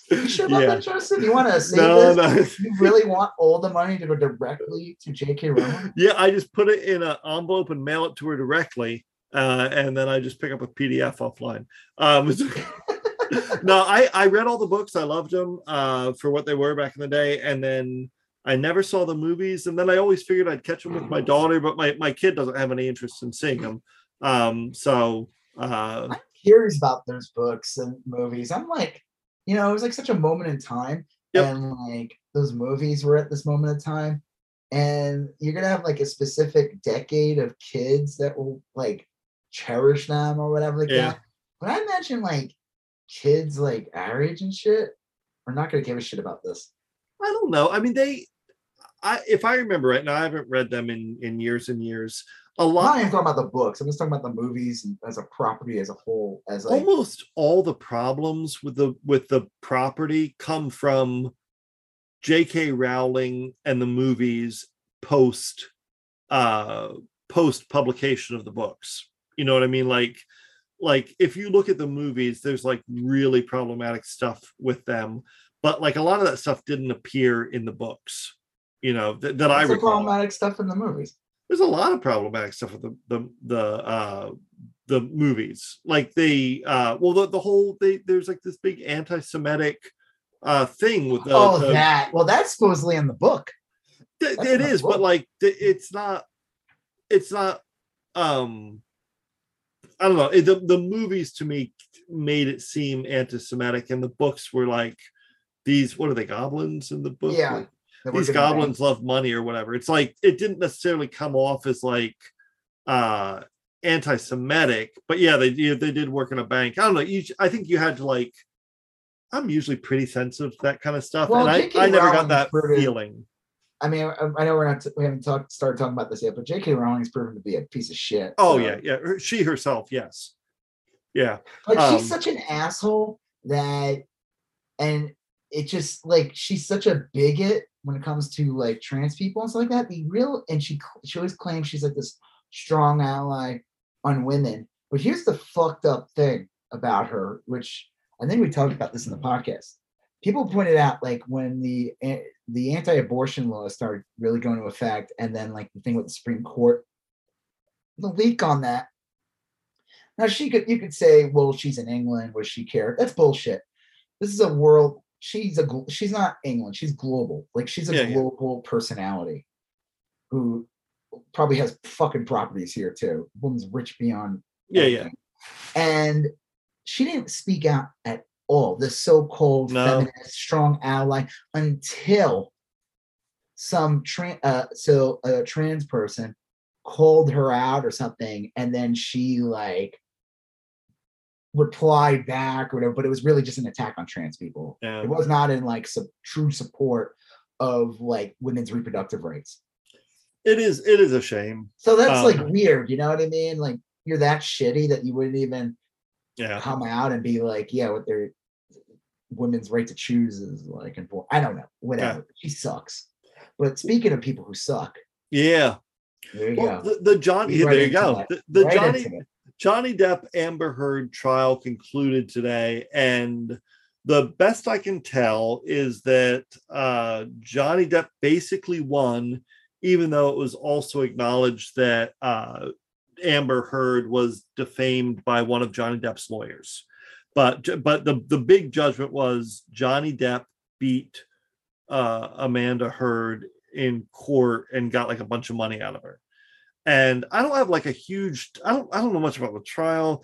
you sure about Yeah. that, Justin? You want to say No, this? no. You really want all the money to go directly to J.K. Rowling? Yeah, I just put it in an envelope and mail it to her directly, uh, and then I just pick up a PDF offline. Um, no, I I read all the books. I loved them uh, for what they were back in the day, and then I never saw the movies. And then I always figured I'd catch them with my daughter, but my my kid doesn't have any interest in seeing them. Um, so uh, I'm curious about those books and movies. I'm like, you know, it was like such a moment in time, Yep. and like those movies were at this moment in time, and you're gonna have like a specific decade of kids that will like cherish them or whatever like Yeah. that. But I imagine like kids like our age and shit are not gonna give a shit about this. I don't know. I mean, they. I if I remember right now, I haven't read them in in years and years. A I'm not lot. even talking about the books. I'm just talking about the movies as a property as a whole. As like, almost all the problems with the with the property come from J.K. Rowling and the movies post uh post publication of the books. You know what I mean? Like like if you look at the movies, there's like really problematic stuff with them, but like a lot of that stuff didn't appear in the books. You know that, that I what's the recall problematic stuff in the movies. There's a lot of problematic stuff with the the the uh the movies. Like they uh well the, the whole they there's like this big anti-semitic uh thing with the, oh, the- that. Well, that's supposedly in the book. th- it is but like th- it's not it's not um i don't know. It, the, the movies to me made it seem anti-semitic and the books were like these what are they goblins in the book? Yeah, Like, these goblins love money or whatever. It's like it didn't necessarily come off as like uh anti-Semitic, but yeah, they they did work in a bank. I don't know. You, I think you had to like. I'm usually pretty sensitive to that kind of stuff, Well, and I, I never got that feeling. I mean, I, I know we're not we haven't talked started talking about this yet, but J.K. Rowling's proven to be a piece of shit. Oh so- yeah, yeah. She herself, yes, yeah, Like Um, she's such an asshole that, and it just like she's such a bigot when it comes to like trans people and stuff like that. The real and she she always claims she's like this strong ally on women. But here's the fucked up thing about her, which I think we talked about this in the podcast. People pointed out like when the eh, the anti-abortion law started really going into effect, and then like the thing with the Supreme Court, the leak on that. Now she could you could say, well, she's in England, was she care? That's bullshit. This is a world she's a she's not England. She's global. Like she's a yeah, global yeah. personality who probably has fucking properties here too. Woman's rich beyond. Yeah, anything. yeah. And she didn't speak out at all. The so-called no. feminist, strong ally until some trans, uh, so a trans person called her out or something, and then she like replied back or whatever, but it was really just an attack on trans people. Yeah. It was not in like some true support of like women's reproductive rights. It is it is a shame. So that's um, like weird, you know what I mean? Like you're that shitty that you wouldn't even yeah. come out and be like, yeah, what their women's right to choose is like important. I don't know, whatever. Yeah. She sucks. But speaking of people who suck, yeah. There you well, go. The, the Johnny, right there you go. The, the right Johnny Johnny Depp Amber Heard trial concluded today, and the best I can tell is that uh, Johnny Depp basically won, even though it was also acknowledged that uh, Amber Heard was defamed by one of Johnny Depp's lawyers. But but the the big judgment was Johnny Depp beat uh, Amanda Heard in court and got like a bunch of money out of her and I don't have like a huge I don't I don't know much about the trial.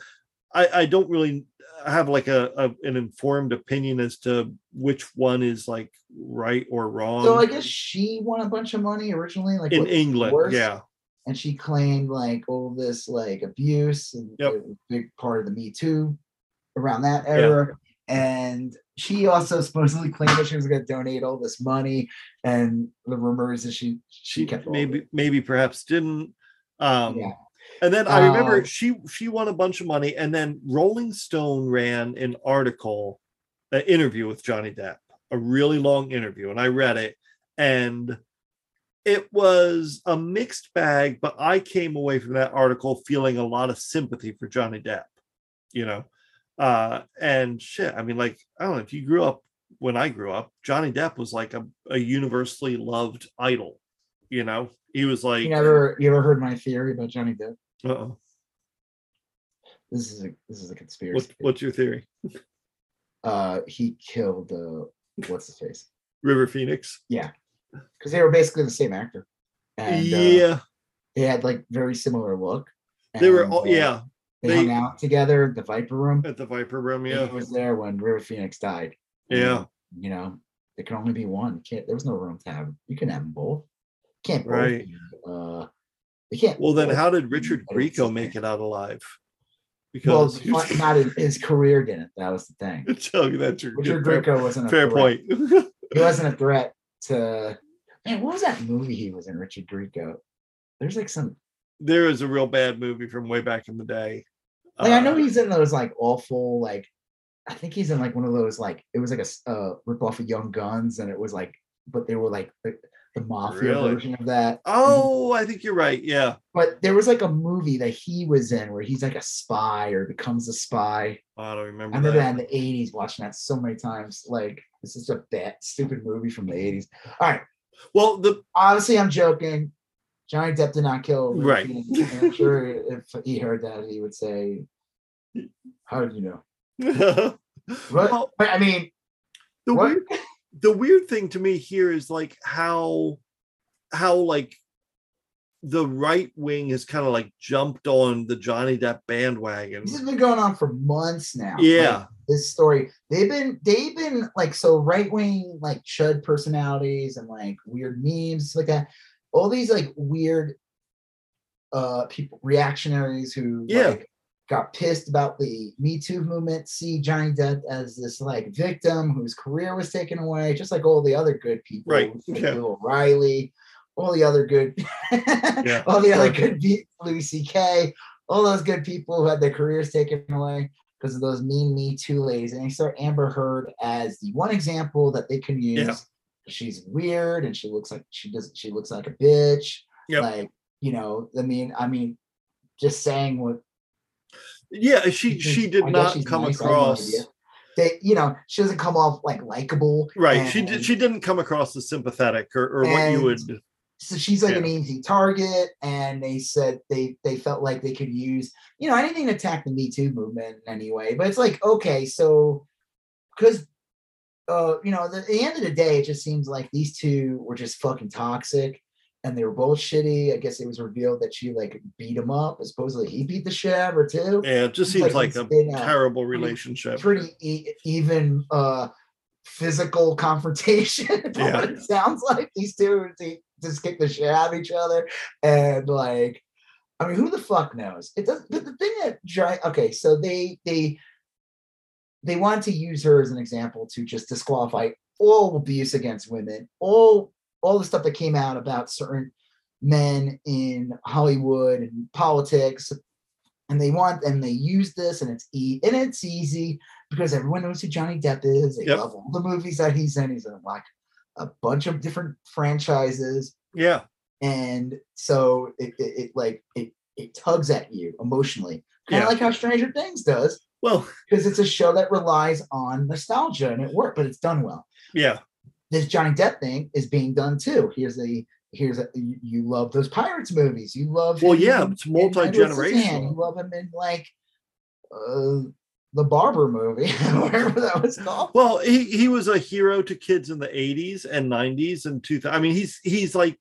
I, I don't really have like a, a, an informed opinion as to which one is like right or wrong. So I guess she won a bunch of money originally, like in England, yeah. And she claimed like all this like abuse and yep. big part of the Me Too around that era. Yeah. And she also supposedly claimed that she was going to donate all this money, and the rumors that she she, she kept maybe maybe perhaps didn't. Um, yeah. And then I remember uh, she she won a bunch of money, and then Rolling Stone ran an article, an interview with Johnny Depp, a really long interview, and I read it, and it was a mixed bag. But I came away from that article feeling a lot of sympathy for Johnny Depp, you know, uh, and shit. I mean, like I don't know if you grew up when I grew up, Johnny Depp was like a, a universally loved idol, you know he was like, you ever you ever heard my theory about Johnny Depp? Uh oh. This is a this is a conspiracy. What, what's your theory? Uh, he killed uh, what's his face? River Phoenix. Yeah, because they were basically the same actor. And, yeah, uh, they had like very similar look. And, they were, all, uh, yeah. They, they, hung out together at the Viper Room. At the Viper Room, yeah. He was there when River Phoenix died. Yeah. And, you know, there can only be one. Can't there was no room to have. You can have them both. Can't right. Uh, they can't. Well, then how did Richard Grieco make it out alive? Because well, not his, his, career didn't. That was the thing. Tell you that Richard Grieco wasn't a fair threat. point. he wasn't a threat to. Man, what was that movie he was in? Richard Grieco. There's like some. There is a real bad movie from way back in the day. Like uh, I know uh, he's in those like awful like. I think he's in like one of those like it was like a uh, rip off of Young Guns, and it was like, but they were like the mafia really? version of that. Oh, I think you're right. Yeah. But there was like a movie that he was in where he's like a spy or becomes a spy. Oh, I don't remember. I remember that. that in the 80s, watching that so many times. Like, this is a bad, stupid movie from the 80s. All right. Well, the obviously I'm joking. Johnny Depp did not kill. Right. I'm sure if he heard that, he would say, How did you know? but, well, but I mean, the what? weird the weird thing to me here is like how how like the right wing has kind of like jumped on the Johnny Depp bandwagon. This has been going on for months now. Yeah. Like, this story. They've been they've been like so right wing like chud personalities and like weird memes like that. All these like weird uh people reactionaries who yeah. like got pissed about the Me Too movement, see Johnny Depp as this like victim whose career was taken away, just like all the other good people, right? Like yeah. Bill O'Reilly, all the other good, yeah. all the other good Louis C.K., all those good people who had their careers taken away because of those mean Me Too ladies, and they start Amber Heard as the one example that they can use. Yeah. She's weird and she looks like she does. She looks like a bitch. Yep. Like you know, I mean, I mean, just saying what Yeah, she she did not come nice, I have no across. They, you know, she doesn't come off like likable. right. She did she didn't come across as sympathetic or, or what you would so she's like Yeah. an easy target and they said they they felt like they could use you know anything to attack the me too movement anyway. but it's like okay so because uh you know the, at the end of the day it just seems like these two were just fucking toxic and they were both shitty i guess it was revealed that she like beat him up supposedly he beat the shit out of her too yeah, it just Seems like like, a uh, terrible relationship. pretty e- even uh physical confrontation Yeah. what it sounds like these two they just kick the shit out of each other and like i mean who the fuck knows it does but the thing that okay so they they they want to use her as an example to just disqualify all abuse against women all all the stuff that came out about certain men in hollywood and politics and they want and they use this and it's e- and it's easy because everyone knows who Johnny Depp is. They Yep. love all the movies that he's in. He's in like a bunch of different franchises, Yeah. and so it, it, it like it it tugs at you emotionally, kind Yeah. of like how Stranger Things does, Well, because it's a show that relies on nostalgia and it worked, but it's done well. yeah. This Johnny Depp thing is being done too. Here's a here's a you, love those pirates movies. You love Well, yeah, it's Scissorhands. multi-generational. You love him in like uh, the Barber movie, whatever that was called. Well, he he was a hero to kids in the 80s and 90s and 2000. I mean, he's he's like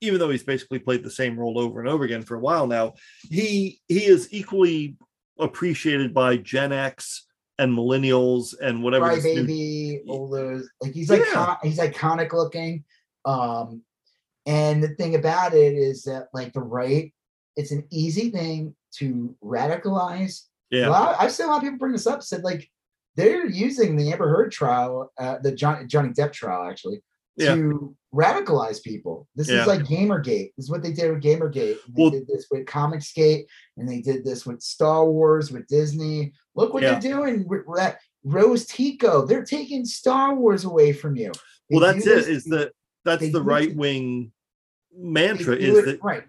even though he's basically played the same role over and over again for a while now, he he is equally appreciated by Gen X and millennials and whatever Cry this new- baby, all those like he's Yeah. like he's iconic looking. Um, and the thing about it is that like the right, it's an easy thing to radicalize. Yeah. lot- I've seen a lot of people bring this up. Said like they're using the Amber Heard trial, uh, the John, Johnny Depp trial, actually, Yeah. to radicalize people. This Yeah. is like Gamergate. This is what they did with Gamergate. And They Well- did this with Comicsgate, and they did this with Star Wars, with Disney. Look what Yeah. they're doing with Rose Tico. They're taking Star Wars away from you. They Well, that's it. Is that that's the right wing mantra is it- that right.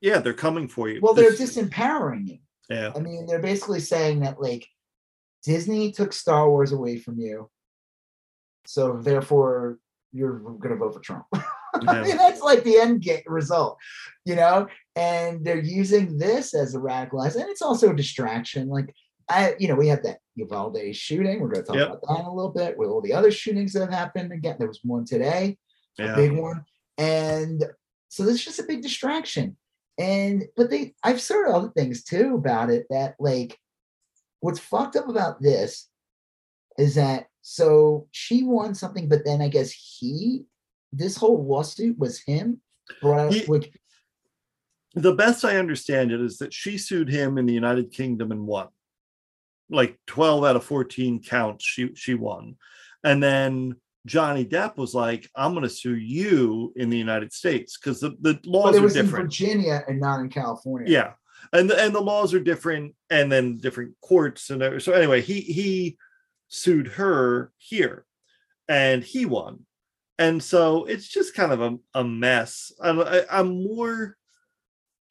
yeah, they're coming for you. Well, they're disempowering you. yeah. I mean, they're basically saying that like Disney took Star Wars away from you, so therefore you're going to vote for Trump. I mean, that's like the end game result, you know. And they're using this as a radicalize, and it's also a distraction. Like I, you know, we had that Uvalde shooting. We're going to talk Yep. about that in a little bit. With all the other shootings that have happened, again, there was one today a big one. And so this is just a big distraction. And but they I've heard other things too about it that like what's fucked up about this is that so she won something, but then I guess he this whole lawsuit was him He- the best I understand it is that she sued him in the United Kingdom and won. Like 12 out of 14 counts she she won. And then Johnny Depp was like, I'm gonna sue you in the United States because the, the but laws it are was in different. Virginia and not in California. Yeah. And the, and the laws are different and then different courts and so anyway, he he sued her here and he won. And so it's just kind of a, a mess. I'm, I, I'm more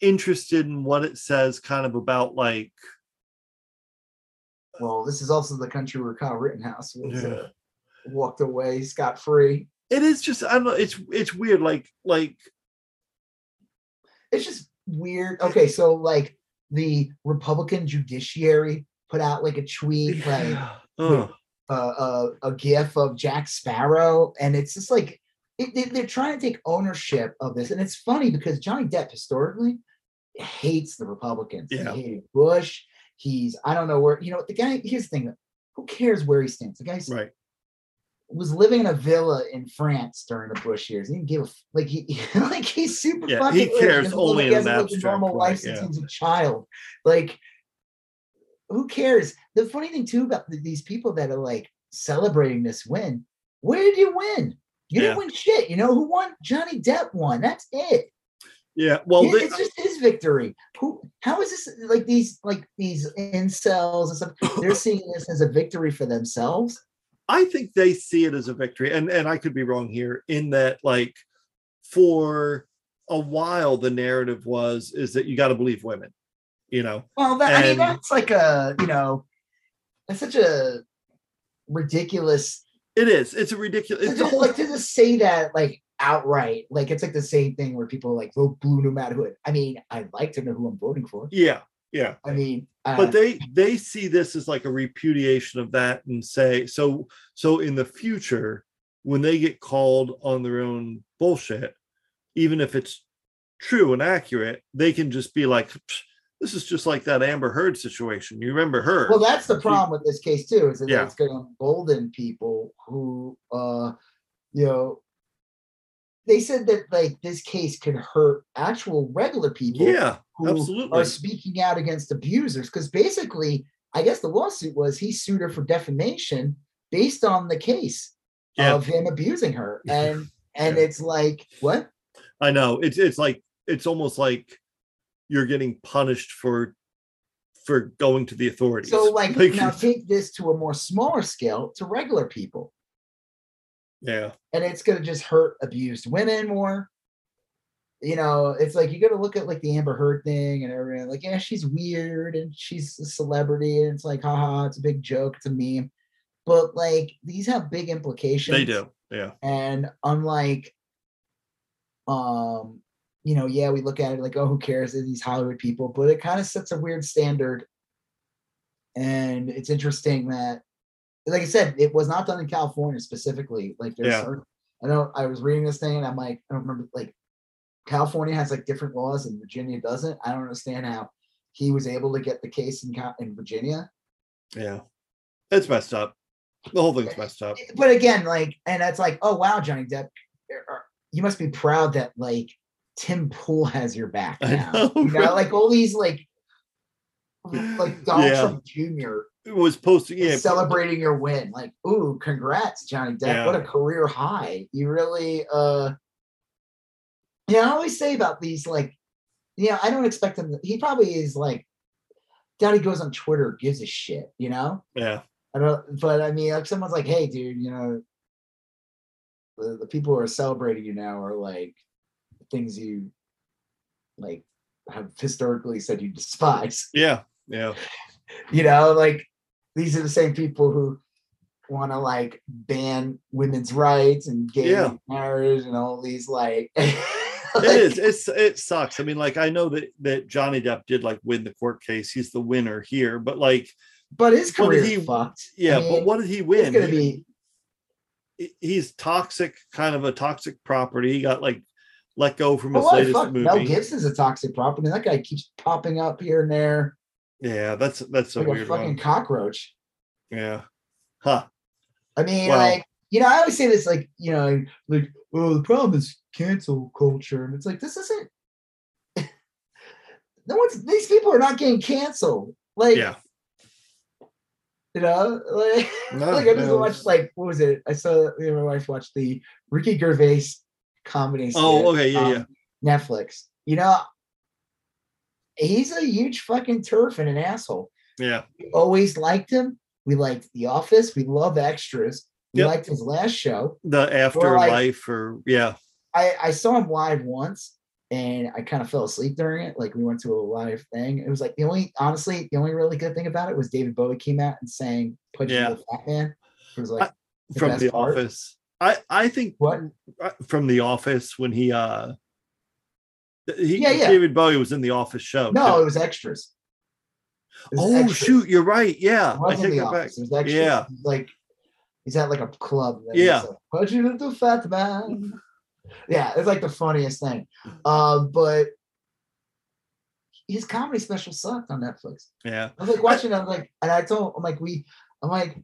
interested in what it says kind of about like Well, this is also the country where Kyle Rittenhouse was Yeah. uh, walked away scot free. it is just I don't know it's it's weird like like it's just weird. Okay, so like the Republican judiciary put out like a tweet, like Ugh. Uh, uh, a gif of Jack Sparrow, and it's just like it, they, they're trying to take ownership of this, and it's funny because Johnny Depp historically hates the Republicans. Yeah. He hated Bush. He's I don't know where you know the guy. Here's the thing: who cares where he stands? The guy's right was living in a villa in France during the Bush years. He didn't give a like he like he's super Yeah, fucking he cares only look- in he an hasn't lived a abstract normal life since yeah. he was a child. Like, who cares? The funny thing too about these people that are like celebrating this win, where did you win? You Yeah. didn't win shit. You know who won? Johnny Depp won. That's it. Yeah. Well, It- they- it's just his victory. Who? How is this like these like these incels and stuff? They're seeing this as a victory for themselves. I think they see it as a victory, and and I could be wrong here in that like for a while the narrative was is that you got to believe women, you know. Well, that, I mean that's like a you know, that's such a ridiculous. It is. It's a ridiculous. It's just, like to just say that like outright, like it's like the same thing where people like vote blue no matter who. I mean, I'd like to know who I'm voting for. yeah, yeah. I mean, uh, But they they see this as like a repudiation of that and say so so in the future when they get called on their own bullshit, even if it's true and accurate, they can just be like, "Psh, this is just like that Amber Heard situation. You remember her? Well, that's the problem with this case too, is that Yeah. it's going to embolden people who, uh, you know, they said that like this case could hurt actual regular people yeah, who absolutely. are speaking out against abusers. Because basically, I guess the lawsuit was he sued her for defamation based on the case Yeah. of him abusing her, and and Yeah. it's like what? I know. It's it's like it's almost like you're getting punished for for going to the authorities. So like now take this to a more smaller scale to regular people. yeah. and it's going to just hurt abused women more. You know, it's like you got to look at like the Amber Heard thing and everything. Like, yeah, she's weird and she's a celebrity, and it's like, haha, it's a big joke, it's a meme. But like, these have big implications. They do. Yeah. And unlike, um, you know, yeah, we look at it like, oh, who cares? They're these Hollywood people, but it kind of sets a weird standard. And it's interesting that, like I said, it was not done in California specifically. Like, there's, Yeah. certain- I know I was reading this thing and I'm like, I don't remember, like, California has like different laws and Virginia doesn't. I don't understand how he was able to get the case in in Virginia. Yeah. It's messed up. The whole thing's messed up. but again, like, and it's like, oh wow, Johnny Depp, er, er, you must be proud that like Tim Pool has your back now. know, You know, right? like all these like, like Donald Yeah. Trump Jr. Was posting yeah, celebrating your win. Like, ooh, congrats, Johnny Depp! Yeah. What a career high! You really, uh, yeah. I always say about these, like, you know, I don't expect him. he probably is like, he goes on Twitter, gives a shit, you know. Yeah. I don't, but I mean, like someone's like, hey, dude, you know, the, the people who are celebrating you now are like things you like have historically said you despise. Yeah. Yeah. You know, like these are the same people who want to like ban women's rights and gay Yeah. marriage and all these like. It is. It's it sucks. I mean, like I know that that Johnny Depp did like win the court case. He's the winner here, but like, But his career he- fucked. I yeah, mean, but what did he win? gonna He- be he's toxic, kind of a toxic property. He got like let go from his what? latest Fuck, Mel. Gibson's a toxic property. That guy keeps popping up here and there Yeah, that's that's a like a weird fucking one. cockroach. Yeah. Huh. I mean, Well- like, you know, I always say this, like, you know, like, well, the problem is cancel culture. And it's like, this isn't, no one's, these people are not getting canceled. Like, Yeah. you know, like, No, like I just no. watched, like, what was it? I saw, me and my wife watched the Ricky Gervais comedy. Oh, okay, yeah, yeah. Netflix. You know, he's a huge fucking TERF and an asshole. Yeah. We always liked him. We liked The Office. We love extras. We Yep. liked his last show. The afterlife or yeah. I, I saw him live once and I kind of fell asleep during it. Like we went to a live thing. It was like the only honestly, the only really good thing about it was David Bowie came out and sang Punch Yeah. the Fat Man. It was like The from the part? office. I I think what? from the office when he uh he, Yeah, yeah. David Bowie was in the office show. No, too. it was extras. It was oh extras. shoot, you're right. Yeah. I take the it back. office. It was extras. Yeah. Like he's at like a club. Yeah. like, Punch you little fat man. Yeah, it's like the funniest thing. Um, but his comedy special sucked on Netflix. Yeah. I was like watching. I'm like, and I told I'm like, we. I'm like,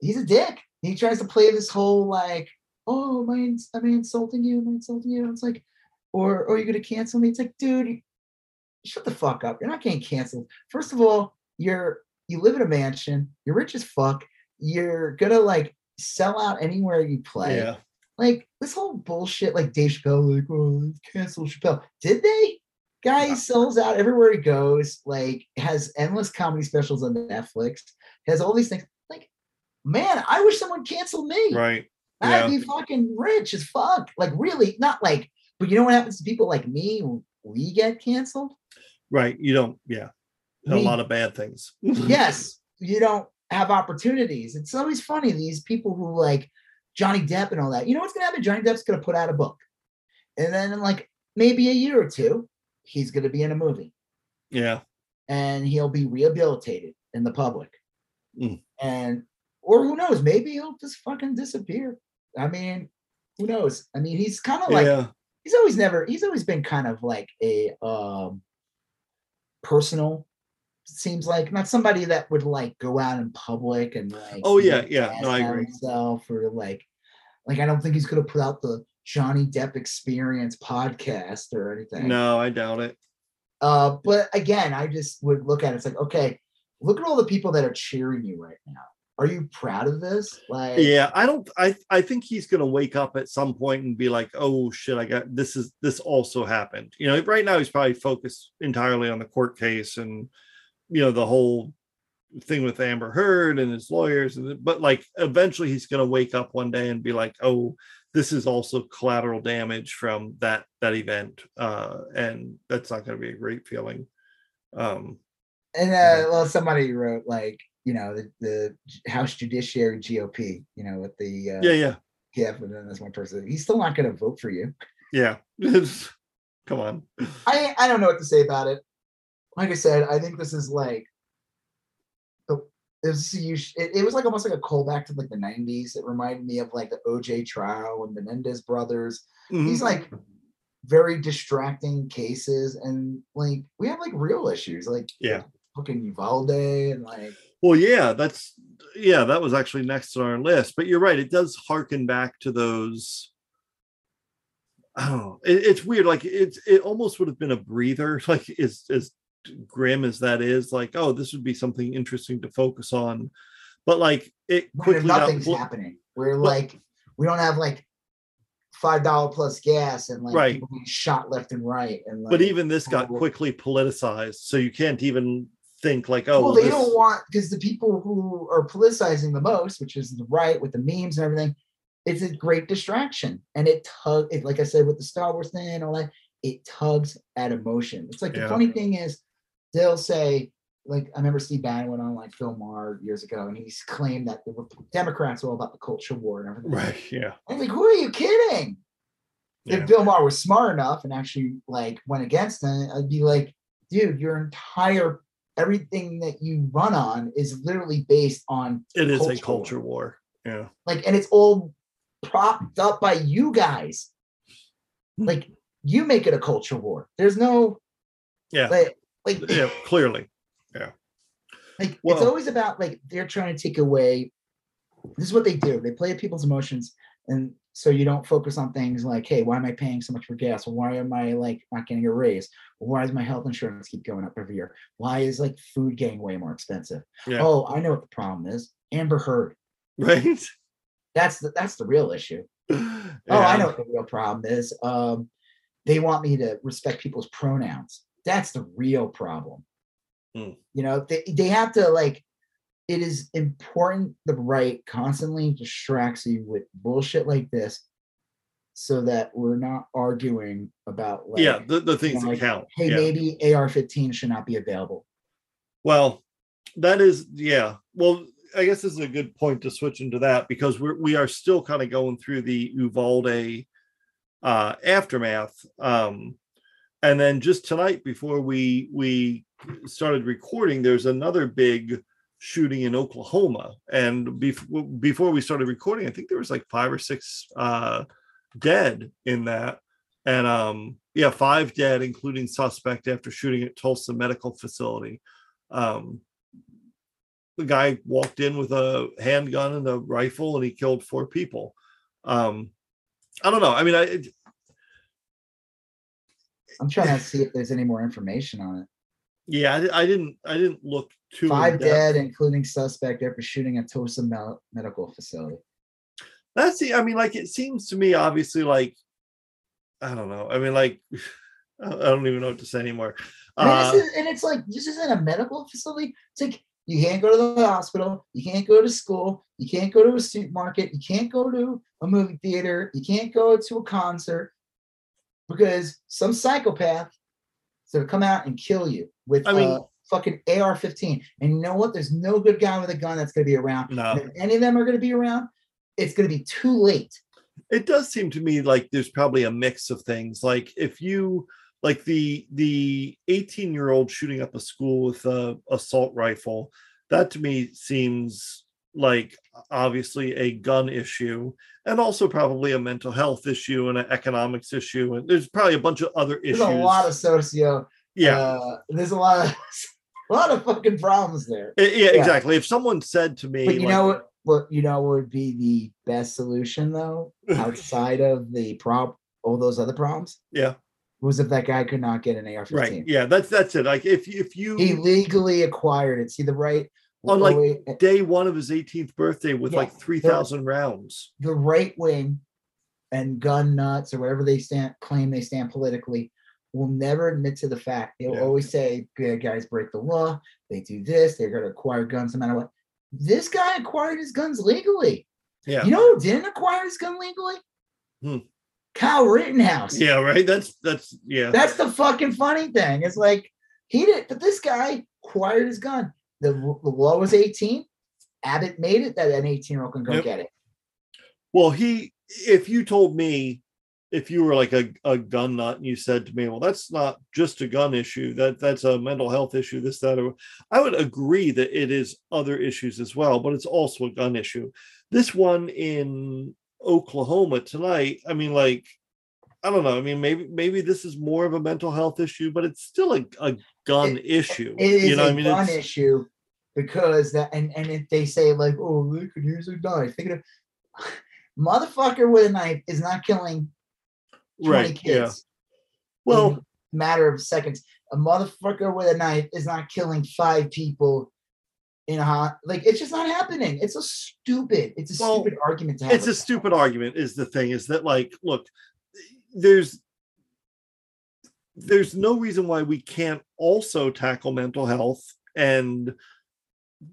he's a dick. He tries to play this whole like, oh, am I, am I insulting you? Am I insulting you? And it's like, or, or are you gonna cancel me? It's like, dude, shut the fuck up. You're not getting canceled. First of all, you're you live in a mansion. You're rich as fuck. You're gonna like sell out anywhere you play. Yeah. like this whole bullshit, like Dave Chappelle, like, oh, cancel Chappelle. Did they? Guy Yeah. sells out everywhere he goes, like has endless comedy specials on Netflix, has all these things. Man, I wish someone canceled me. Right. I'd be fucking rich as fuck. Like, really, not like, but you know what happens to people like me? when We get canceled. Right. You don't, yeah. A lot of bad things. yes, you don't have opportunities. It's always funny these people who like Johnny Depp and all that. You know what's gonna happen? Johnny Depp's gonna put out a book, and then in like maybe a year or two, he's gonna be in a movie, Yeah. and he'll be rehabilitated in the public, Mm. and or who knows? Maybe he'll just fucking disappear. I mean, who knows? I mean, he's kind of like yeah. he's always never he's always been kind of like a um personal seems like not somebody that would like go out in public and like Oh, yeah, yeah. No, I agree. himself or like like I don't think he's gonna put out the Johnny Depp experience podcast or anything. No, I doubt it. Uh but again I just would look at it it's like okay look at all the people that are cheering you right now. Are you proud of this? Like Yeah, I don't I I think he's gonna wake up at some point and be like, oh shit, I got this is this also happened. You know, right now he's probably focused entirely on the court case and you know the whole thing with Amber Heard and his lawyers, and but like eventually he's gonna wake up one day and be like, oh, this is also collateral damage from that that event. Uh and that's not gonna be a great feeling. Um And uh, well, somebody wrote like, you know, the, the House Judiciary GOP, you know, with the uh, yeah, yeah, yeah, but then there's one person. He's still not going to vote for you. yeah. Come on. I I don't know what to say about it. Like I said, I think this is like, the this you it, it was like almost like a callback to like the '90s. It reminded me of like the OJ trial and Menendez brothers. These Mhm. like very distracting cases, and like we have like real issues, like Yeah. Fucking Uvalde and like Well, yeah, that's yeah, that was actually next on our list. But you're right; it does harken back to those. Oh, it, it's weird. Like it's it almost would have been a breather. Like as as grim as that is, like oh, this would be something interesting to focus on. But like it quickly got nothing's blo- happening. We're Well- like, we don't have like five dollar plus gas and like Right. people being shot left and right. And like, but even this got quickly politicized, so you can't even think like oh, well, well, they this- don't want because the people who are politicizing the most, which is the right with the memes and everything, it's a great distraction. And it tug it, like I said, with the Star Wars thing and all that, it tugs at emotion. It's like the funny thing is they'll say, like I remember Steve Bannon went on like Bill Maher years ago, and he's claimed that the Democrats are all about the culture war and everything. right, yeah, I'm like, who are you kidding? yeah. If Bill Maher was smart enough and actually like went against them, I'd be like, dude, your entire everything that you run on is literally based on it is a culture war. war. Yeah, like, and it's all propped up by you guys. Hmm. Like, you make it a culture war. There's no yeah, like, like, yeah. Clearly, Yeah. like it's always about like they're trying to take away. This is what they do. They play at people's emotions, and so you don't focus on things like, hey, why am I paying so much for gas? Why am I like not getting a raise? Why does my health insurance keep going up every year? Why is like food getting way more expensive? Yeah. Oh, I know what the problem is. Amber Heard. right. That's the that's the real issue. Oh, Oh, I know what the real problem is. Um, they want me to respect people's pronouns. That's the real problem. Hmm. You know, they, they have to like it is important the right constantly distracts you with bullshit like this so that we're not arguing about like yeah, the, the things that count. hey yeah. maybe AR-15 should not be available. Well, that is yeah. Well, I guess this is a good point to switch into that because we're we are still kind of going through the Uvalde uh aftermath. Um and then just tonight before we we started recording, there's another big shooting in Oklahoma. And bef- before we started recording, I think there was like five or six uh dead in that. And um yeah, five dead, including suspect after shooting at Tulsa Medical Facility um the guy walked in with a handgun and a rifle and he killed four people um i don't know i mean i it- I'm trying to see if there's any more information on it. Yeah I, I didn't i didn't look too Five dead, including suspect after shooting at Tulsa Medical Facility. That's the. I mean, like it seems to me, obviously, like I don't know. I mean, like I don't even know what to say anymore. And, Uh, this is- and it's like this isn't a medical facility. It's like you can't go to the hospital, you can't go to school, you can't go to a supermarket, you can't go to a movie theater, you can't go to a concert because some psychopath is gonna come out and kill you with I mean- uh, a fucking AR-15. And you know what? There's no good guy with a gun that's gonna be around. no, if any of them are gonna be around, it's gonna be too late. it does seem to me like there's probably a mix of things. Like if you like the the 18 year old shooting up a school with a assault rifle, that to me seems like obviously a gun issue and also probably a mental health issue and an economics issue and there's probably a bunch of other There's issues a lot of socio. Yeah Uh, there's a lot of a lot of fucking problems there. I- yeah, exactly if someone said to me But you like, know what? What you know would be the best solution though, outside of the prob all those other problems, yeah was if that guy could not get an AR-15. right yeah that's that's it like if if you He legally acquired it. See the right. On, like, always- day one of his 18th birthday with Yeah, like 3000 rounds the right wing and gun nuts or whatever they stand claim they stand politically will never admit to the fact. They'll Yeah. always say "Good guys break the law. They do this. They're going to acquire guns no matter what. This guy acquired his guns legally. yeah You know who didn't acquire his gun legally? Hmm. Kyle Rittenhouse. Yeah, right. That's that's yeah. That's the fucking funny thing. It's like he did, but this guy acquired his gun. The, the law was 18. Abbott made it that an 18 year old can go Yep. get it. well, he if you told me if you were like a, a gun nut and you said to me, well, that's not just a gun issue, that that's a mental health issue, this, that, or I would agree that it is other issues as well, but it's also a gun issue. This one in Oklahoma tonight, I mean, like, I don't know. I mean, maybe maybe this is more of a mental health issue, but it's still a, a gun issue. It is you know, a mean, gun it's, issue because that, and, and if they say, like, oh, they could use a knife, think of motherfucker with a knife is not killing 20 right. kids. Yeah. Well, matter of seconds. A motherfucker with a knife is not killing five people in a hot like it's just not happening. It's a stupid, it's a Well, stupid argument to have. it's a that. stupid argument is the thing is that like look there's there's no reason why we can't also tackle mental health and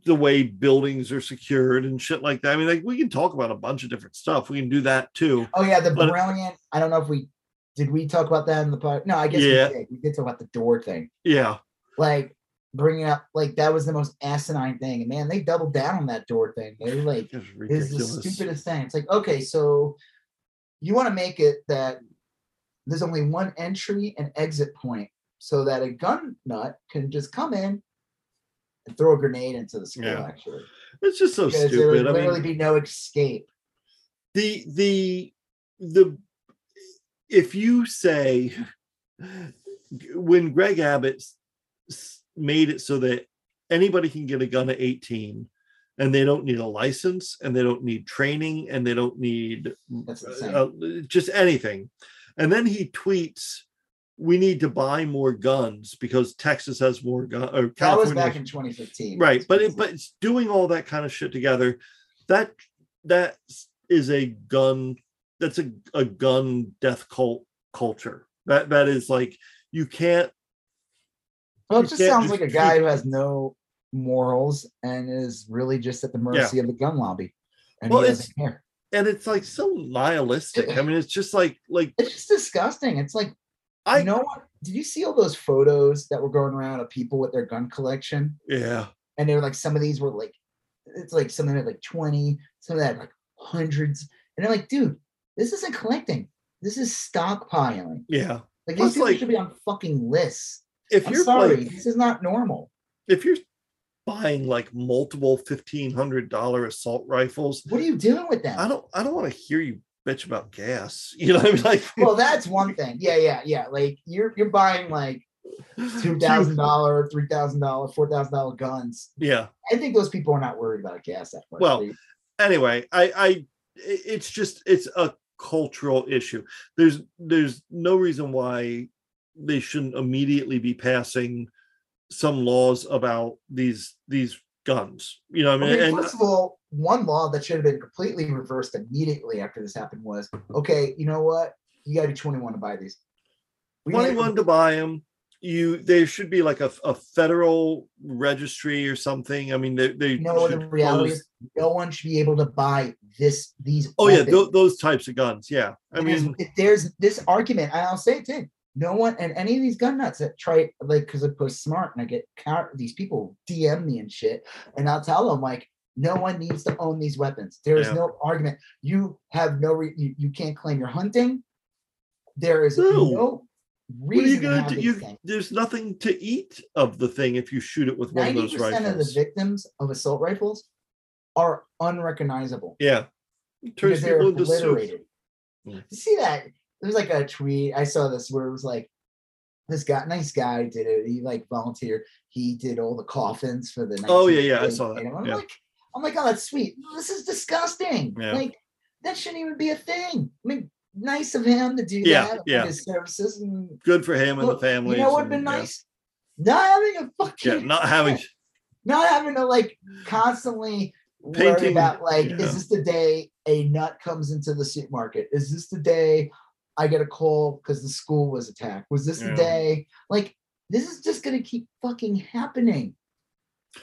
the way buildings are secured and shit like that. I mean, like we can talk about a bunch of different stuff. We can do that too. Oh yeah, the but- brilliant. I don't know if we did we talk about that in the pod. No, I guess Yeah. we did. We did talk about the door thing. Yeah. Like bringing up like that was the most asinine thing. And man, they doubled down on that door thing. They were like, It's is the stupidest thing. It's like, okay, so you want to make it that there's only one entry and exit point so that a gun nut can just come in and throw a grenade into the school, Yeah. actually. It's just so Because there would stupid. I literally mean, be no escape. the the the if you say when Greg Abbott made it so that anybody can get a gun at 18 and they don't need a license and they don't need training and they don't need uh, just anything and then he tweets we need to buy more guns because Texas has more guns or That was back in 2015. right but it, but it's doing all that kind of shit together that that is a gun that's a, a gun death cult culture that that is like you can't Well, it just sounds just like a guy who has no morals and is really just at the mercy of the gun lobby. And Well, he it's- doesn't care. and it's like so nihilistic i mean it's just like like It's just disgusting. It's like, i you know what? Did you see all those photos that were going around of people with their gun collection? yeah And they were like, some of these were like, it's like some of them had like 20, some of that like hundreds. And they're like, dude, this isn't collecting. This is stockpiling. yeah Like Plus, these people like, should be on fucking lists. if I'm you're sorry, like this is not normal. if you're buying like multiple fifteen hundred dollar assault rifles What are you doing with them? i don't i don't want to hear you bitch about gas you know what i mean like well, that's one thing. Yeah, yeah, yeah. Like you're you're buying like two thousand dollar, three thousand dollar, four thousand dollar guns. yeah I think those people are not worried about gas that much. Well, anyway i i i- it's just it's a cultural issue there's there's no reason why they shouldn't immediately be passing some laws about these these guns. You know, what I mean, mean, and first of all, one law that should have been completely reversed immediately after this happened was okay, you know what? You got to be 21 to buy these. We need- 21 to buy them. You there should be like a, a federal registry or something. I mean, they, they You know what the reality close- is? No one should be able to buy this. These. Oh yeah, weapons. tho- those types of guns. Yeah, I mean, if there's this argument, and I'll say it too. No one and any of these gun nuts that try like because I post smart and I get car- these people DM me and shit, and I'll tell them like no one needs to own these weapons. There is Yeah. no argument. You have no re- you, you can't claim you're hunting. There is No. no what are you reason to gonna do? these You, things. there's nothing to eat of the thing if you shoot it with one of those rifles. Ninety percent of the victims of assault rifles are unrecognizable. yeah, turns because they're people into obliterated. Mm. You see that? There was like a tweet. I saw this where it was like this guy, nice guy, did it. He like volunteered. He did all the coffins for the. Oh, yeah, yeah, I saw that, I'm yeah. like, I'm like, oh, that's sweet. This is disgusting. Yeah. Like that shouldn't even be a thing. I mean, nice of him to do Yeah, that. yeah. His services and Good for him and the family. You know what would have been nice? Not having a fucking Yeah, not having. not having to like constantly worry about like, yeah. is this the day a nut comes into the supermarket? Is this the day I get a call because the school was attacked? Was this Yeah. the day? Like, this is just gonna keep fucking happening.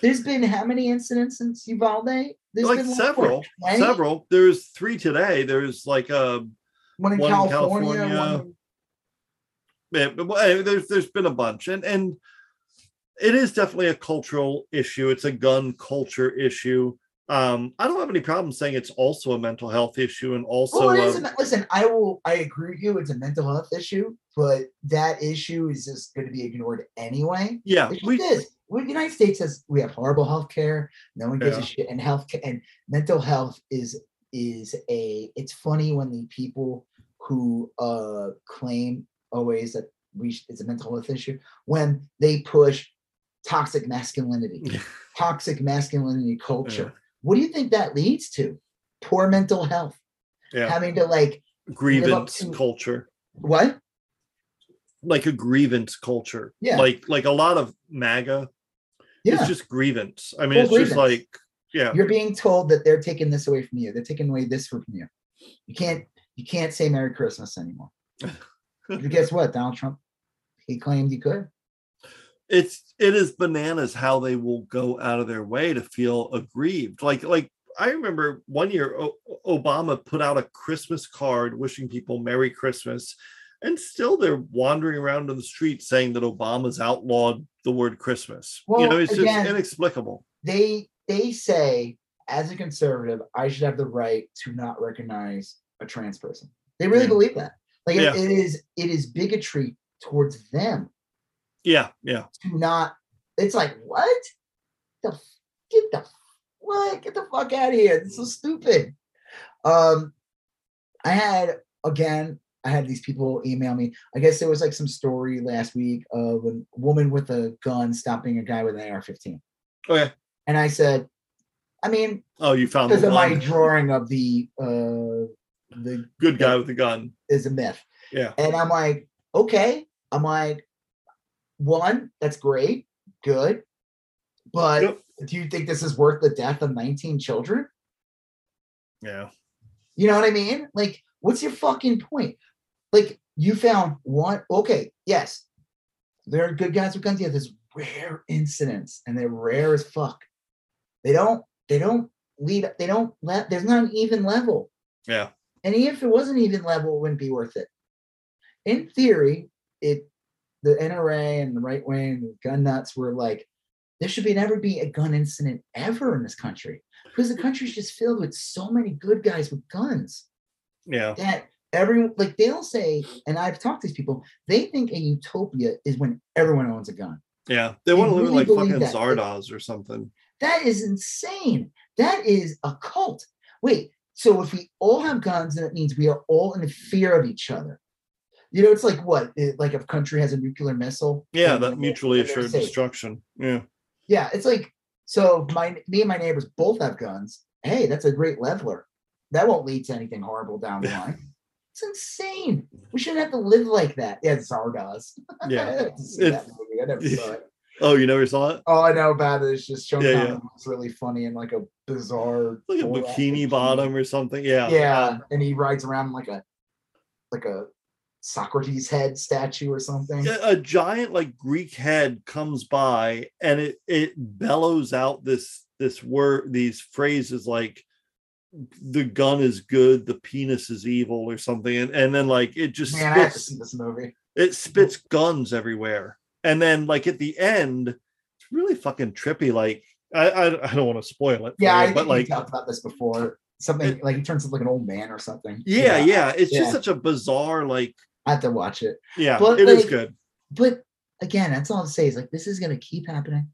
There's been how many incidents since Uvalde? There's Like several, 20? several. There's three today. There's like a One in one in California. California. one- Yeah, but there's there's been a bunch, and and it is definitely a cultural issue. It's a gun culture issue. Um, I don't have any problem saying it's also a mental health issue, and also Well, a- is. a listen, I will. I agree with you. It's a mental health issue, but that issue is just going to be ignored anyway. yeah, It we is. Well, the United States has we have horrible health care. No one gives Yeah. a shit. And health and mental health is is a. It's funny when the people who uh claim always that we it's a mental health issue when they push toxic masculinity, toxic masculinity culture. What do you think that leads to? Poor mental health. yeah Having to like grievance to- culture, what? like a grievance culture. Yeah. like like a lot of MAGA. Yeah. It's just grievance. I mean, it's just like yeah, You're being told that they're taking this away from you. They're taking away this from you. You can't you can't say Merry Christmas anymore. Guess what? Donald Trump, he claimed he could. It's it is bananas how they will go out of their way to feel aggrieved like like i remember one year o- obama put out a christmas card wishing people merry christmas and still they're wandering around in the street saying that obama's outlawed the word christmas you Well, know it's again- just inexplicable They they say, as a conservative, I should have the right to not recognize a trans person. They really Yeah. believe that. Like it- Yeah. it is it is bigotry towards them yeah yeah not. It's like what? The get the what? Get the fuck out of here! This is so stupid. Um, I had again. I had these people email me. I guess there was like some story last week of a woman with a gun stopping a guy with an AR-15, okay and I said, I mean, oh you found the because of my drawing of the uh the good guy with the gun is a myth. yeah And I'm like, okay. I'm like, one, that's great, good. But Yep. do you think this is worth the death of 19 children? yeah You know what I mean? Like, what's your fucking point? Like, you found one, okay, yes, there are good guys with guns. Yeah, there's rare incidents, and they're rare as fuck. They don't, they don't lead, they don't let, there's not an even level. yeah And even if it wasn't even level, it wouldn't be worth it. In theory, it the NRA and the right wing, and the gun nuts were like, there should be never be a gun incident ever in this country because the country's just filled with so many good guys with guns yeah that everyone like they'll say, and I've talked to these people, they think a utopia is when everyone owns a gun. yeah they want to live really like fucking that. zardoz or something That is insane. That is a cult. Wait, so if we all have guns, then it means we are all in fear of each other. You know, it's like what? It- like if a country has a nuclear missile. yeah that mutually assured destruction yeah Yeah, it's like so. My me and my neighbors both have guns. Hey, that's a great leveler. That won't lead to anything horrible down the line. It's insane. We shouldn't have to live like that. Yeah, Zardoz. Yeah. I have to see that It's- movie. I never saw it. Oh, you never saw it? All I know about it. it is just Sean Yeah, yeah. was really funny in like a bizarre Like a bikini bottom or something. Yeah. Yeah, and he rides around like a like a Socrates head statue or something. Yeah, a giant like Greek head comes by and it it bellows out this this word these phrases like the gun is good, the penis is evil or something, and, and then like it just Man, I spits see this movie. it spits guns everywhere. And then like at the end, it's really fucking trippy. Like I I, I don't want to spoil it, Yeah, you, I think but like talked about this before. Something like he turns into like an old man or something. yeah, yeah, it's Yeah. just such a bizarre like I have to watch it. yeah, But, it is like, good. But again, that's all I'm saying is like this is gonna keep happening.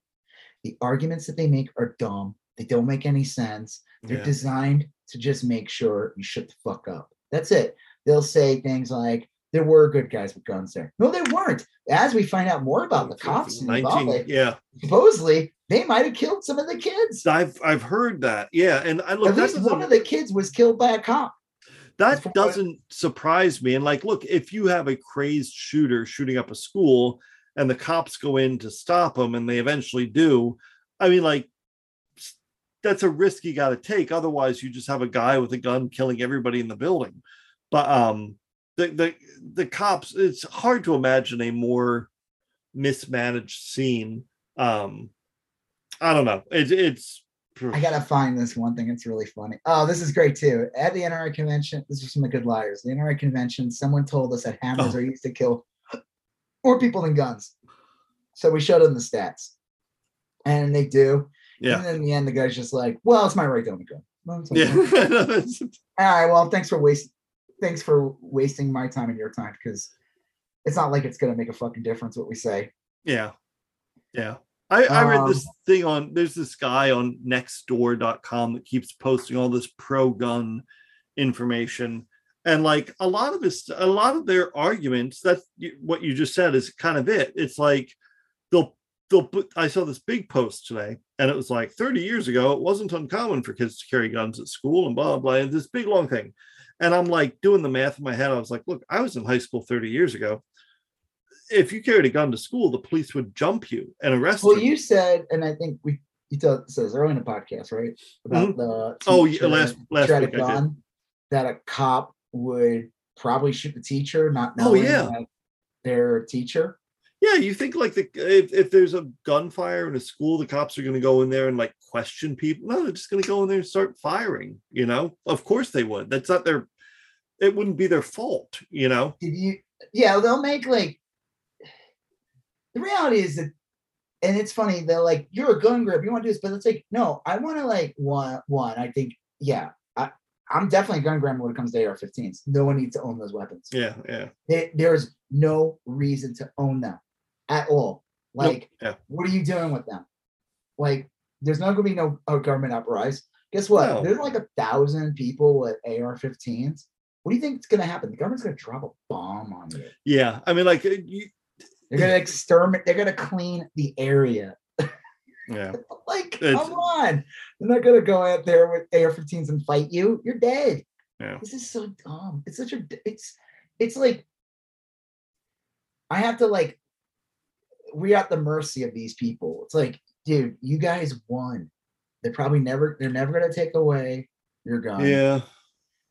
The arguments that they make are dumb. They don't make any sense. They're Yeah. designed to just make sure you shut the fuck up. That's it. They'll say things like, there were good guys with guns there. No, there weren't. As we find out more about the cops in 19, Uvalde, yeah. supposedly they might have killed some of the kids. I've I've heard that. Yeah, and I look At least one of the kids was killed by a cop. That doesn't surprise me. And like, look, if you have a crazed shooter shooting up a school and the cops go in to stop them and they eventually do, I mean, like that's a risk you got to take. Otherwise, you just have a guy with a gun killing everybody in the building. But um, the the the cops, it's hard to imagine a more mismanaged scene. Um, I don't know. It, it's I gotta find this one thing. It's really funny. Oh, this is great too. At the NRA convention, this is from the Good Liars. The NRA convention, someone told us that hammers Oh. are used to kill more people than guns. So we showed them the stats, and they do. yeah. And then in the end, the guy's just like, "Well, it's my right to own a gun." Well, okay. Yeah, All right. Well, thanks for wasting. Thanks for wasting my time and your time because it's not like it's gonna make a fucking difference what we say. Yeah. Yeah. I, I read this Um, thing on there's this guy on nextdoor.com that keeps posting all this pro gun information. And like a lot of this, a lot of their arguments, that's what you just said is kind of it. It's like they'll they'll put I saw this big post today, and it was like 30 years ago, it wasn't uncommon for kids to carry guns at school and blah blah, blah and this big long thing. And I'm like doing the math in my head. I was like, look, I was in high school 30 years ago if you carried a gun to school, the police would jump you and arrest Well, you. Well, you said, and I think we you told says earlier in the podcast, right? About mm-hmm. the Oh, yeah, last- last week gun, that a cop would probably shoot the teacher, not oh, knowing Oh, yeah. their teacher. yeah, you think like the if, if there's a gunfire in a school, the cops are going to go in there and like question people. No, they're just going to go in there and start firing. You know, of course they would. That's not their. It wouldn't be their fault. You know. Did you? Yeah, they'll make like. The reality is that, and it's funny. They're like, "You're a gun grip. You want to do this?" But it's like, no, I want to like one. One, I think, yeah, I, I'm definitely a gun grab when it comes to AR-15s. No one needs to own those weapons. Yeah, yeah, There- there's no reason to own them at all. Nope, Like, yeah. what are you doing with them? Like, there's not going to be no government uprise. Guess what? No. There's like a thousand people with AR-15s. What do you think is going to happen? The government's going to drop a bomb on you. yeah. I mean, like, you, They're to exterminate. They're to clean the area. yeah, Like, It's- come on. They're not to go out there with AR-15s and fight you. You're dead. Yeah. This is so dumb. It's such a. It's. It's like. I have to like. We're at the mercy of these people. It's like, dude, you guys won. They're probably never. They're never to take away your gun. yeah.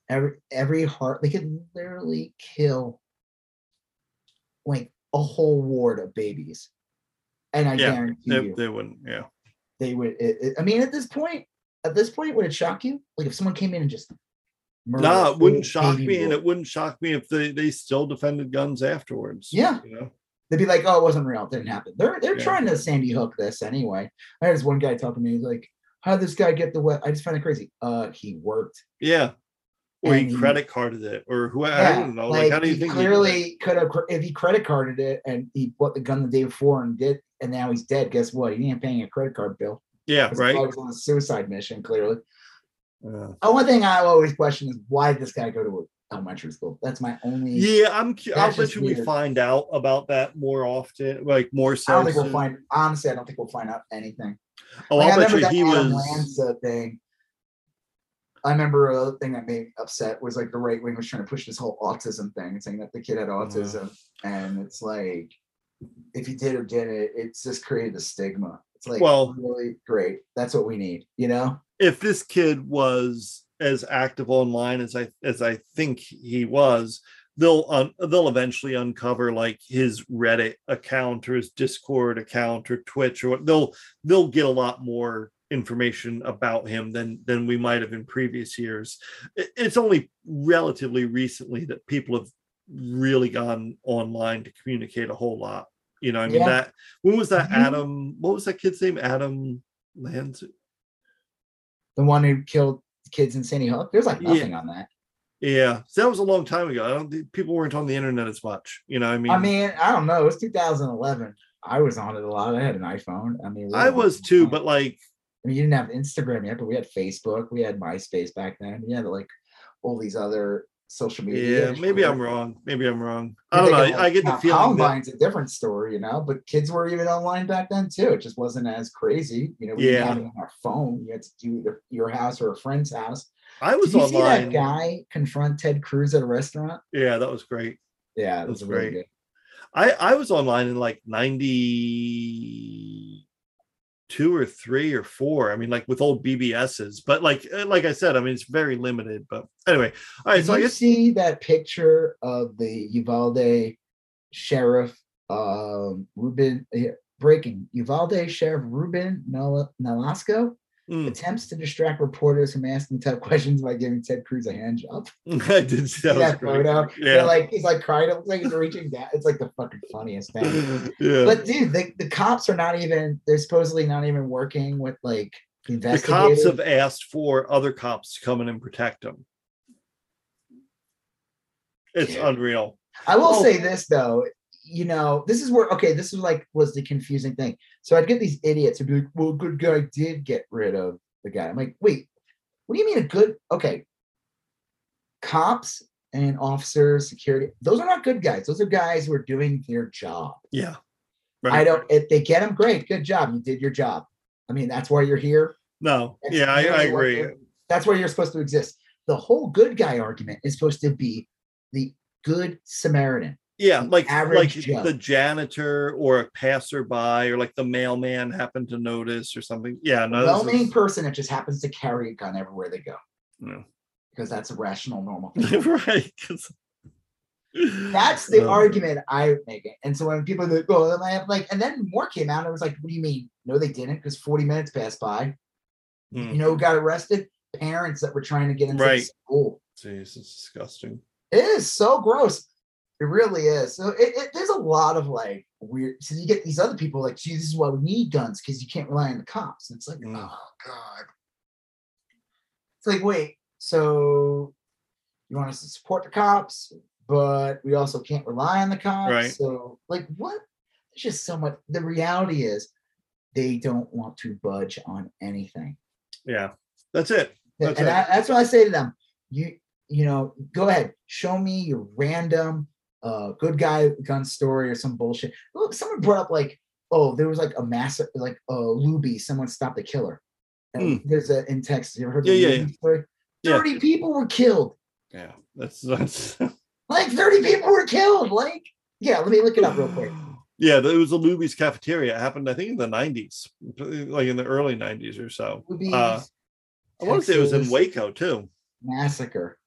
Every every heart. They could literally kill. Like a whole ward of babies, and I Yeah, guarantee They, you they wouldn't. Yeah. they would. It, it- I mean, at this point, at this point, would it shock you? Like if someone came in and just murdered No, a it wouldn't shock me, and it wouldn't shock me if they they still defended guns afterwards. Yeah. You know. they'd be like, "Oh, it wasn't real. It didn't happen." They're they're Yeah. trying to Sandy Hook this anyway. I had this one guy talking to me. He's like, "How did this guy get the wet?" I just find it crazy. Uh, he worked. Yeah. Or he And he- credit carded it, or who I don't know. Like, how do you he think? he clearly could have if he credit carded it and he bought the gun the day before and did, and now he's dead. Guess what? He ain't paying a credit card bill. Yeah, right. was on a suicide mission. Clearly, Uh, the one thing I always question is why did this guy go to elementary school? That's my only. yeah, I'm. I'll bet you we find out about that more often, like more so. I don't think we'll find. Honestly, I don't think we'll find out anything. Oh, Like, I I'll bet you he Adam was. Lanza thing. I remember a thing that made me upset was like the right wing was trying to push this whole autism thing, saying that the kid had autism, and it's like, if you did or didn't, it's just created a stigma. It's like Well- really great. That's what we need, you know? if this kid was as active online as I as I think he was, they'll un, they'll eventually uncover like his Reddit account or his Discord account or Twitch or what they'll they'll get a lot more information about him than than we might have in previous years. It's only relatively recently that people have really gone online to communicate a whole lot. You know, I mean Yeah. that when was that Mhm. Adam? What was that kid's name? Adam Lanza. The one who killed kids in Sandy Hook. There's like Yeah. nothing on that. Yeah, so that was a long time ago. I don't think people weren't on the internet as much. You know, I mean, I mean, I don't know. It was 2011. I was on it a lot. I had an iPhone. I mean, I was too, but like, I mean, you didn't have Instagram yet, but we had Facebook. We had MySpace back then. We had like all these other social media. yeah, maybe I'm wrong. Maybe I'm wrong. I don't know. I, get the feeling that, Columbine's a different story, you know, but kids were even online back then too. It just wasn't as crazy. You know, we Yeah. on our phone. You had to do either your house or a friend's house. I was Did you see online. that guy confront Ted Cruz at a restaurant? Yeah, that was great. Yeah, it was great. good. I I was online in like ninety two or three or four. I mean, like with old BBSs, but like uh, like I said, I mean it's very limited. But anyway, all right. Did So I you guess see that picture of the Uvalde sheriff um Ruben uh, breaking Uvalde Sheriff Ruben Nal- Nolasco Mm, attempts to distract reporters from asking tough questions by giving Ted Cruz a hand job. I did see that. that photo? Yeah. They're like he's like crying. It looks like he's reaching down. It's like the fucking funniest thing. yeah. But dude, the, the cops are not even. They're supposedly not even working with like the cops have asked for other cops to come in and protect them. It's Yeah. unreal. I will Oh. say this though, you know, this is where okay, this is like was the confusing thing. So I'd get these idiots who'd be like, "Well, good guy did get rid of the guy." I'm like, "Wait, what do you mean a good?" Okay, cops and officers, security, those are not good guys. Those are guys who are doing their job. Yeah. I don't. If they get them, great, good job. You did your job. I mean, that's why you're here. No. That's Yeah, I, I agree. That's where you're supposed to exist. The whole good guy argument is supposed to be the good Samaritan. Yeah, like like Joe. the janitor or a passerby or like the mailman happened to notice or something. Yeah, no. well this meaning is- person that just happens to carry a gun everywhere they go no. because that's a rational, normal thing. right. That's the Um, argument I make. It. And so when people are like, oh, then I have like, and then more came out, and it was like, what do you mean? No, they didn't, because 40 minutes passed by. hmm, You know who got arrested? Parents that were trying to get into Right. school. Jeez, it's disgusting. It is so gross. It really is. So it, it, there's a lot of like weird. So you get these other people like, gee, this is why we need guns because you can't rely on the cops. And it's like, Mm. oh god. It's like, wait, so you want us to support the cops, but we also can't rely on the cops. Right. So like, what? It's just so much. The reality is, they don't want to budge on anything. Yeah, that's it. That's and it. I, that's what I say to them. You you know, go ahead, show me your random uh good guy gun story or some bullshit. Look, someone brought up like, oh, there was like a massive like uh Luby, someone stopped a killer. And There's a in Texas. You ever heard. Yeah, the yeah, Luby story? Yeah. 30 people were killed. Yeah, that's that's. Like 30 people were killed. Like, yeah, let me look it up real quick. Yeah, it was a Luby's cafeteria. It happened, I think, in the '90s, like in the early '90s or so. Luby's Uh, I want to say it was in Waco too. massacre.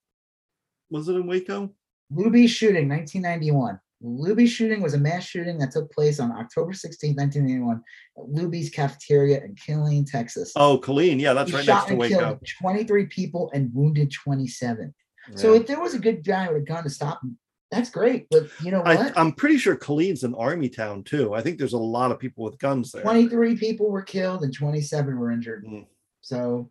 Was it in Waco? Luby shooting, 1991. Luby shooting was a mass shooting that took place on October 16, 1991, at Luby's cafeteria in Killeen, Texas. Oh, Killeen. Yeah, that's He right next to Waco. 23 people and wounded 27. So if there was a good guy with a gun to stop him, that's great. But you know I, what? I'm pretty sure Killeen's an army town too. I think there's a lot of people with guns there. 23 people were killed and 27 were injured. Mm. So,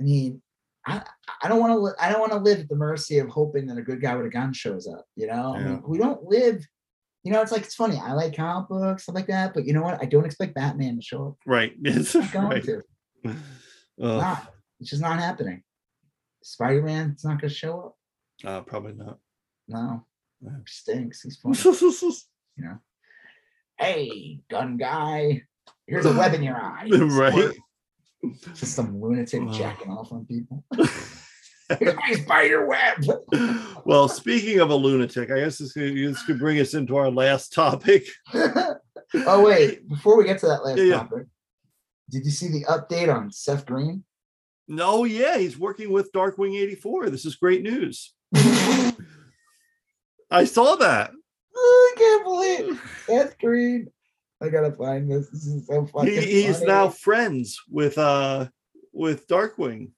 I mean, I, I don't want to li- I don't want to live at the mercy of hoping that a good guy with a gun shows up. You know, I mean, we don't live. You know, it's like it's funny. I like comic books, stuff like that. But you know what? I don't expect Batman to show up. Right. It's Not going right. to. Ugh. Not. It's just not happening. Spider Man, it's not going to show up. Uh, probably not. No, Yeah. stinks. He's funny. you know. Hey, gun guy, here's a web in your eye. right. Just some lunatic jacking off on people. spider web. well, speaking of a lunatic, I guess this could, this could bring us into our last topic. oh wait, before we get to that last Yeah, yeah. topic, did you see the update on Seth Green? No, yeah, he's working with Darkwing 84. This is great news. I saw that. I can't believe Seth Green. I gotta find this. This is so fucking. He, he's funny. now friends with uh with Darkwing.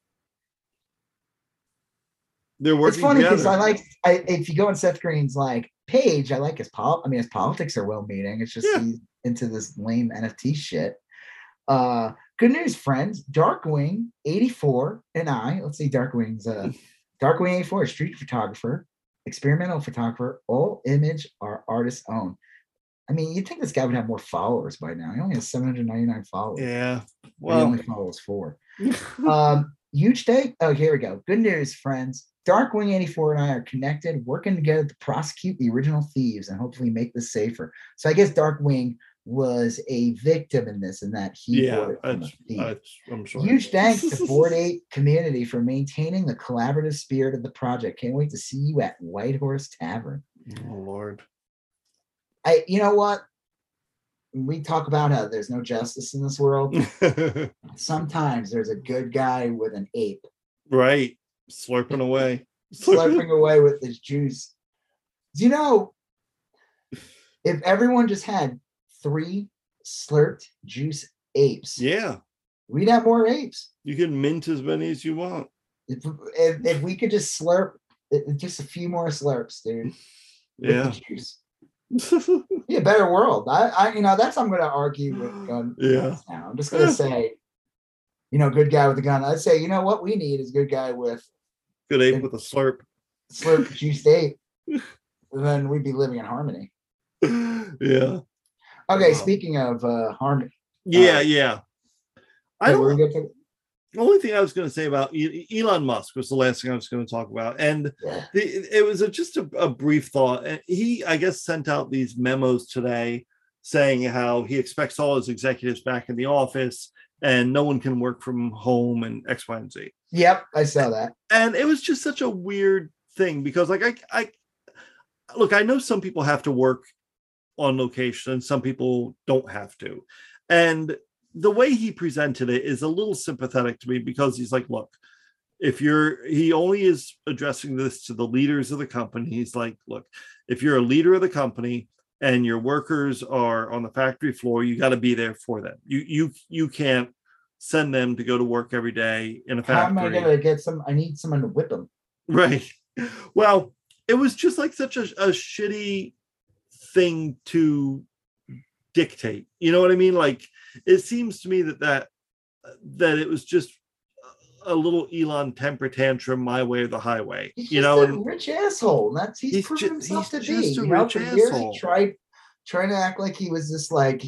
They're working It's funny because. I like. I if you go on Seth Green's like page, I like his pol. I mean, his politics are well meaning. It's just Yeah. he's into this lame NFT shit. Uh, good news, friends. Darkwing eighty four and I. Let's see, Darkwing's uh, Darkwing eighty four, street photographer, experimental photographer. All image are artist own. I mean, you'd think this guy would have more followers by now. He only has seven hundred ninety nine followers. yeah. Well, he only follows four. Um, huge day. Oh, here we go. Good news, friends. Darkwing 84 and I are connected, working together to prosecute the original thieves and hopefully make this safer. So I guess Darkwing was a victim in this, and that he yeah, bought it from a that's, thief. that's, I'm sure. Huge thanks to Bored Ape community for maintaining the collaborative spirit of the project. Can't wait to see you at Whitehorse Tavern. Oh Lord. I you know what? We talk about how there's no justice in this world. Sometimes there's a good guy with an ape right. Slurping away. slurping away with his juice. Do you know if everyone just had three slurped juice apes, Yeah. we'd have more apes. You can mint as many as you want. If, if, if we could just slurp just a few more slurps, dude. Yeah. juice. Be a better world. I, I, you know, that's I'm going to argue with gun. Yeah. Now I'm just going to say, you know, good guy with a gun. I'd say, you know, what we need is good guy with Good ape with a slurp. slurp juice ape. then we'd be living in harmony. yeah. Okay, Wow. speaking of uh harmony, Yeah, Uh, yeah. I don't the only thing I was going to say about Elon Musk was the last thing I was going to talk about, and yeah. the, it was a, just a, a brief thought. And He, I guess, sent out these memos today saying how he expects all his executives back in the office, and no one can work from home, and X, Y, and Z. Yep, I saw that. And it was just such a weird thing because, like, I, I look, I know some people have to work on location, and some people don't have to, and the way he presented it is a little sympathetic to me because he's like, look, if you're, he only is addressing this to the leaders of the company. He's like, look, if you're a leader of the company and your workers are on the factory floor, you got to be there for them. You, you, you can't send them to go to work every day in a factory. How am I gonna get some? I need someone to whip them. Right. Well, it was just like such a, a shitty thing to dictate. You know what I mean? Like it seems to me that that that it was just a little Elon temper tantrum, my way or the highway. He's you know, a and rich asshole. and That's he's, He's proven ju- himself he's to be. a You know, rich for years asshole. he tried trying to act like he was this like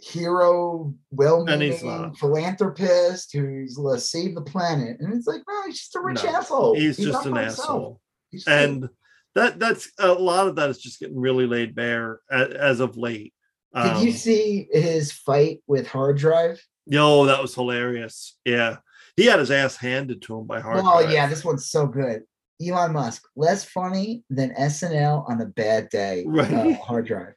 hero, well-meaning he's philanthropist who's uh, let's save the planet. And it's like, no, he's just a rich No, asshole. he's just an asshole. And that that's a lot of that is just getting really laid bare as, as of late. Did you Um, see his fight with Hard Drive? No, that was hilarious. Yeah. He had his ass handed to him by hard. Oh Drive. yeah, this one's so good. Elon Musk, less funny than SNL on a bad day. Right. uh, hard drive.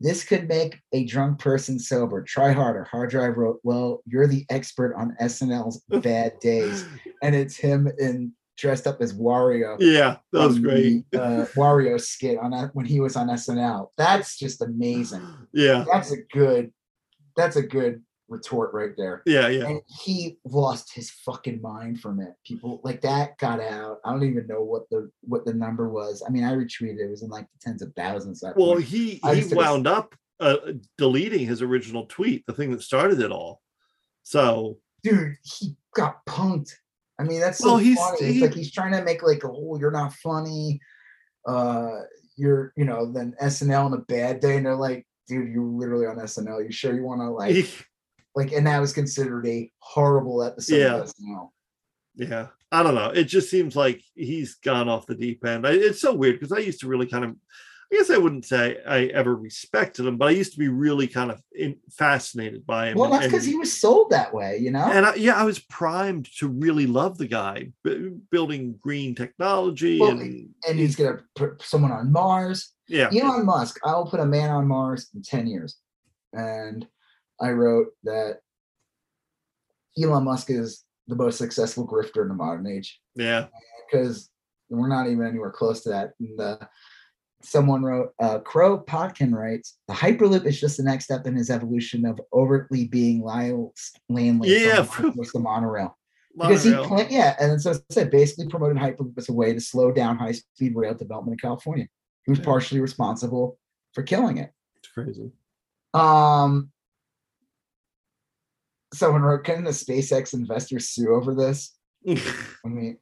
This could make a drunk person sober. Try harder. Hard drive wrote, "Well, you're the expert on SNL's bad days," and it's him in dressed up as Wario. Yeah, that was great. the, uh, Wario skit on that when he was on SNL. That's just amazing. Yeah, That's a good. That's a good retort right there. yeah, yeah. And he lost his fucking mind from it. People like that got out. I don't even know what the what the number was. I mean, I retweeted it. It was in like the tens of thousands. Well, he he wound up uh, deleting his original tweet, the thing that started it all. So dude, he got punked. I mean, that's so Well, he's- funny. It's he- like he's trying to make like, oh, you're not funny. Uh, you're, you know, then SNL on a bad day, and they're like, dude, you're literally on SNL. You sure you want to like, like, and that was considered a horrible episode Yeah. of SNL. yeah, I don't know. It just seems like he's gone off the deep end. I, it's so weird because I used to really kind of I guess I wouldn't say I ever respected him, but I used to be really kind of in, fascinated by him. Well, that's because he was sold that way, you know. and I, yeah, I was primed to really love the guy, b- building green technology, Well, and and he's gonna put someone on Mars. yeah, Elon Musk, I will put a man on Mars in 10 years. And I wrote that Elon Musk is the most successful grifter in the modern age yeah, because we're not even anywhere close to that. And uh, someone wrote, uh, Crow Potkin writes, the Hyperloop is just the next step in his evolution of overtly being Lyle Lanley Yeah. from the monorail. Because he, monorail. yeah, and so it said basically promoted Hyperloop as a way to slow down high speed rail development in California. He was Yeah. partially responsible for killing it. it's crazy. Um, someone wrote, "Can the SpaceX investors sue over this?" I mean,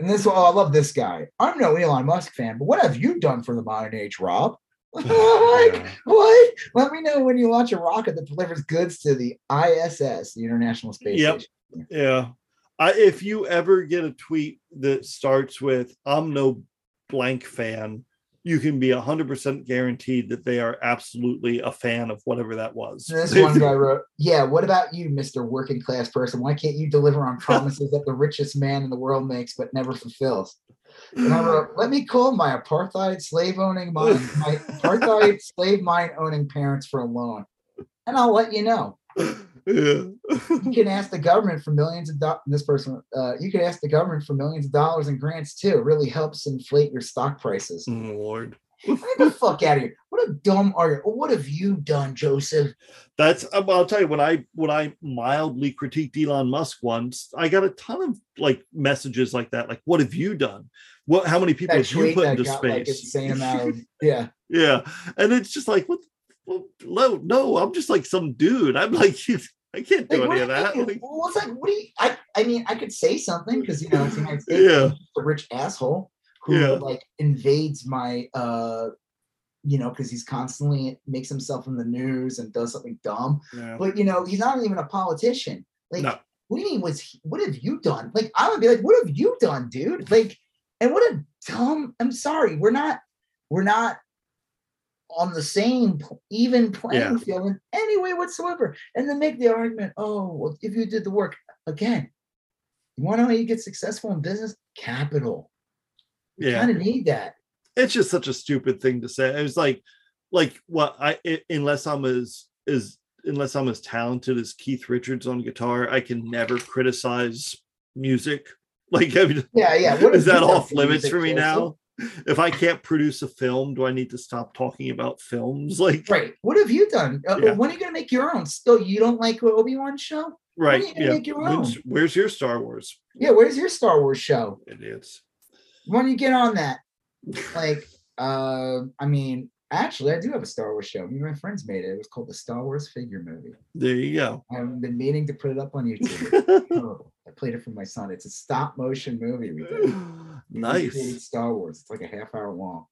and this, oh, I love this guy. I'm no Elon Musk fan, but what have you done for the modern age, Rob? like, Yeah. what? Let me know when you launch a rocket that delivers goods to the ISS, the International Space Yep. Station. Yeah. I, if you ever get a tweet that starts with "I'm no blank fan," you can be hundred percent guaranteed that they are absolutely a fan of whatever that was. This one guy wrote, "Yeah, what about you, Mister Working Class Person? Why can't you deliver on promises that the richest man in the world makes but never fulfills?" And I wrote, "Let me call my apartheid slave owning my, my apartheid slave mine owning parents for a loan, and I'll let you know. Yeah. You can ask the government for millions of dollars. This person, uh, you can ask the government for millions of dollars in grants too. It really helps inflate your stock prices. Oh, Lord. Get the fuck out of here! What a dumb argument. What have you done, Joseph? That's uh, well, I'll tell you when I when I mildly critiqued Elon Musk once, I got a ton of like messages like that. Like, what have you done? What how many people That have you put into got like space? insane amount of yeah." yeah. And it's just like, what well, no, no, I'm just like some dude. I'm like I can't do Like, any of that. Like, well, it's like, what do you? I, I mean, I could say something because you know it's the United States. Yeah. A rich asshole who Yeah. like invades my, uh, you know, because he's constantly makes himself in the news and does something dumb. yeah. But you know, he's not even a politician. Like, No. what do you mean? Was he, what have you done? Like, I would be like, what have you done, dude? Like, and what a dumb. I'm sorry, we're not, we're not on the same even playing Yeah. field in any way whatsoever. And then make the argument, oh, well, if you did the work again, you want to know how you get successful in business? Capital. You Yeah. kind of need that. it's just such a stupid thing to say. It was like, like what I unless I'm as as unless I'm as talented as Keith Richards on guitar, I can never criticize music. Like, I mean, Yeah, yeah. What is have that off limits for me now? If I can't produce a film, do I need to stop talking about films? Like, Right. What have you done? Uh, Yeah. When are you going to make your own? Still, you don't like Obi Wan show? right? you gonna Yeah. make your When's- where's your Star Wars? Yeah. Where's your Star Wars show? Idiots. When you get on that? Like, uh, I mean, actually, I do have a Star Wars show. Me and my friends made it. It was called the Star Wars Figure Movie. There you go. I've been meaning to put it up on YouTube. Terrible. I played it for my son. It's a stop motion movie we did. Nice. Star Wars. It's like a half hour long.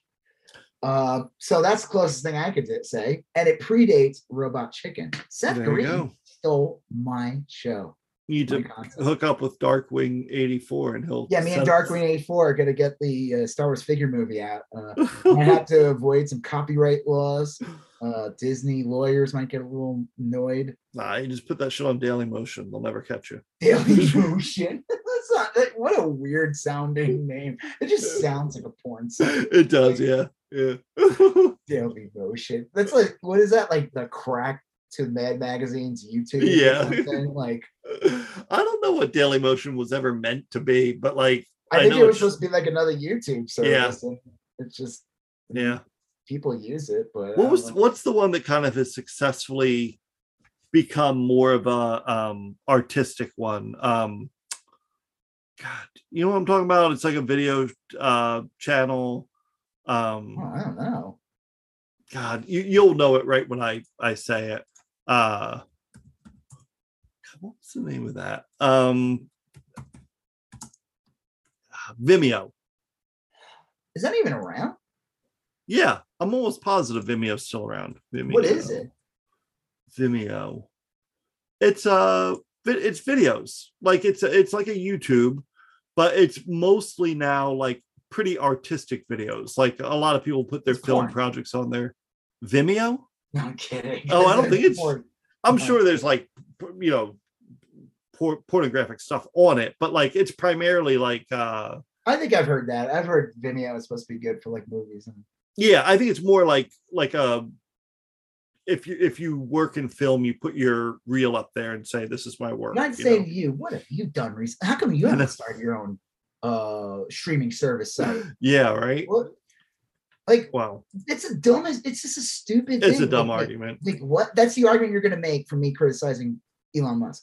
Uh, so that's the closest thing I could say. And it predates Robot Chicken. Seth There you Green stole my show. You need to hook up with Darkwing 84 and he'll Yeah, me and Darkwing 84 are going to get the uh, Star Wars figure movie out. Uh, I have to avoid some copyright laws. Uh, Disney lawyers might get a little annoyed. Nah, you just put that shit on Daily Motion. They'll never catch you. Daily Motion. That's not that, what a weird sounding name. It just sounds like a porn site. It does, yeah. Yeah. Daily Motion. That's like what is that like the crack to Mad Magazine's YouTube? Yeah. Like I don't know what Daily Motion was ever meant to be, but like I I think it was supposed to be like another YouTube service. And it's just yeah. people use it, but What was what's the one that kind of has successfully become more of a um artistic one? Um God, you know what I'm talking about? It's like a video uh channel. Um Oh, I don't know. God, you, you'll know it right when I I say it. Uh what's the name of that? Um Vimeo. Is that even around? Yeah, I'm almost positive Vimeo's still around. Vimeo. What is it? Vimeo. It's uh vi- it's videos. Like it's a, it's like a YouTube, but it's mostly now like pretty artistic videos. Like a lot of people put their It's film porn. projects on their Vimeo. No, I'm kidding. Oh, I don't think it's-. I'm sure there's like you know por- pornographic stuff on it, but like it's primarily like uh I think I've heard that. I've heard Vimeo is supposed to be good for like movies and yeah, I think it's more like like a if you if you work in film, you put your reel up there and say this is my work. I'd say know? to you, what have you done recently? How come you haven't started your own uh streaming service site? yeah, right. What like Wow, it's a dumb it's just a stupid it's a dumb Like- argument. Like what? That's the argument you're gonna make for me criticizing Elon Musk.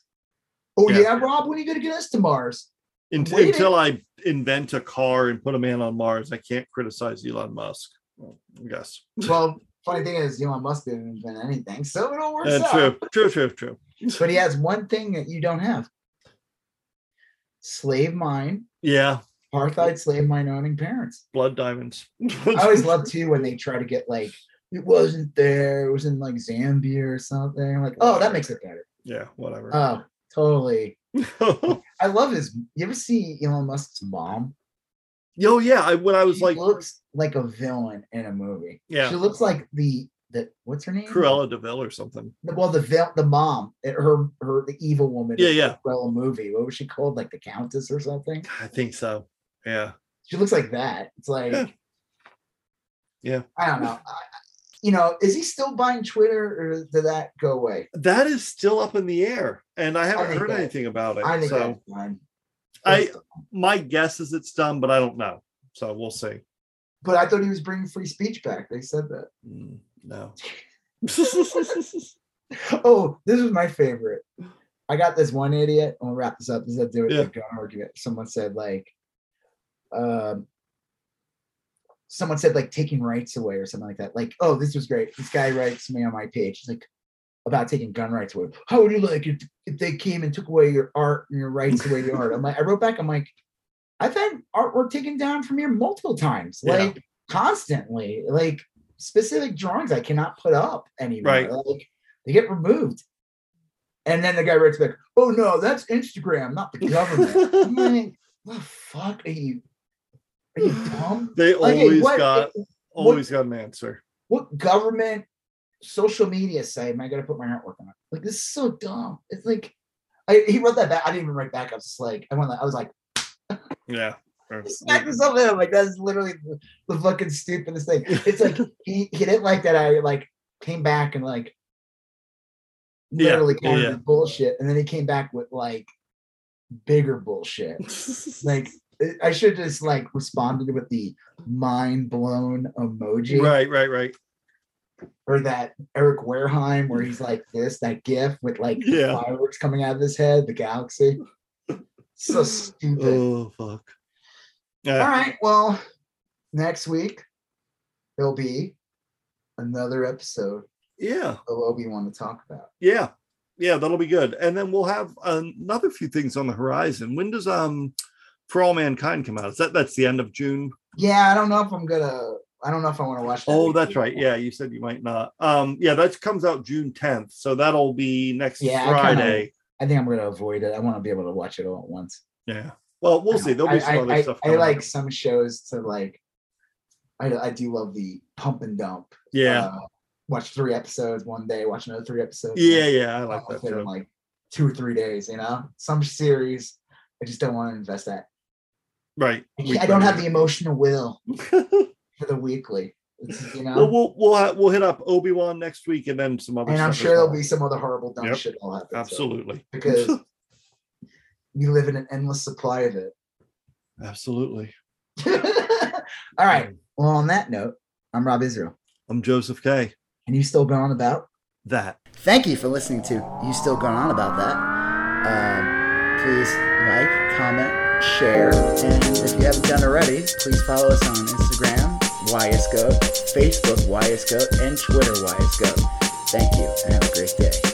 Oh Yeah. yeah, Rob, when are you gonna get us to Mars? Unt- waiting. until I invent a car and put a man on Mars, I can't criticize Elon Musk. Well, I guess. Well, funny thing is Elon Musk didn't invent anything, so it all works Uh, out. true, true, true, true. But he has one thing that you don't have. Slave mine, Yeah, apartheid slave mine owning parents. blood diamonds. I always love too when they try to get like it wasn't there, it was in like Zambia or something. I'm like, oh, that makes it better. yeah, whatever. Oh, totally. I love his. You ever see Elon Musk's mom? Yo, yeah. I, when I was She like looks like a villain in a movie. Yeah. she looks like the the what's her name? Cruella de Vil or something. Well, the vil- the mom, eh, her her the evil woman. Yeah, yeah. Cruella movie. What was she called? Like the Countess or something? I think so. Yeah. She looks like that. It's like, Yeah. Yeah. I don't know. I, I- you know, is he still buying Twitter, or did that go away? That is still up in the air, and I haven't think heard that- anything about it. I think so that's fine. I- my guess is it's done, but I don't know. So we'll see. but I thought he was bringing free speech back. They said that. Mm, no. Oh, this was my favorite. I got this one idiot. I'm gonna wrap this up. This is a do it Yeah. gun argument. Someone said like, um, someone said like taking rights away or something like that. Like, oh, this was great. This guy writes me on my page. He's like about taking gun rights away. How would you like it if they came and took away your art and your rights away your art? I'm like, I wrote back. I'm like, I've had artwork taken down from here multiple times, Yeah. like constantly, like specific drawings I cannot put up anymore. Right. Like they get removed. And then the guy writes back, "Oh no, that's Instagram, not the government." I'm like, "What the fuck are you? Are you dumb? they Like, always what- got always got an answer. What government social media site am I gonna put my artwork on? it. Like this is so dumb. It's like I, he wrote that back. I didn't even write back. I was just like, I went. I was like, Yeah. Smack this up there. Like that's literally the, the fucking stupidest thing. It's like he he didn't like that. I like came back and like literally yeah, yeah. it bullshit, and then he came back with like bigger bullshit. like I should just like responded with the mind blown emoji right, right, right. Or that Eric Wareheim where he's like this, that gif with like Yeah. fireworks coming out of his head, the galaxy. So stupid. Oh fuck. All Yeah. right. Well, next week there'll be another episode Yeah. of we want to talk about. Yeah. Yeah, that'll be good. And then we'll have another few things on the horizon. When does um For All Mankind come out? Is that that's the end of June? Yeah, I don't know if I'm gonna. I don't know if I want to watch that. Oh, week. that's right. Yeah, you said you might not. Um, yeah, that comes out June 10th. So that'll be next Yeah, I kinda- Friday. I think I'm gonna avoid it. I want to be able to watch it all at once. Yeah. Well, we'll see. There'll be some I, other I- stuff. I like up. some shows to like. I, I do love the pump and dump. Yeah. Uh, watch three episodes one day, watch another three episodes. yeah, yeah. I like that in too. like two or three days. You know, some series I just don't want to invest that. Right. I, I don't have the emotional will for the weekly. It's, you know, well, we'll we'll ha- we'll hit up Obi Wan next week, and then some other. and I'm sure there'll be some other horrible dumb Yep. shit that'll happen. so- absolutely, because we live in an endless supply of it. absolutely. All right. Well, on that note, I'm Rob Israel. I'm Joseph K. And you still going on about? That. Thank you for listening to You Still Going On About That. Um, please like, comment, share, and if you haven't done already, please follow us on Instagram, YSGOAT, Facebook YSGOAT, and Twitter YSGOAT. Thank you and have a great day.